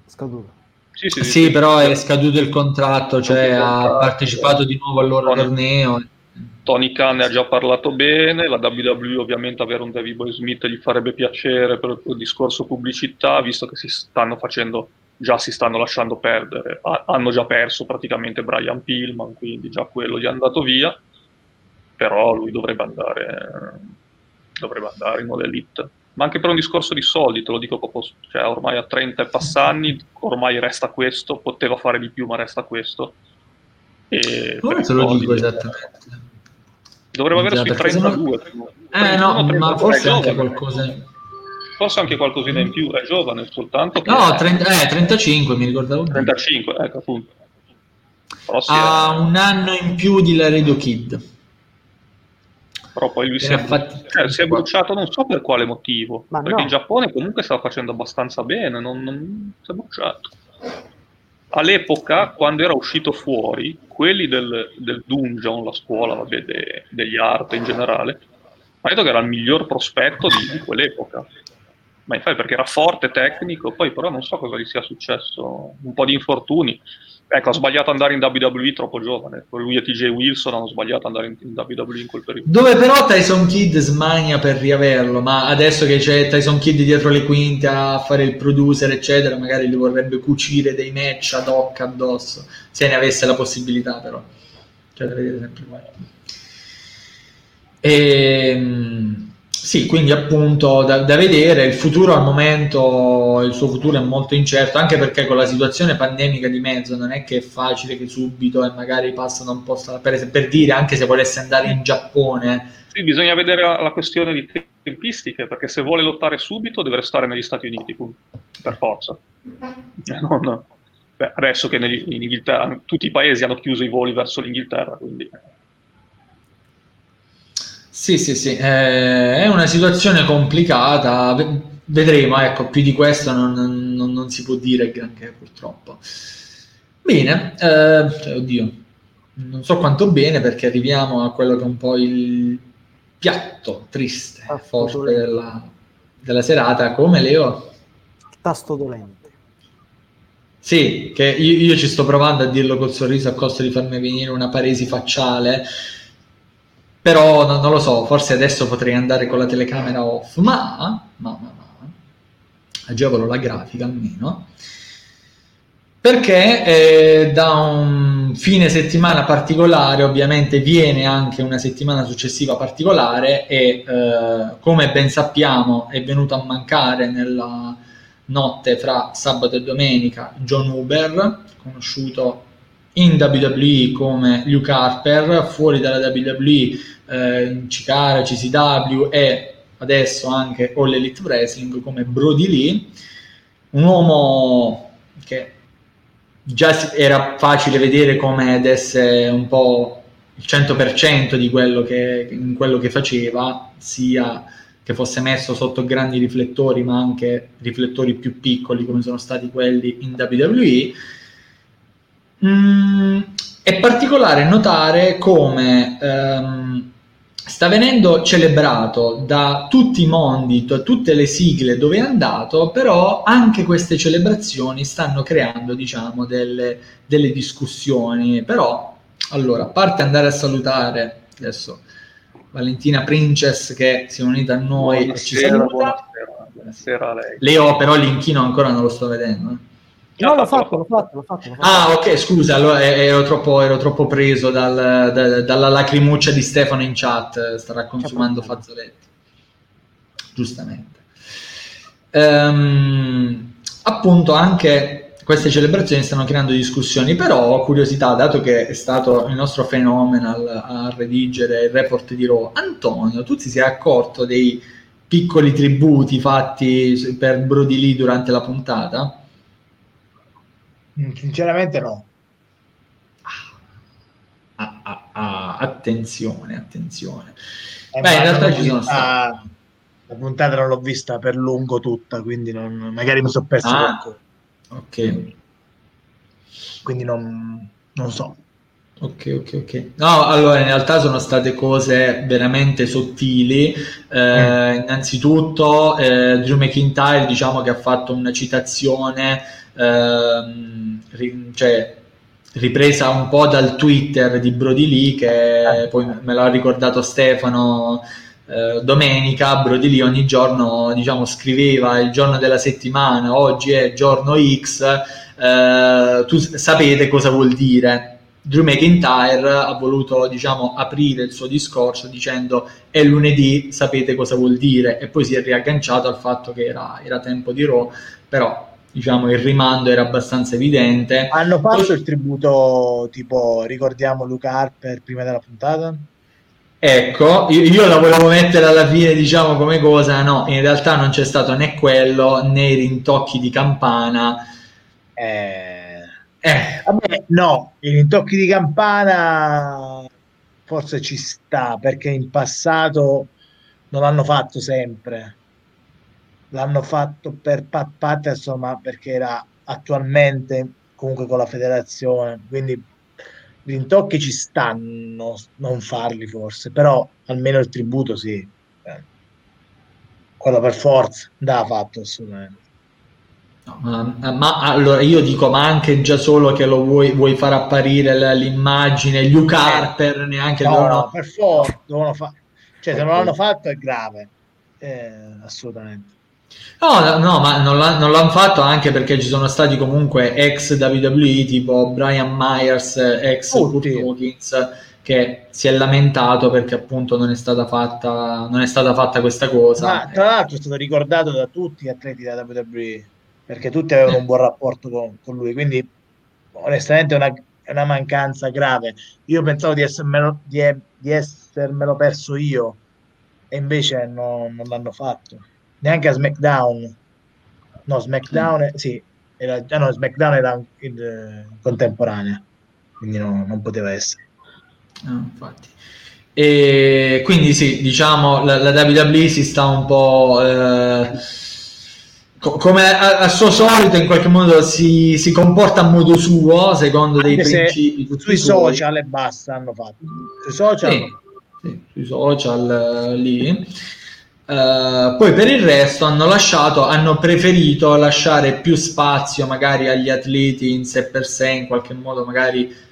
Scaduto. Sì, sì, sì, sì però è scaduto il contratto, cioè ha partecipato di nuovo al loro torneo. Tony Khan ne ha già parlato bene, la WWE ovviamente avere un Davy Boy Smith gli farebbe piacere per il discorso pubblicità, visto che si stanno facendo, già si stanno lasciando perdere, hanno già perso praticamente Brian Pillman, quindi già quello gli è andato via, però lui dovrebbe andare, dovrebbe andare in All Elite. Ma anche per un discorso di soldi, te lo dico proprio, cioè ormai a 30 e passanni, ormai resta questo, poteva fare di più ma resta questo. E Come te lo dico esattamente? Dovrebbe avere sui 32. Eh no, ma forse anche qualcosa. Forse anche qualcosina in più, è giovane soltanto. Che no, 30, eh, 35 mi ricordavo. 35, ecco appunto. ha un anno in più di Laredo Kid. Però poi lui si è, fatti... cioè, si è, bruciato, non so per quale motivo. Ma perché no. in Giappone comunque stava facendo abbastanza bene, non, non si è bruciato all'epoca, quando era uscito fuori, quelli del, del dungeon, la scuola vabbè, de, degli art in generale, ha detto che era il miglior prospetto di, di quell'epoca. Ma infatti perché era forte, tecnico, poi però non so cosa gli sia successo, un po' di infortuni. Ecco, ha sbagliato andare in WWE troppo giovane. Lui e TJ Wilson hanno sbagliato andare in, in WWE in quel periodo. Dove però Tyson Kidd smania per riaverlo, ma adesso che c'è Tyson Kidd dietro le quinte a fare il producer, eccetera, magari gli vorrebbe cucire dei match ad hoc addosso, se ne avesse la possibilità però. Cioè, da vedere sempre qua. E ehm, sì, quindi appunto da, da, vedere, il futuro al momento, il suo futuro è molto incerto, anche perché con la situazione pandemica di mezzo non è che è facile che subito e magari passano un po' per, per dire, anche se volesse andare in Giappone. Sì, bisogna vedere la questione di tempistiche, perché se vuole lottare subito deve restare negli Stati Uniti, per forza. Eh, non, beh, adesso che in Inghilterra tutti i paesi hanno chiuso i voli verso l'Inghilterra, quindi sì, sì, sì, eh, è una situazione complicata, vedremo, ecco, più di questo non, non, non si può dire granché purtroppo. Bene, eh, cioè, oddio, non so quanto bene perché arriviamo a quello che è un po' il piatto triste, Tasto forte della, della, serata, come Leo? Tasto dolente. Sì, che io, io, ci sto provando a dirlo col sorriso a costo di farmi venire una paresi facciale, però no, non lo so, forse adesso potrei andare con la telecamera off, ma, ma, ma, ma agevolo la grafica almeno, perché eh, da un fine settimana particolare ovviamente viene anche una settimana successiva particolare e eh, come ben sappiamo è venuto a mancare nella notte fra sabato e domenica John Uber, conosciuto in WWE come Luke Harper, fuori dalla WWE eh, in Chikara, CCW e adesso anche All Elite Wrestling come Brody Lee, un uomo che già era facile vedere come desse un po' il 100% di quello che, in quello che faceva, sia che fosse messo sotto grandi riflettori, ma anche riflettori più piccoli come sono stati quelli in WWE. Mm, è particolare notare come um, sta venendo celebrato da tutti i mondi, da tutte le sigle dove è andato, però anche queste celebrazioni stanno creando, diciamo, delle, delle discussioni. Però, allora, a parte andare a salutare adesso Valentina Princess che si è unita a noi buonasera, e ci saluta. Buonasera, buonasera a lei. Leo, però l'inchino ancora non lo sto vedendo. Eh. No, l'ho fatto, l'ho fatto, l'ho fatto, l'ho fatto. Ah, ok, scusa, allora ero troppo, ero troppo preso dal, da, dalla lacrimuccia di Stefano in chat, starà consumando fazzoletti. Giustamente. Ehm, appunto, anche queste celebrazioni stanno creando discussioni, però curiosità, dato che è stato il nostro phenomenal a redigere il report di Raw, Antonio, tu ti sei accorto dei piccoli tributi fatti per Brody Lee durante la puntata? Mm, sinceramente no. Ah, ah, ah, attenzione, attenzione. Eh, Beh, in realtà ci sono stati. La puntata non l'ho vista per lungo tutta, quindi non, magari mi sono perso ah, qualcosa. Ok. Quindi non, non so. Ok, ok, ok. No, allora in realtà sono state cose veramente sottili. Eh, mm. Innanzitutto, eh, Drew McIntyre, diciamo che ha fatto una citazione, ehm, ri- cioè ripresa un po' dal Twitter di Brody Lee, che eh. poi me l'ha ricordato Stefano eh, domenica. Brody Lee ogni giorno, diciamo, scriveva il giorno della settimana, oggi è giorno X, eh, tu sapete cosa vuol dire Drew McIntyre ha voluto diciamo, aprire il suo discorso dicendo è lunedì, sapete cosa vuol dire e poi si è riagganciato al fatto che era, era tempo di Raw, però diciamo il rimando era abbastanza evidente. Hanno fatto poi... il tributo tipo ricordiamo Luca Harper prima della puntata? Ecco, io, io, la volevo mettere alla fine, diciamo come cosa, no, in realtà non c'è stato né quello né i rintocchi di campana. Eh eh, vabbè, no, i rintocchi di campana forse ci sta perché in passato non l'hanno fatto sempre. L'hanno fatto per Pat Patterson, ma perché era attualmente comunque con la federazione, quindi i rintocchi ci stanno, non farli forse, però almeno il tributo sì. Eh. Quello per forza, da fatto assolutamente. No, ma, ma, allora io dico, ma anche già solo che lo vuoi, vuoi far apparire l'immagine, Luke Harper eh, neanche no, devono... no, per forza, fa... cioè se non l'hanno fatto è grave, eh, assolutamente. No, no, ma non, l'ha, non, l'hanno fatto anche perché ci sono stati comunque ex WWE tipo Brian Myers, ex Kurt Hawkins, che si è lamentato perché appunto non è stata fatta, non è stata fatta questa cosa. Ma tra l'altro è stato ricordato da tutti gli atleti della WWE perché tutti avevano un buon rapporto con, con lui, quindi onestamente è una, è una, mancanza grave. Io pensavo di essermelo, di, di essermelo perso io e invece no, non l'hanno fatto. Neanche a SmackDown. No, SmackDown, mm. sì, era, ah no, SmackDown era in contemporanea, quindi no, non poteva essere. No, infatti. E quindi sì, diciamo la, la WWE si sta un po' eh, come a, a, suo solito in qualche modo si, si, comporta a modo suo secondo Anche dei principi sui social e basta hanno fatto sui social, sì, sì, sui social uh, lì uh, poi per il resto hanno lasciato hanno preferito lasciare più spazio magari agli atleti in sé per sé in qualche modo magari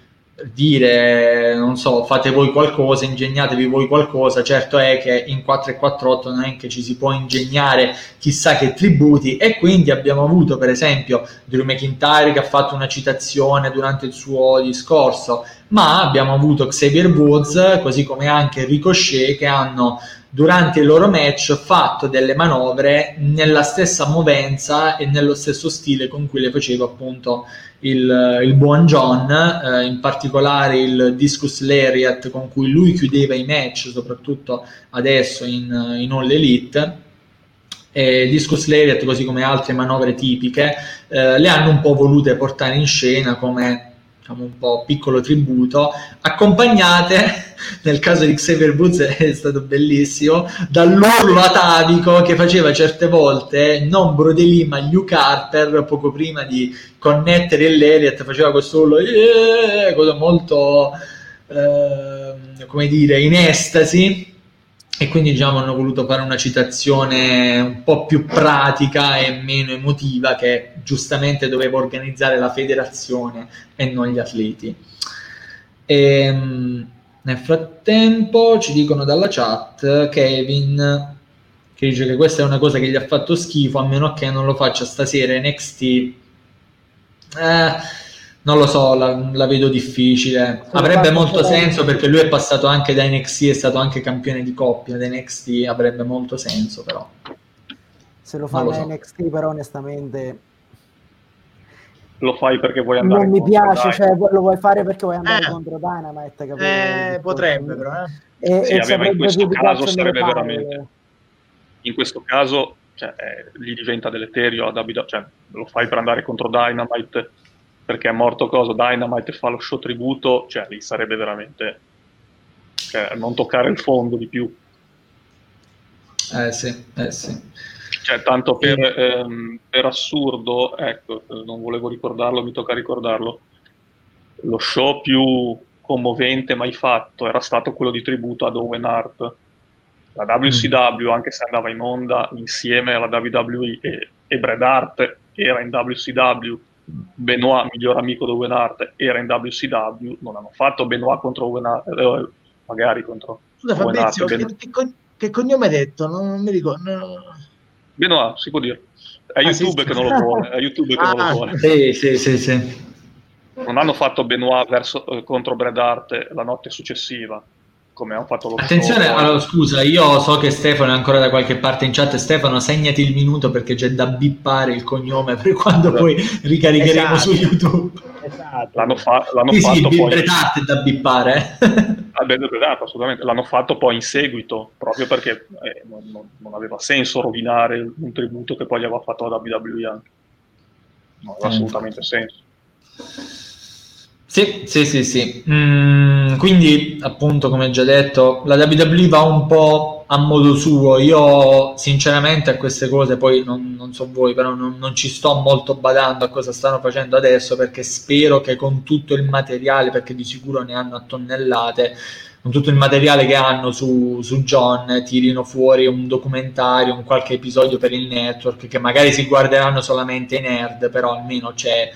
dire, non so, fate voi qualcosa, ingegnatevi voi qualcosa, certo è che in 4 e 4.8 non è che ci si può ingegnare chissà che tributi e quindi abbiamo avuto per esempio Drew McIntyre che ha fatto una citazione durante il suo discorso, ma abbiamo avuto Xavier Woods, così come anche Ricochet che hanno durante il loro match fatto delle manovre nella stessa movenza e nello stesso stile con cui le faceva appunto il, il buon John, eh, in particolare il Discus Lariat con cui lui chiudeva i match, soprattutto adesso in, in All Elite. E Discus Lariat, così come altre manovre tipiche, eh, le hanno un po' volute portare in scena come diciamo, un po' piccolo tributo, accompagnate, nel caso di Xavier Woods è stato bellissimo, dall'urlo atavico che faceva certe volte non Brodeli ma Luke Harper poco prima di connettere Lariat, faceva questo urlo, yeah! cosa molto, eh, come dire, in estasi e quindi diciamo hanno voluto fare una citazione un po' più pratica e meno emotiva che giustamente doveva organizzare la federazione e non gli atleti. Ehm, nel frattempo ci dicono dalla chat Kevin che dice che questa è una cosa che gli ha fatto schifo a meno che non lo faccia stasera NXT. Eh, non lo so, la, la vedo difficile. Avrebbe molto senso perché lui è passato anche da NXT, è stato anche campione di coppia da NXT, avrebbe molto senso però. Se lo fa da so. NXT però onestamente... Lo fai perché vuoi andare Non mi piace, cioè, lo vuoi fare perché vuoi andare eh. contro Dynamite, capito? Eh, potrebbe però, eh. E, sì, e vabbè, in questo caso sarebbe veramente... In questo caso cioè, eh, gli diventa deleterio a WWE, cioè lo fai per andare contro Dynamite perché è morto cosa, Dynamite fa lo show tributo, cioè lì sarebbe veramente cioè, non toccare il fondo di più. Eh sì, eh sì. Cioè, tanto per, ehm, per assurdo, ecco, non volevo ricordarlo, mi tocca ricordarlo, lo show più commovente mai fatto era stato quello di tributo ad Owen Hart. La WCW, mm. anche se andava in onda insieme alla WWE e, e Bret Hart era in WCW, Benoit, miglior amico di Owen Hart, era in WCW, non hanno fatto Benoit contro Owen Hart, eh, magari contro Scusa Fabrizio, che, che, che, cognome hai detto? Non, non mi ricordo. No. Benoit, si può dire. È ah, YouTube sì, che non lo vuole, è YouTube che ah, non lo ah, vuole. Sì, sì, sì, sì. Non hanno fatto Benoit verso, eh, contro Bret Hart la notte successiva, come hanno fatto loro. Attenzione, allora, scusa, io so che Stefano è ancora da qualche parte in chat. Stefano, segnati il minuto perché c'è da bippare il cognome per quando esatto. poi ricaricheremo esatto. su YouTube. Esatto. L'hanno, fa- l'hanno sì, fatto sì, poi. Bret da bippare. Ah, beh, assolutamente. L'hanno fatto poi in seguito, proprio perché eh, non, non, aveva senso rovinare un tributo che poi gli aveva fatto la WWE anche. Non aveva eh, assolutamente senso. Sì, sì, sì, sì. Mm, quindi, appunto, come già detto, la WWE va un po' a modo suo. Io, sinceramente, a queste cose, poi non, non so voi, però non, non, ci sto molto badando a cosa stanno facendo adesso, perché spero che con tutto il materiale, perché di sicuro ne hanno a tonnellate, con tutto il materiale che hanno su, su John, tirino fuori un documentario, un qualche episodio per il network, che magari si guarderanno solamente i nerd, però almeno c'è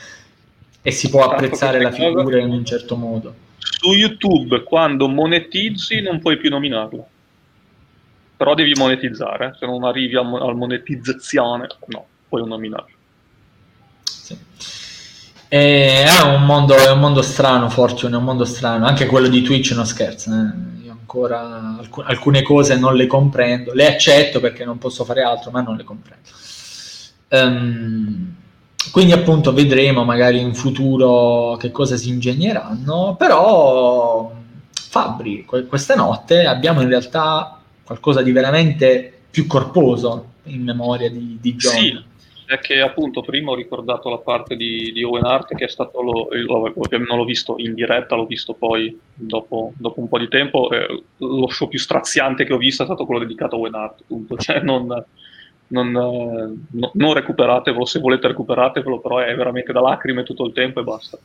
e si può apprezzare la figura in un certo modo. Su YouTube, quando monetizzi, non puoi più nominarlo. Però devi monetizzare, se non arrivi alla monetizzazione, no, puoi nominarlo. Sì. È un, mondo, è un mondo strano, Fortune, è un mondo strano. Anche quello di Twitch non scherzo. Eh. Io ancora alc- alcune cose non le comprendo. Le accetto perché non posso fare altro, ma non le comprendo. Um, quindi appunto vedremo magari in futuro che cosa si ingegneranno, però Fabri, questa notte abbiamo in realtà qualcosa di veramente più corposo in memoria di, di John. Sì, è che appunto prima ho ricordato la parte di, di Owen Hart che è stato, lo, lo, non l'ho visto in diretta, l'ho visto poi dopo, dopo un po' di tempo, eh, lo show più straziante che ho visto è stato quello dedicato a Owen Hart, appunto, cioè non non, no, non, recuperatevelo, se volete recuperatevelo, però è veramente da lacrime tutto il tempo e basta.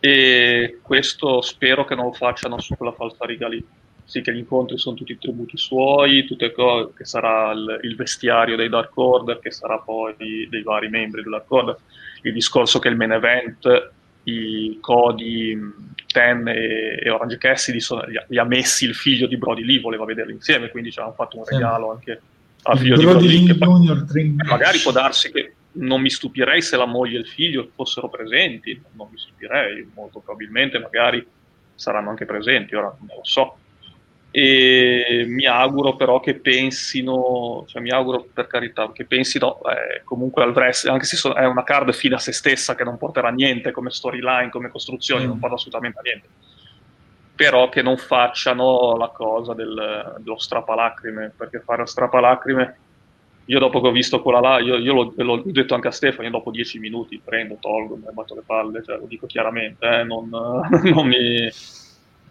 E questo spero che non lo facciano su quella falsa riga lì. Sì, che gli incontri sono tutti tributi suoi, tutte cose, che sarà il, il, vestiario dei Dark Order, che sarà poi dei vari membri del Dark Order, il discorso che il main event, i Cody, Ten e, e Orange Cassidy sono, gli, ha, gli, ha messi il figlio di Brody Lee, voleva vederli insieme, quindi ci hanno fatto un regalo anche a figlio di Brody che Junior, magari può darsi che non mi stupirei se la moglie e il figlio fossero presenti, non mi stupirei, molto probabilmente magari saranno anche presenti, ora non lo so. E mi auguro però che pensino, cioè mi auguro per carità, che pensino eh, comunque al wrestling, anche se è una card fine a se stessa che non porterà a niente come storyline, come costruzione, mm. non porta assolutamente a niente però che non facciano la cosa del, dello strapalacrime, perché fare lo strapalacrime, io dopo che ho visto quella là, io, io l'ho, l'ho, detto anche a Stefano, io dopo dieci minuti prendo, tolgo, mi batto le palle, cioè, lo dico chiaramente, eh, non, non mi...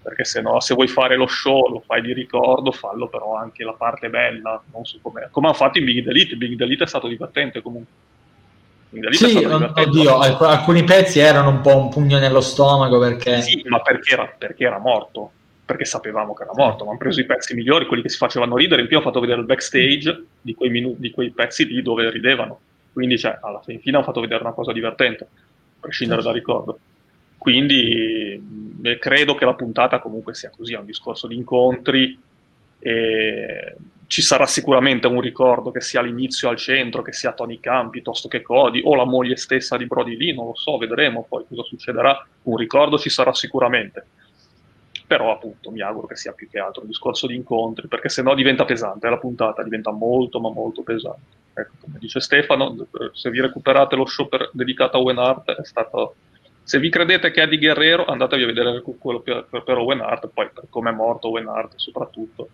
perché se no, se vuoi fare lo show, lo fai di ricordo, fallo però anche la parte bella, non so. Come hanno fatto in Big Delete, Big Delete è stato divertente comunque. Sì, oddio, alcuni pezzi erano un po' un pugno nello stomaco perché... Sì, ma perché era, perché era morto, perché sapevamo che era morto, ma hanno preso i pezzi migliori, quelli che si facevano ridere, in più ho fatto vedere il backstage di quei, minu- di quei pezzi lì dove ridevano, quindi cioè, alla fine hanno fatto vedere una cosa divertente, a prescindere dal ricordo. Quindi credo che la puntata comunque sia così, è un discorso di incontri e ci sarà sicuramente un ricordo che sia all'inizio al centro, che sia Tony Khan piuttosto che Cody o la moglie stessa di Brody lì, non lo so, vedremo poi cosa succederà. Un ricordo ci sarà sicuramente. Però appunto mi auguro che sia più che altro un discorso di incontri, perché sennò diventa pesante, la puntata diventa molto ma molto pesante. Ecco, come dice Stefano, se vi recuperate lo show per, dedicato a Owen Hart è stato se vi credete che è di Guerrero, andatevi a vedere quello per, per, per Owen Hart, poi per come è morto Owen Hart soprattutto.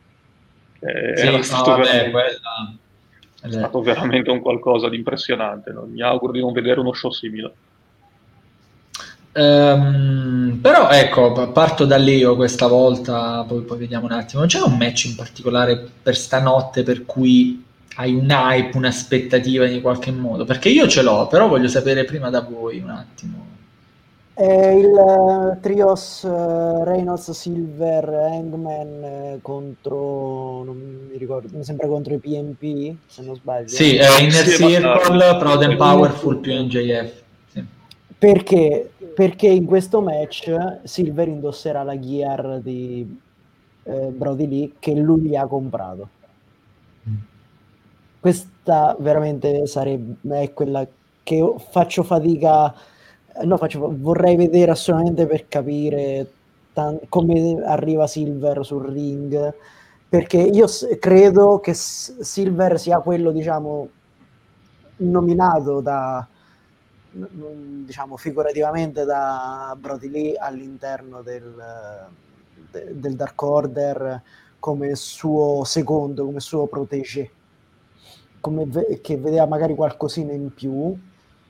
Eh, sì, era stato, no, vabbè, quella... è stato veramente un qualcosa di impressionante. No? Mi auguro di non vedere uno show simile. Um, però ecco, parto da Leo questa volta, poi, poi vediamo un attimo. C'è un match in particolare per stanotte per cui hai un hype, un'aspettativa in qualche modo? Perché io ce l'ho, però voglio sapere prima da voi un attimo. È il uh, Trios uh, Reynolds Silver Hangman uh, contro non mi ricordo, mi sembra contro i PMP, se non sbaglio. Sì, è Inner Circle, Proud Powerful più NJF. Sì. Perché? Perché in questo match Silver indosserà la gear di Brody Lee che lui gli ha comprato. Mm. Questa veramente sarebbe è quella che faccio fatica no, faccio, vorrei vedere assolutamente per capire tan- come arriva Silver sul ring, perché io s- credo che S- Silver sia quello, diciamo, nominato da, diciamo, figurativamente da Brody Lee all'interno del, de- del Dark Order come suo secondo, come suo protégé, come ve- che vedeva magari qualcosina in più,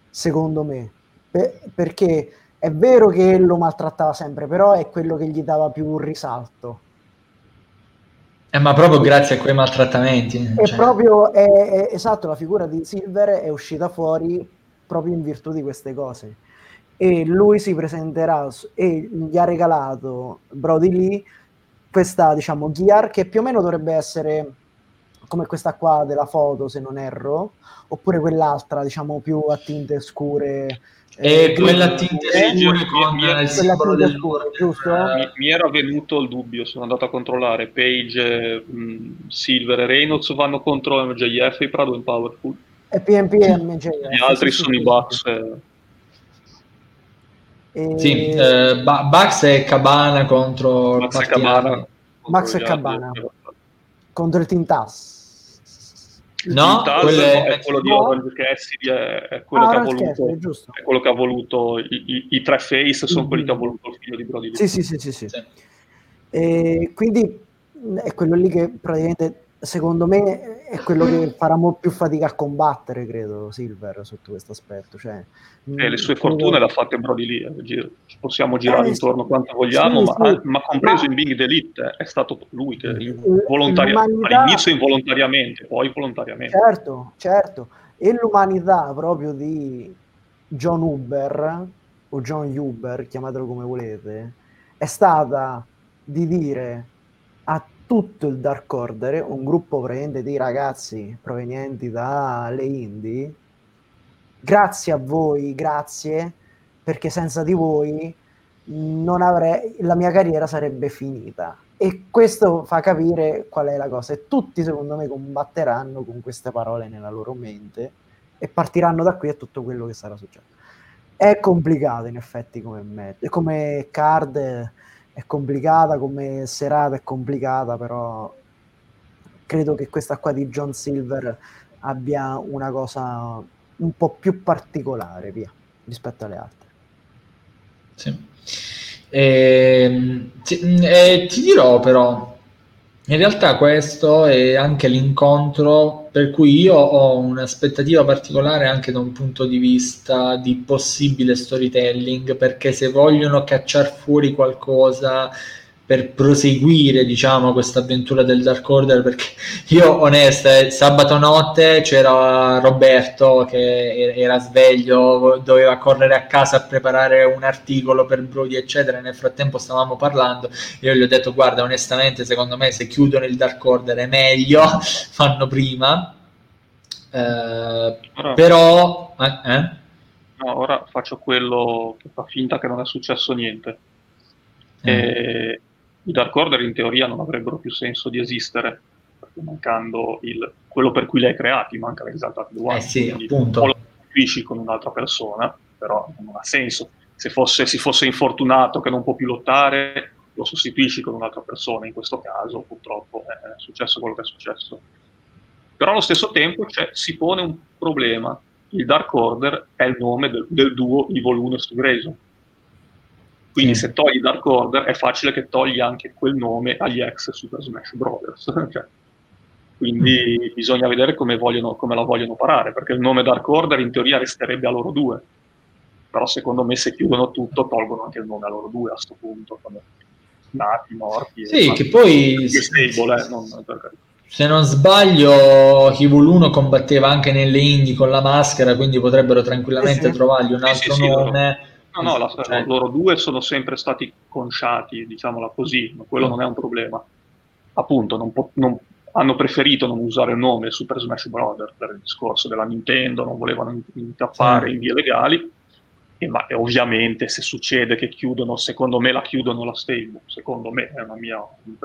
secondo me per, perché è vero che lo maltrattava sempre, però è quello che gli dava più risalto. Eh, ma proprio grazie a quei maltrattamenti. È cioè. proprio, è, è, esatto, la figura di Silver è uscita fuori proprio in virtù di queste cose. E lui si presenterà e gli ha regalato Brody Lee questa, diciamo, gear che più o meno dovrebbe essere come questa qua della foto, se non erro, oppure quell'altra, diciamo, più a tinte scure e quella tinte scure con mi, il simbolo del scuro, giusto? Mi, mi, era venuto il dubbio, sono andato a controllare. Page, mh, mm, Silver e Reynolds vanno contro MJF e Prado in Powerful. E PMP e MJF. Gli altri sì, sono sì, i Bucks. E... Sì, eh, Bucks e Cabana contro Bucks e Cabana. Bucks e Cabana. Contro il Team Tass. No, quello è, è, quello di Orange Cassidy, è, è, quello ah, che ha voluto, è quello che ha voluto i, i, i tre face sono mm-hmm. quelli che ha voluto il figlio di Brody. Sì, sì, sì, sì, sì. sì. E quindi è quello lì che praticamente secondo me è quello che farà più fatica a combattere, credo, Silver sotto questo aspetto. Cioè, eh, le sue fortune le ha fatte Brody lì, eh, possiamo girare eh, intorno quanto vogliamo, sì, ma, sì. ma, compreso ma... in Big Elite è stato lui che volontariamente, all'inizio involontariamente, poi volontariamente. Certo, certo. E l'umanità proprio di John Uber, o John Uber, chiamatelo come volete, è stata di dire a tutto il Dark Order, un gruppo praticamente di ragazzi provenienti dalle indie, grazie a voi, grazie, perché senza di voi avrei, la mia carriera sarebbe finita. E questo fa capire qual è la cosa. E tutti, secondo me, combatteranno con queste parole nella loro mente e partiranno da qui a tutto quello che sarà successo. È complicato, in effetti, come, me- come card è complicata, come serata è complicata, però credo che questa qua di John Silver abbia una cosa un po' più particolare via, rispetto alle altre. Sì. E, ti, e ti dirò però, in realtà questo è anche l'incontro per cui io ho un'aspettativa particolare anche da un punto di vista di possibile storytelling, perché se vogliono cacciare fuori qualcosa per proseguire, diciamo, questa avventura del Dark Order, perché io, onesta, eh, sabato notte c'era Roberto che era sveglio, doveva correre a casa a preparare un articolo per Brody, eccetera, nel frattempo stavamo parlando, io gli ho detto, guarda, onestamente, secondo me se chiudono il Dark Order è meglio, fanno prima, eh, però... Eh? eh? No, ora faccio quello che fa finta che non è successo niente. Mm. E i Dark Order in teoria non avrebbero più senso di esistere, perché mancando il, quello per cui li hai creati, manca l'Exalted One. Eh sì, appunto. O lo sostituisci con un'altra persona, però non ha senso. Se fosse, si fosse infortunato che non può più lottare, lo sostituisci con un'altra persona, in questo caso purtroppo è successo quello che è successo. Però allo stesso tempo cioè, si pone un problema. Il Dark Order è il nome del, del duo Evil 1 e Grayson quindi se togli Dark Order è facile che togli anche quel nome agli ex Super Smash Brothers. cioè, quindi mm. bisogna vedere come, vogliono, come, la vogliono parare, perché il nome Dark Order in teoria resterebbe a loro due. Però secondo me se chiudono tutto tolgono anche il nome a loro due a questo punto, nati, morti. Sì, che poi... Stable, eh, non, se non sbaglio, Evil 1 combatteva anche nelle indie con la maschera, quindi potrebbero tranquillamente sì, sì. trovargli un altro sì, nome No, no, la, cioè, loro due sono sempre stati conciati, diciamola così, ma quello mm. non è un problema. Appunto, non po- non, hanno preferito non usare il nome Super Smash Bros. per il discorso della Nintendo, non volevano incappare mm. in vie legali, e, ma e ovviamente se succede che chiudono, secondo me la chiudono la stable, secondo me è una mia...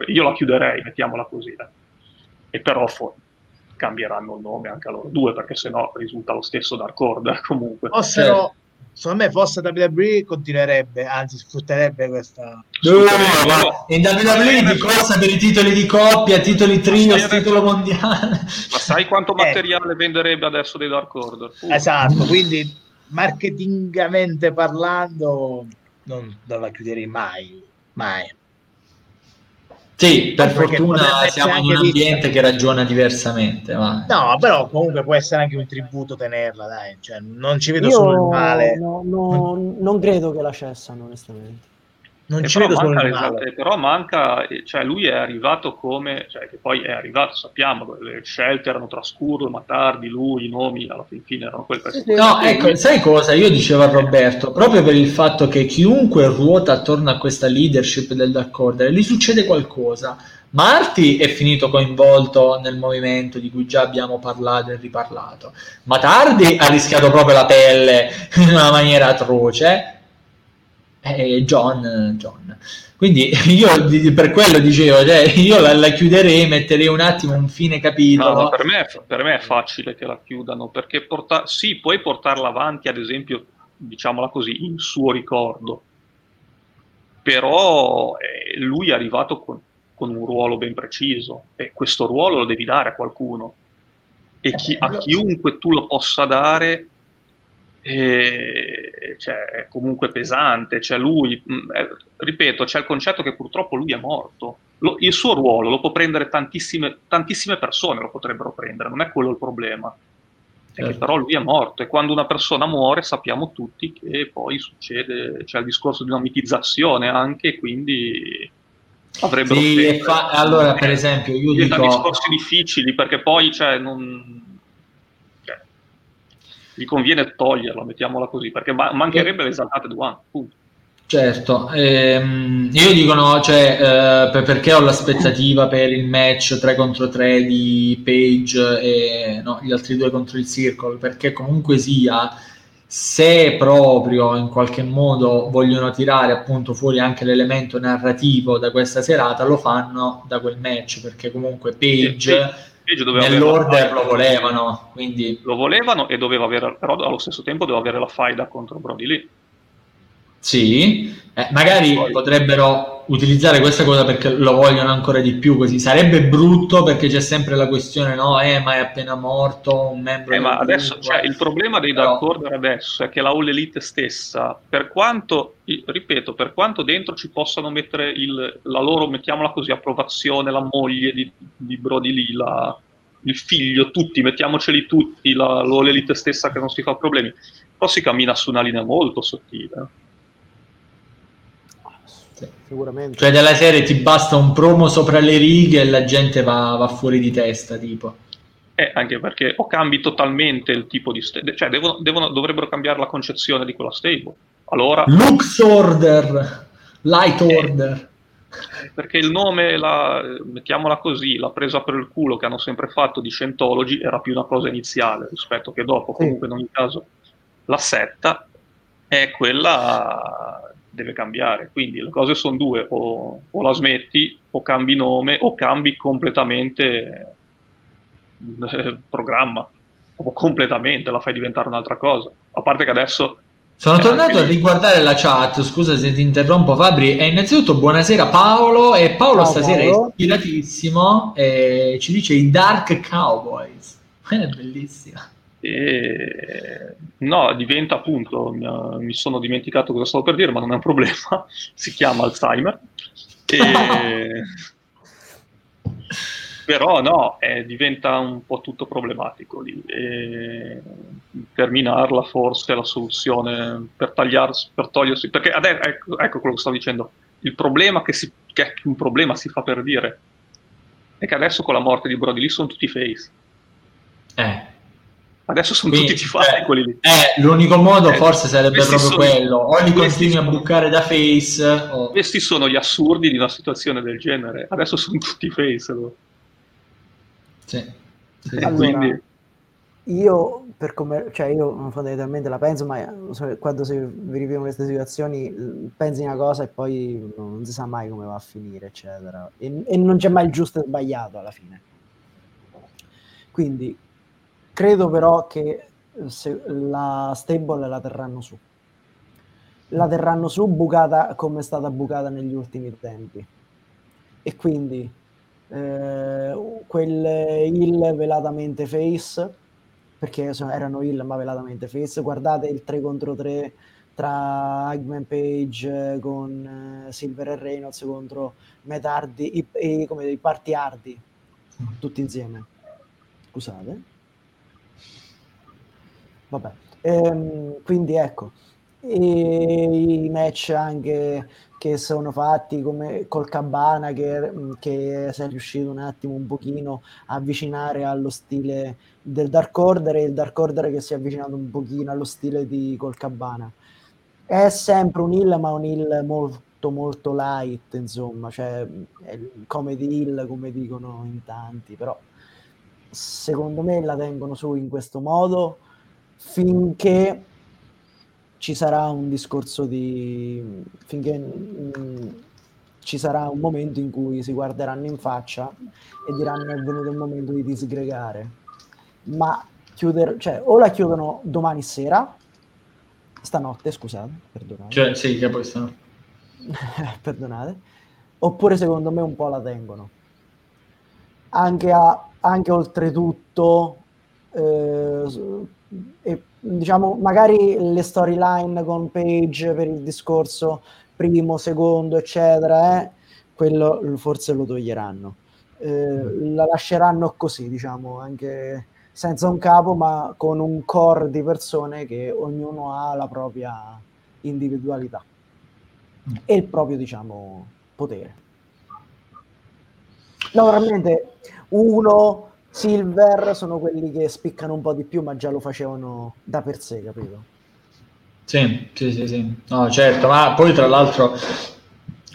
Io la chiuderei, mettiamola così. Eh. E però for- cambieranno il nome anche a loro due, perché sennò risulta lo stesso Dark Order comunque. Fossero... Cioè, secondo me fosse WWE continuerebbe, anzi sfrutterebbe questa... No, in WWE di corsa per i titoli di coppia, titoli trio, titolo mondiale. Ma sai quanto eh. materiale venderebbe adesso dei Dark Order? Uh. Esatto, quindi marketingamente parlando non, non la chiuderei mai, mai. Sì, per Perché fortuna siamo in un ambiente che ragiona diversamente. Ma... No, però comunque può essere anche un tributo tenerla, dai. Cioè, non ci vedo Io solo il male. No, no, non credo che la cessano, onestamente non e ci vedo solo il male. Però manca, cioè lui è arrivato come, cioè che poi è arrivato, sappiamo, le scelte erano trascurso, ma tardi, lui, i nomi alla fine erano quelli. No, ecco, sai cosa? Io dicevo a Roberto, proprio per il fatto che chiunque ruota attorno a questa leadership del Dark Order, gli succede qualcosa. Marti è finito coinvolto nel movimento di cui già abbiamo parlato e riparlato, ma Tardi ha rischiato proprio la pelle in una maniera atroce eh, John, John. Quindi io per quello dicevo, cioè, io la, la, chiuderei, metterei un attimo un fine capitolo. No, per, me, per, me, è facile che la chiudano, perché porta- sì, puoi portarla avanti, ad esempio, diciamola così, in suo ricordo, però eh, lui è arrivato con, con, un ruolo ben preciso e questo ruolo lo devi dare a qualcuno. E chi, a chiunque tu lo possa dare e, cioè, è comunque pesante, cioè lui, eh, ripeto, c'è il concetto che purtroppo lui è morto. Lo, il suo ruolo lo può prendere tantissime, tantissime persone, lo potrebbero prendere, non è quello il problema. È che certo. però lui è morto e quando una persona muore sappiamo tutti che poi succede, c'è il discorso di una mitizzazione anche, quindi avrebbero... Sì, fa- allora per esempio io dico... discorsi difficili perché poi cioè, non gli conviene toglierlo, mettiamola così, perché mancherebbe eh. l'esaltate One, punto. Certo, ehm, io dico no, cioè, eh, perché ho l'aspettativa per il match 3 contro 3 di Page e no, gli altri due contro il Circle, perché comunque sia, se proprio in qualche modo vogliono tirare appunto fuori anche l'elemento narrativo da questa serata, lo fanno da quel match, perché comunque Page... Nell'order lo volevano quindi... lo volevano e doveva avere però allo stesso tempo doveva avere la faida contro Brody Lee sì, eh, magari Poi. potrebbero utilizzare questa cosa perché lo vogliono ancora di più così. Sarebbe brutto perché c'è sempre la questione, no? Eh, ma è appena morto un membro. Eh, ma adesso, cioè, il problema dei Dark Order adesso è che la All Elite stessa, per quanto, ripeto, per quanto dentro ci possano mettere il, la loro, mettiamola così, approvazione, la moglie di, di Brody Lee, la, il figlio, tutti, mettiamoceli tutti, la, l'All Elite stessa che non si fa problemi, però si cammina su una linea molto sottile sicuramente. Cioè della serie ti basta un promo sopra le righe e la gente va, va fuori di testa, tipo. Eh, anche perché o cambi totalmente il tipo di stable, cioè devono, devono, dovrebbero cambiare la concezione di quella stable. Allora... Lux Order, Light eh, Order. Eh, perché il nome, la, mettiamola così, la presa per il culo che hanno sempre fatto di Scientology era più una cosa iniziale rispetto che dopo. Comunque, in ogni caso, la setta è quella deve cambiare. Quindi le cose sono due, o, o la smetti, o cambi nome, o cambi completamente eh, programma, o completamente la fai diventare un'altra cosa. A parte che adesso... Sono tornato a riguardare la chat, scusa se ti interrompo Fabri, e innanzitutto buonasera Paolo, e Paolo Ciao, stasera Paolo. è ispiratissimo e ci dice i Dark Cowboys. È bellissimo. E, no, diventa appunto, mi, sono dimenticato cosa stavo per dire, ma non è un problema, si chiama Alzheimer. E, però no, eh, diventa un po' tutto problematico lì. E terminarla forse è la soluzione per, tagliarsi, per togliersi, perché adesso, ecco, ecco, quello che stavo dicendo, il problema che, si, che un problema si fa per dire è che adesso con la morte di Brody lì sono tutti face. Eh Adesso sono Quindi, tutti tifati eh, quelli lì. Eh, l'unico modo Eh, forse sarebbe proprio sono- quello. O li continui a bucare da face o... Questi sono gli assurdi di una situazione del genere. Adesso sono tutti face. loro. Sì. Sì, Allora, quindi Io, per come, cioè io fondamentalmente la penso, ma quando si verificano queste situazioni pensi una cosa e poi non si sa mai come va a finire, eccetera. E, e non c'è mai il giusto e sbagliato alla fine. Quindi credo però che se la stable la terranno su. La terranno su bucata come è stata bucata negli ultimi tempi. E quindi eh, quel heal velatamente face perché erano heal ma velatamente face guardate il 3 contro 3 tra Eggman Page eh, con eh, Silver e Reynolds contro Matt Hardy i, i- come i party Hardy tutti insieme scusate vabbè. Ehm, quindi ecco. E i match anche che sono fatti come col Cabana che, che si è riuscito un attimo un pochino a avvicinare allo stile del Dark Order e il Dark Order che si è avvicinato un pochino allo stile di col Cabana. È sempre un heal ma un heal molto molto light insomma. Cioè è comedy heal come dicono in tanti però secondo me la tengono su in questo modo finché ci sarà un discorso di finché mm, ci sarà un momento in cui si guarderanno in faccia e diranno è venuto il momento di disgregare. Ma chiudere cioè o la chiudono domani sera stanotte scusate perdonate. Cioè, sì, che poi sono... perdonate, oppure secondo me un po' la tengono. Anche, a, anche oltretutto, eh, e, diciamo, magari le storyline con Page per il discorso primo, secondo, eccetera, eh, quello forse lo toglieranno. Eh, la lasceranno così, diciamo, anche senza un capo, ma con un core di persone che ognuno ha la propria individualità e il proprio diciamo potere. Naturalmente uno silver sono quelli che spiccano un po' di più ma già lo facevano da per sé capito Sì, sì, sì, sì. No, certo, ma poi tra l'altro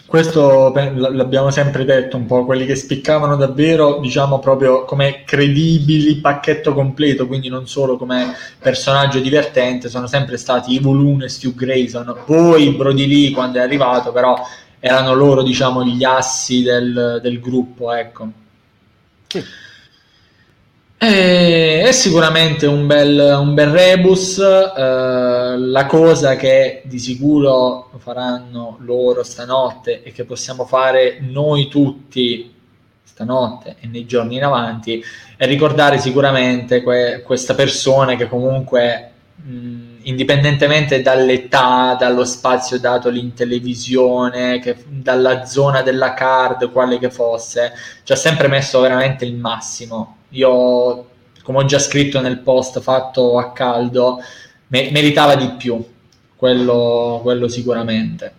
questo l'abbiamo sempre detto un po', quelli che spiccavano davvero, diciamo proprio come credibili pacchetto completo, quindi non solo come personaggio divertente, sono sempre stati Evil 1 e Stu Grayson. Poi Brody Lee quando è arrivato, però erano loro, diciamo, gli assi del, del gruppo, ecco. sì. È sicuramente un bel, un bel rebus. eh, la cosa che di sicuro faranno loro stanotte e che possiamo fare noi tutti stanotte e nei giorni in avanti è ricordare sicuramente que- questa persona che comunque mh, indipendentemente dall'età, dallo spazio datogli in televisione, che- dalla zona della card, quale che fosse, ci ha sempre messo veramente il massimo. Io, come ho già scritto nel post fatto a caldo, me- meritava di più, quello, quello sicuramente.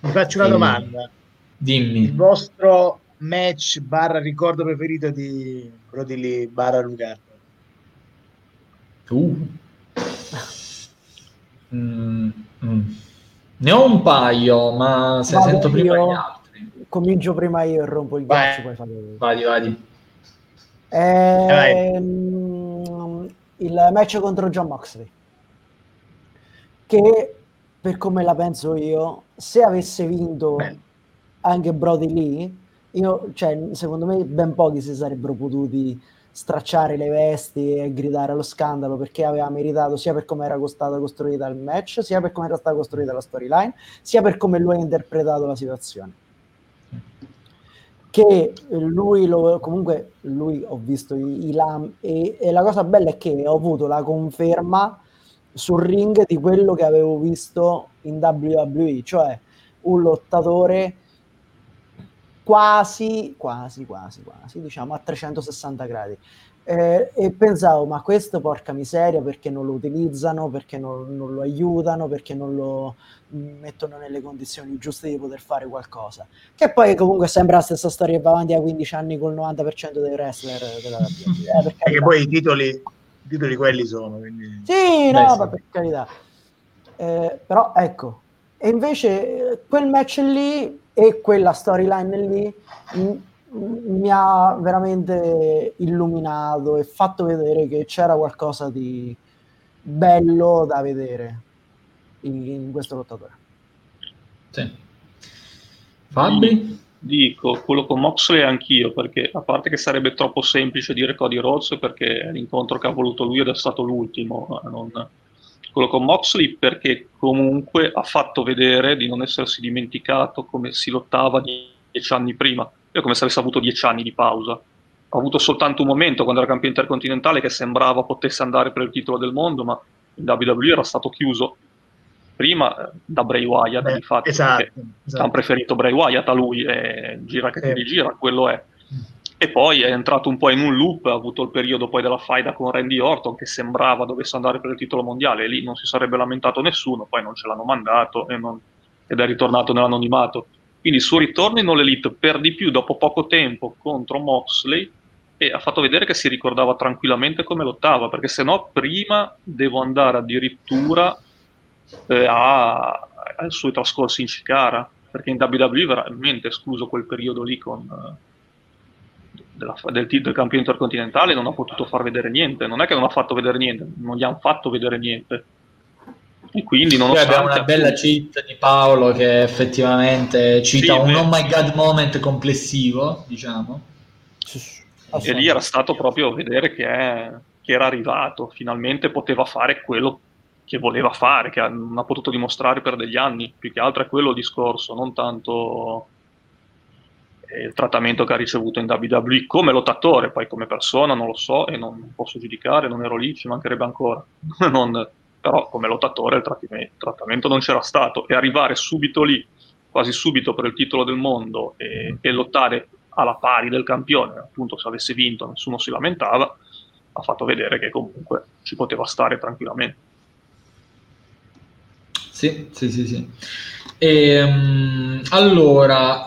Vi faccio una domanda. Il Dimmi. vostro match barra ricordo preferito di Brody Lee barra Lucardo? Uh. Mm, mm. Ne ho un paio, ma se Vado sento prima io. gli altri. comincio prima io e rompo il Vai. ghiaccio poi fate voi. Ehm, il match contro John Moxley. Che per come la penso io se avesse vinto Beh. anche Brody Lee io, cioè, secondo me ben pochi si sarebbero potuti stracciare le vesti e gridare allo scandalo perché aveva meritato sia per come era stata costruita il match sia per come era stata costruita la storyline sia per come lui ha interpretato la situazione che lui lo, comunque lui ho visto i, i lam e, e la cosa bella è che ho avuto la conferma sul ring di quello che avevo visto in WWE cioè un lottatore quasi quasi quasi quasi diciamo a 360 gradi Eh, e pensavo ma questo porca miseria perché non lo utilizzano perché non, non lo aiutano perché non lo mh, mettono nelle condizioni giuste di poter fare qualcosa che poi comunque sembra la stessa storia che va avanti a 15 anni col 90% dei wrestler della WWE eh, per Perché carità. poi i titoli titoli quelli sono. Quindi... Sì, no, sì. per carità. Eh, però ecco, e invece quel match lì e quella storyline lì mi ha veramente illuminato e fatto vedere che c'era qualcosa di bello da vedere in, in questo lottatore. Sì. Fabi? Dico quello con Moxley anch'io, perché a parte che sarebbe troppo semplice dire Cody Rhodes perché l'incontro che ha voluto lui ed è stato l'ultimo, non... quello con Moxley perché comunque ha fatto vedere di non essersi dimenticato come si lottava dieci anni prima, è come se avesse avuto dieci anni di pausa. Ha avuto soltanto un momento quando era campione intercontinentale che sembrava potesse andare per il titolo del mondo, ma in WWE era stato chiuso prima eh, da Bray Wyatt, Beh, infatti, esatto, esatto. hanno preferito Bray Wyatt a lui, e gira che ti rigira, quello è. E poi è entrato un po' in un loop, ha avuto il periodo poi della faida con Randy Orton che sembrava dovesse andare per il titolo mondiale e lì non si sarebbe lamentato nessuno, poi non ce l'hanno mandato non, ed è ritornato nell'anonimato. Quindi il suo ritorno in All Elite per di più dopo poco tempo contro Moxley e ha fatto vedere che si ricordava tranquillamente come lottava, perché se no prima devo andare addirittura eh, a, ai suoi trascorsi in Cicara, perché in WWE veramente escluso quel periodo lì con, eh, della, del, del campione intercontinentale non ha potuto far vedere niente, non è che non ha fatto vedere niente, non gli hanno fatto vedere niente. E quindi nonostante... abbiamo una bella cheat di Paolo che effettivamente cita sì, un oh my god moment complessivo, diciamo. E lì era stato proprio vedere che, è, che era arrivato, finalmente poteva fare quello che voleva fare, che non ha potuto dimostrare per degli anni, più che altro è quello il discorso, non tanto eh, il trattamento che ha ricevuto in WWE come lottatore, poi come persona non lo so e non posso giudicare, non ero lì, ci mancherebbe ancora, non, però come lottatore il trattamento, il trattamento, non c'era stato e arrivare subito lì, quasi subito per il titolo del mondo e, e lottare alla pari del campione, appunto se avesse vinto nessuno si lamentava, ha fatto vedere che comunque ci poteva stare tranquillamente. Sì, sì, sì, sì. E, um, allora,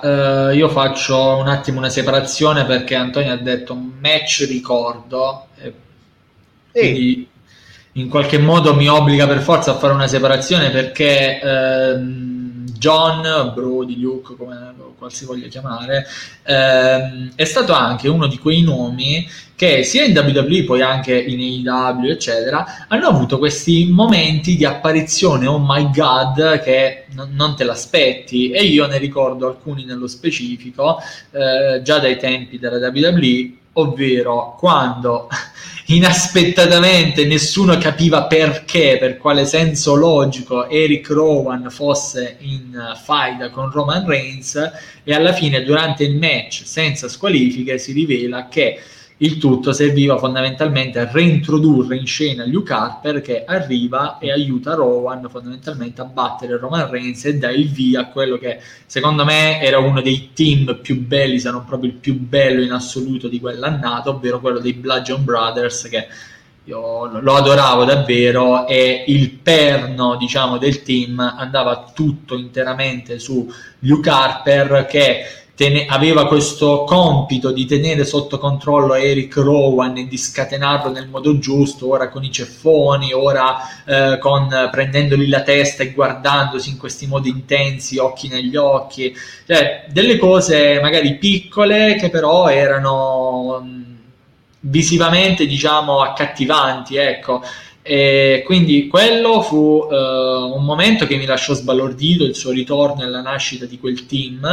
uh, io faccio un attimo una separazione perché Antonio ha detto match ricordo, e quindi in qualche modo mi obbliga per forza a fare una separazione perché uh, John, Brody, Luke, come si voglia chiamare, ehm, è stato anche uno di quei nomi che sia in WWE, poi anche in AEW, eccetera, hanno avuto questi momenti di apparizione, oh my god, che n- non te l'aspetti. E io ne ricordo alcuni nello specifico, eh, già dai tempi della WWE, ovvero quando inaspettatamente nessuno capiva perché, per quale senso logico Eric Rowan fosse in faida con Roman Reigns e alla fine durante il match senza squalifiche si rivela che il tutto serviva fondamentalmente a reintrodurre in scena Luke Harper che arriva e aiuta Rowan fondamentalmente a battere Roman Reigns e dà il via a quello che secondo me era uno dei team più belli, se non proprio il più bello in assoluto di quell'annata, ovvero quello dei Bludgeon Brothers che io lo adoravo davvero e il perno diciamo del team andava tutto interamente su Luke Harper che tene- aveva questo compito di tenere sotto controllo Eric Rowan e di scatenarlo nel modo giusto, ora con i ceffoni, ora eh, con, prendendogli la testa e guardandosi in questi modi intensi, occhi negli occhi, cioè delle cose magari piccole che però erano visivamente diciamo accattivanti, ecco. E quindi quello fu uh, un momento che mi lasciò sbalordito, il suo ritorno e la nascita di quel team,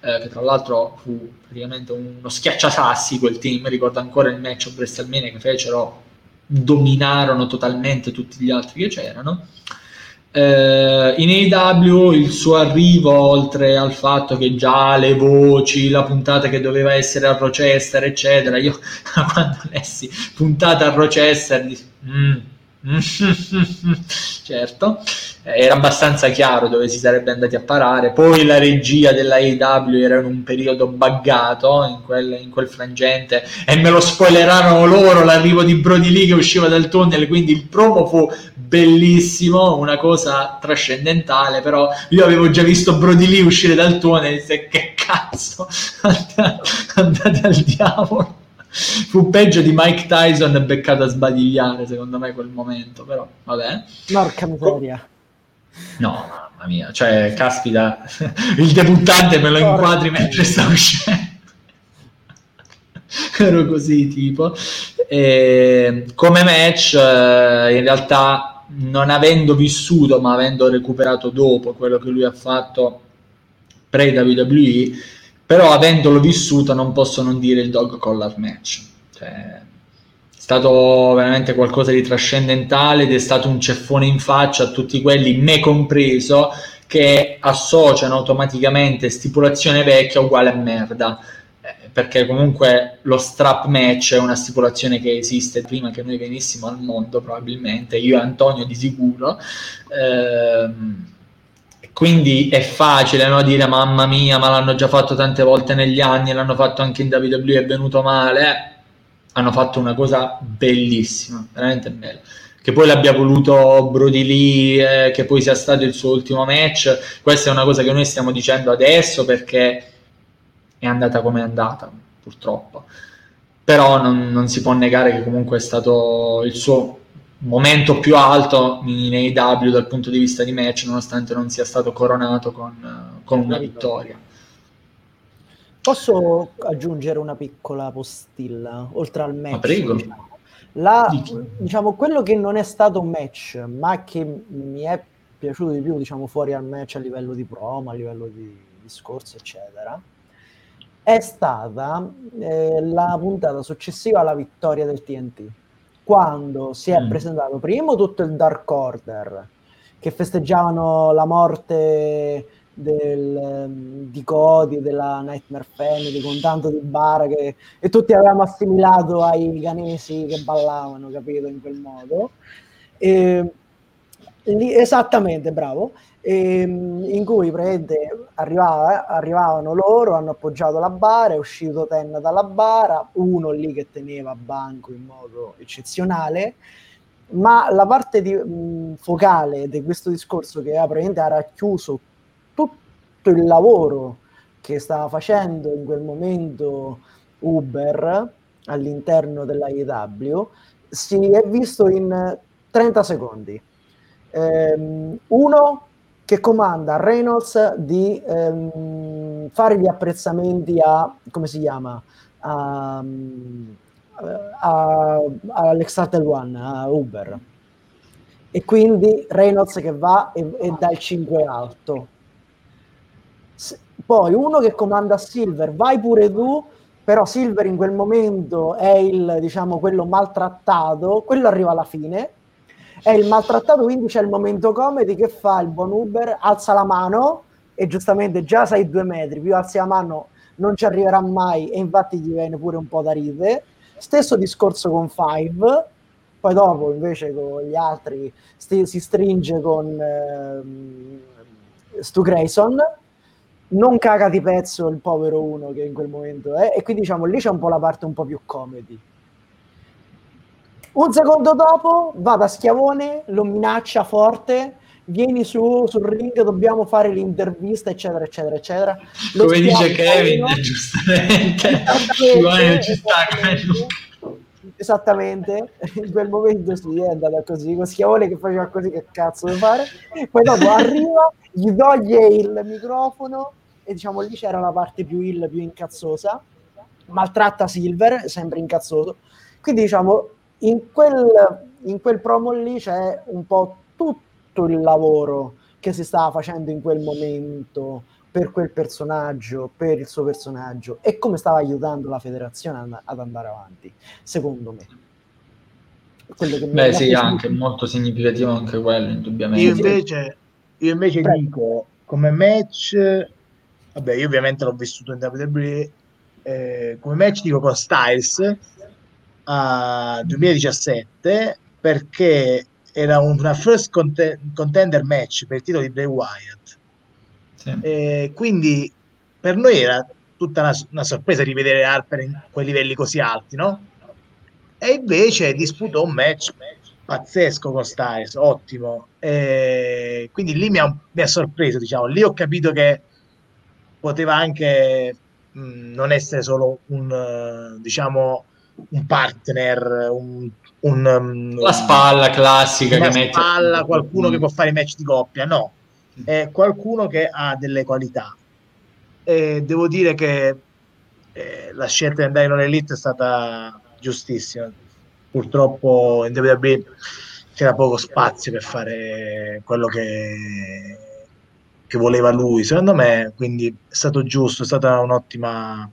eh, che tra l'altro fu praticamente uno schiacciasassi quel team, ricordo ancora il match a WrestleMania che fecero, dominarono totalmente tutti gli altri che c'erano. Eh, in AW il suo arrivo, oltre al fatto che già le voci, la puntata che doveva essere a Rochester, eccetera, io quando lessi puntata a Rochester, mm, certo, era abbastanza chiaro dove si sarebbe andati a parare. Poi la regia della AEW era in un periodo buggato in quel, in quel frangente e me lo spoilerarono loro l'arrivo di Brody Lee che usciva dal tunnel. Quindi il promo fu bellissimo, una cosa trascendentale. Però io avevo già visto Brody Lee uscire dal tunnel e disse che cazzo, andate al diavolo. Fu peggio di Mike Tyson beccato a sbadigliare, secondo me, quel momento, però vabbè. Porca miseria. No, mamma mia, cioè, caspita, il debuttante me lo inquadri mentre sta uscendo. Ero così, tipo. E, come match, eh, in realtà, non avendo vissuto, ma avendo recuperato dopo quello che lui ha fatto pre-WWE, però avendolo vissuto non posso non dire il dog collar match. Cioè, è stato veramente qualcosa di trascendentale ed è stato un ceffone in faccia a tutti quelli, me compreso, che associano automaticamente stipulazione vecchia uguale a merda. Eh, perché comunque lo strap match è una stipulazione che esiste prima che noi venissimo al mondo, probabilmente, io e Antonio di sicuro. Ehm, quindi è facile no, dire mamma mia, ma l'hanno già fatto tante volte negli anni, l'hanno fatto anche in WWE, è venuto male. Eh, hanno fatto una cosa bellissima, veramente bella. Che poi l'abbia voluto Brody Lee, eh, che poi sia stato il suo ultimo match. Questa è una cosa che noi stiamo dicendo adesso perché è andata come è andata, purtroppo. Però non, non si può negare che comunque è stato il suo momento più alto in AEW dal punto di vista di match, nonostante non sia stato coronato con, con una vittoria. Posso aggiungere una piccola postilla oltre al match? Ma prego. Diciamo. La, diciamo, quello che non è stato un match, ma che mi è piaciuto di più, diciamo, fuori al match a livello di promo, a livello di discorso, eccetera, è stata eh, la puntata successiva alla vittoria del TNT quando si è mm. presentato prima tutto il Dark Order che festeggiavano la morte del, di Cody, della Nightmare Family con tanto di bar che, e tutti avevamo assimilato ai ganesi che ballavano, capito, in quel modo. E, lì, esattamente, bravo ehm, in cui arrivava, arrivavano loro, hanno appoggiato la bara, è uscito Ten dalla bara, uno lì che teneva banco in modo eccezionale, ma la parte di, mh, focale di questo discorso che era racchiuso tutto il lavoro che stava facendo in quel momento Uber all'interno della IW si è visto in 30 secondi. Um, uno, che comanda a Reynolds di ehm, fare gli apprezzamenti a, come si chiama, a, a, a Alexander One, a Uber. E quindi Reynolds che va e, e dà il 5 alto. S- poi uno che comanda a Silver, vai pure tu, però Silver in quel momento è il, diciamo, quello maltrattato, quello arriva alla fine, è il maltrattato, quindi c'è il momento comedy che fa il buon Uber, alza la mano e giustamente già sei due metri, più alzi la mano non ci arriverà mai e infatti gli viene pure un po' da ride. Stesso discorso con Five, poi dopo invece con gli altri sti, si stringe con eh, Stu Grayson, non caga di pezzo il povero uno che in quel momento è, e quindi diciamo lì c'è un po' la parte un po' più comedy. Un secondo dopo va da Schiavone, lo minaccia forte, vieni su sul ring, dobbiamo fare l'intervista, eccetera, eccetera, eccetera. Lo Come dice Kevin, giustamente, Schiavone ci sta Esattamente, in quel momento sì, è andata così, con Schiavone che faceva così, che cazzo devo fare? Poi dopo arriva, gli toglie il microfono e diciamo lì c'era la parte più ill, più incazzosa, maltratta Silver, sempre incazzoso. Quindi diciamo in quel, in quel promo lì c'è un po' tutto il lavoro che si stava facendo in quel momento per quel personaggio, per il suo personaggio e come stava aiutando la federazione ad andare avanti, secondo me. Beh sì, anche molto significativo anche quello, indubbiamente. Io invece, io invece dico, come match, vabbè, io ovviamente l'ho vissuto in WWE, eh, come match dico con Styles, a 2017 perché era una first contender match per il titolo di Bray Wyatt. Sì. E quindi per noi era tutta una, una, sorpresa rivedere Harper in quei livelli così alti, no? E invece disputò un match pazzesco con Styles, ottimo. E quindi lì mi ha, mi ha sorpreso, diciamo. Lì ho capito che poteva anche mh, non essere solo un, diciamo, un partner, un, un, um, la spalla classica una che mette spalla, qualcuno che può fare i match di coppia, no, è qualcuno che ha delle qualità. E devo dire che eh, la scelta di andare in Elite è stata giustissima. Purtroppo in WWE c'era poco spazio per fare quello che, che voleva lui, secondo me, quindi è stato giusto, è stata un'ottima,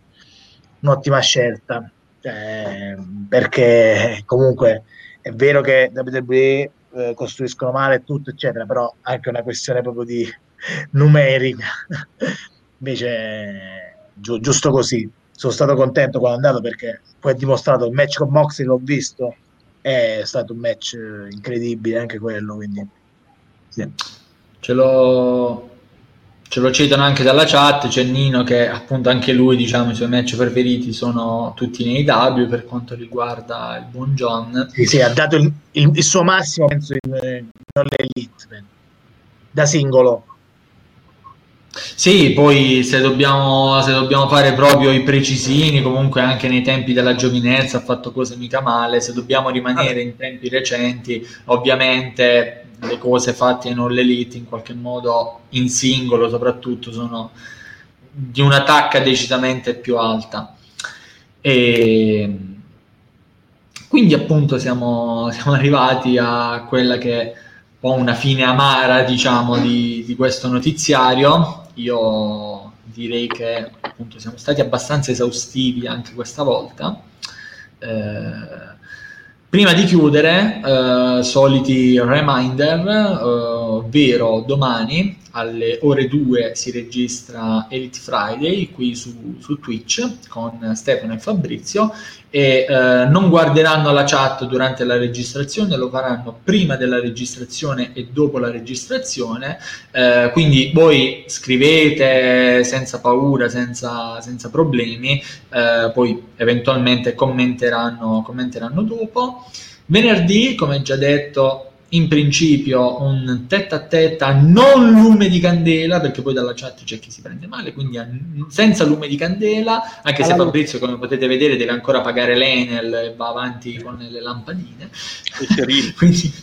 un'ottima scelta. Eh, perché comunque è vero che WWE eh, costruiscono male tutto, eccetera, però anche una questione proprio di numerica. Invece, gi- giusto così. Sono stato contento quando è andato perché poi è dimostrato il match con Moxley, l'ho visto, è stato un match eh, incredibile anche quello. Quindi, sì. ce lo ce lo citano anche dalla chat, c'è Nino che appunto anche lui, diciamo, i suoi match preferiti sono tutti nei W per quanto riguarda il buon John. Sì, sì, ha dato il, il, il suo massimo, penso, in, in Elite, da singolo. Sì, poi se dobbiamo, se dobbiamo fare proprio i precisini, comunque anche nei tempi della giovinezza ha fatto cose mica male, se dobbiamo rimanere in tempi recenti, ovviamente le cose fatte in All Elite in qualche modo in singolo soprattutto sono di una tacca decisamente più alta. E quindi appunto siamo, siamo arrivati a quella che è un po' una fine amara diciamo di, di questo notiziario io direi che appunto siamo stati abbastanza esaustivi anche questa volta. Eh, prima di chiudere, eh, soliti reminder, ovvero domani alle ore 2 si registra Elite Friday qui su, su Twitch con Stefano e Fabrizio e eh, non guarderanno la chat durante la registrazione, lo faranno prima della registrazione e dopo la registrazione, eh, quindi voi scrivete senza paura, senza, senza problemi, eh, poi eventualmente commenteranno, commenteranno dopo. Venerdì, come già detto, in principio un tetta a tetta non lume di candela perché poi dalla chat c'è chi si prende male quindi senza lume di candela anche se Fabrizio come potete vedere deve ancora pagare l'Enel e va avanti con le lampadine. Quindi,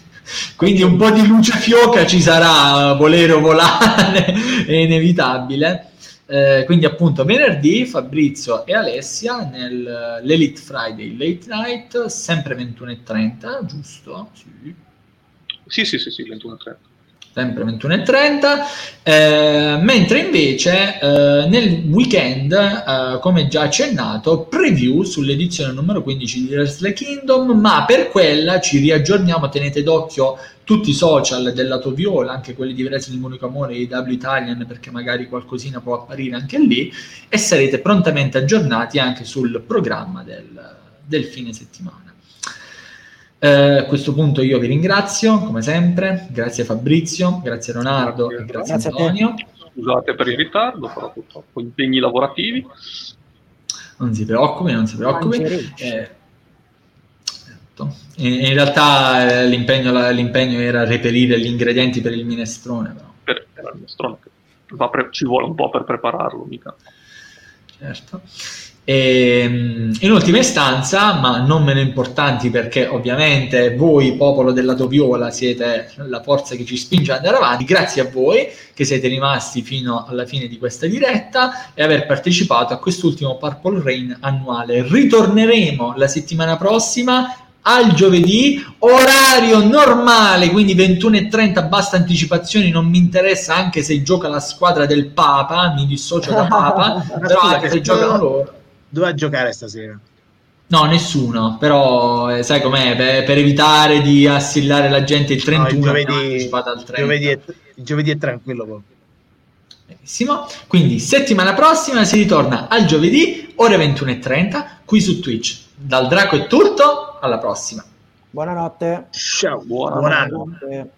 quindi un po' di luce fioca ci sarà volere o volare è inevitabile. Eh, quindi appunto venerdì Fabrizio e Alessia nell'Elite Friday Late Night sempre 21.30 giusto? Sì sì, sì, sì, sì 21.30. Sempre 21.30, eh, mentre invece eh, nel weekend, eh, come già accennato, preview sull'edizione numero 15 di Wrestle Kingdom, ma per quella ci riaggiorniamo, tenete d'occhio tutti i social del lato viola, anche quelli di Wrestling Unico Amore e W Italian, perché magari qualcosina può apparire anche lì, e sarete prontamente aggiornati anche sul programma del, del fine settimana. Eh, a questo punto io vi ringrazio, come sempre, grazie Fabrizio, grazie Leonardo grazie, e grazie, grazie Antonio. Scusate per il ritardo, però purtroppo impegni lavorativi. Non si preoccupi, non si preoccupi. Eh, certo. in, realtà eh, l'impegno, l'impegno, era reperire gli ingredienti per il minestrone. Però. Per, per il minestrone, pre- ci vuole un po' per prepararlo, mica. Certo. E, ehm, in ultima istanza, ma non meno importanti perché ovviamente voi, popolo del lato viola, siete la forza che ci spinge ad andare avanti, grazie a voi che siete rimasti fino alla fine di questa diretta e aver partecipato a quest'ultimo Purple Rain annuale. Ritorneremo la settimana prossima al giovedì, orario normale, quindi 21.30, basta anticipazioni, non mi interessa anche se gioca la squadra del Papa, mi dissocio da Papa, però anche se giocano loro dove a giocare stasera? No, nessuno, però eh, sai com'è, per, per, evitare di assillare la gente il 31 no, il giovedì, al 30. Giovedì è, il giovedì è tranquillo proprio. Benissimo, quindi settimana prossima si ritorna al giovedì, ore 21.30, qui su Twitch. Dal Draco è tutto, alla prossima. Buonanotte. Ciao, buonanotte. buonanotte.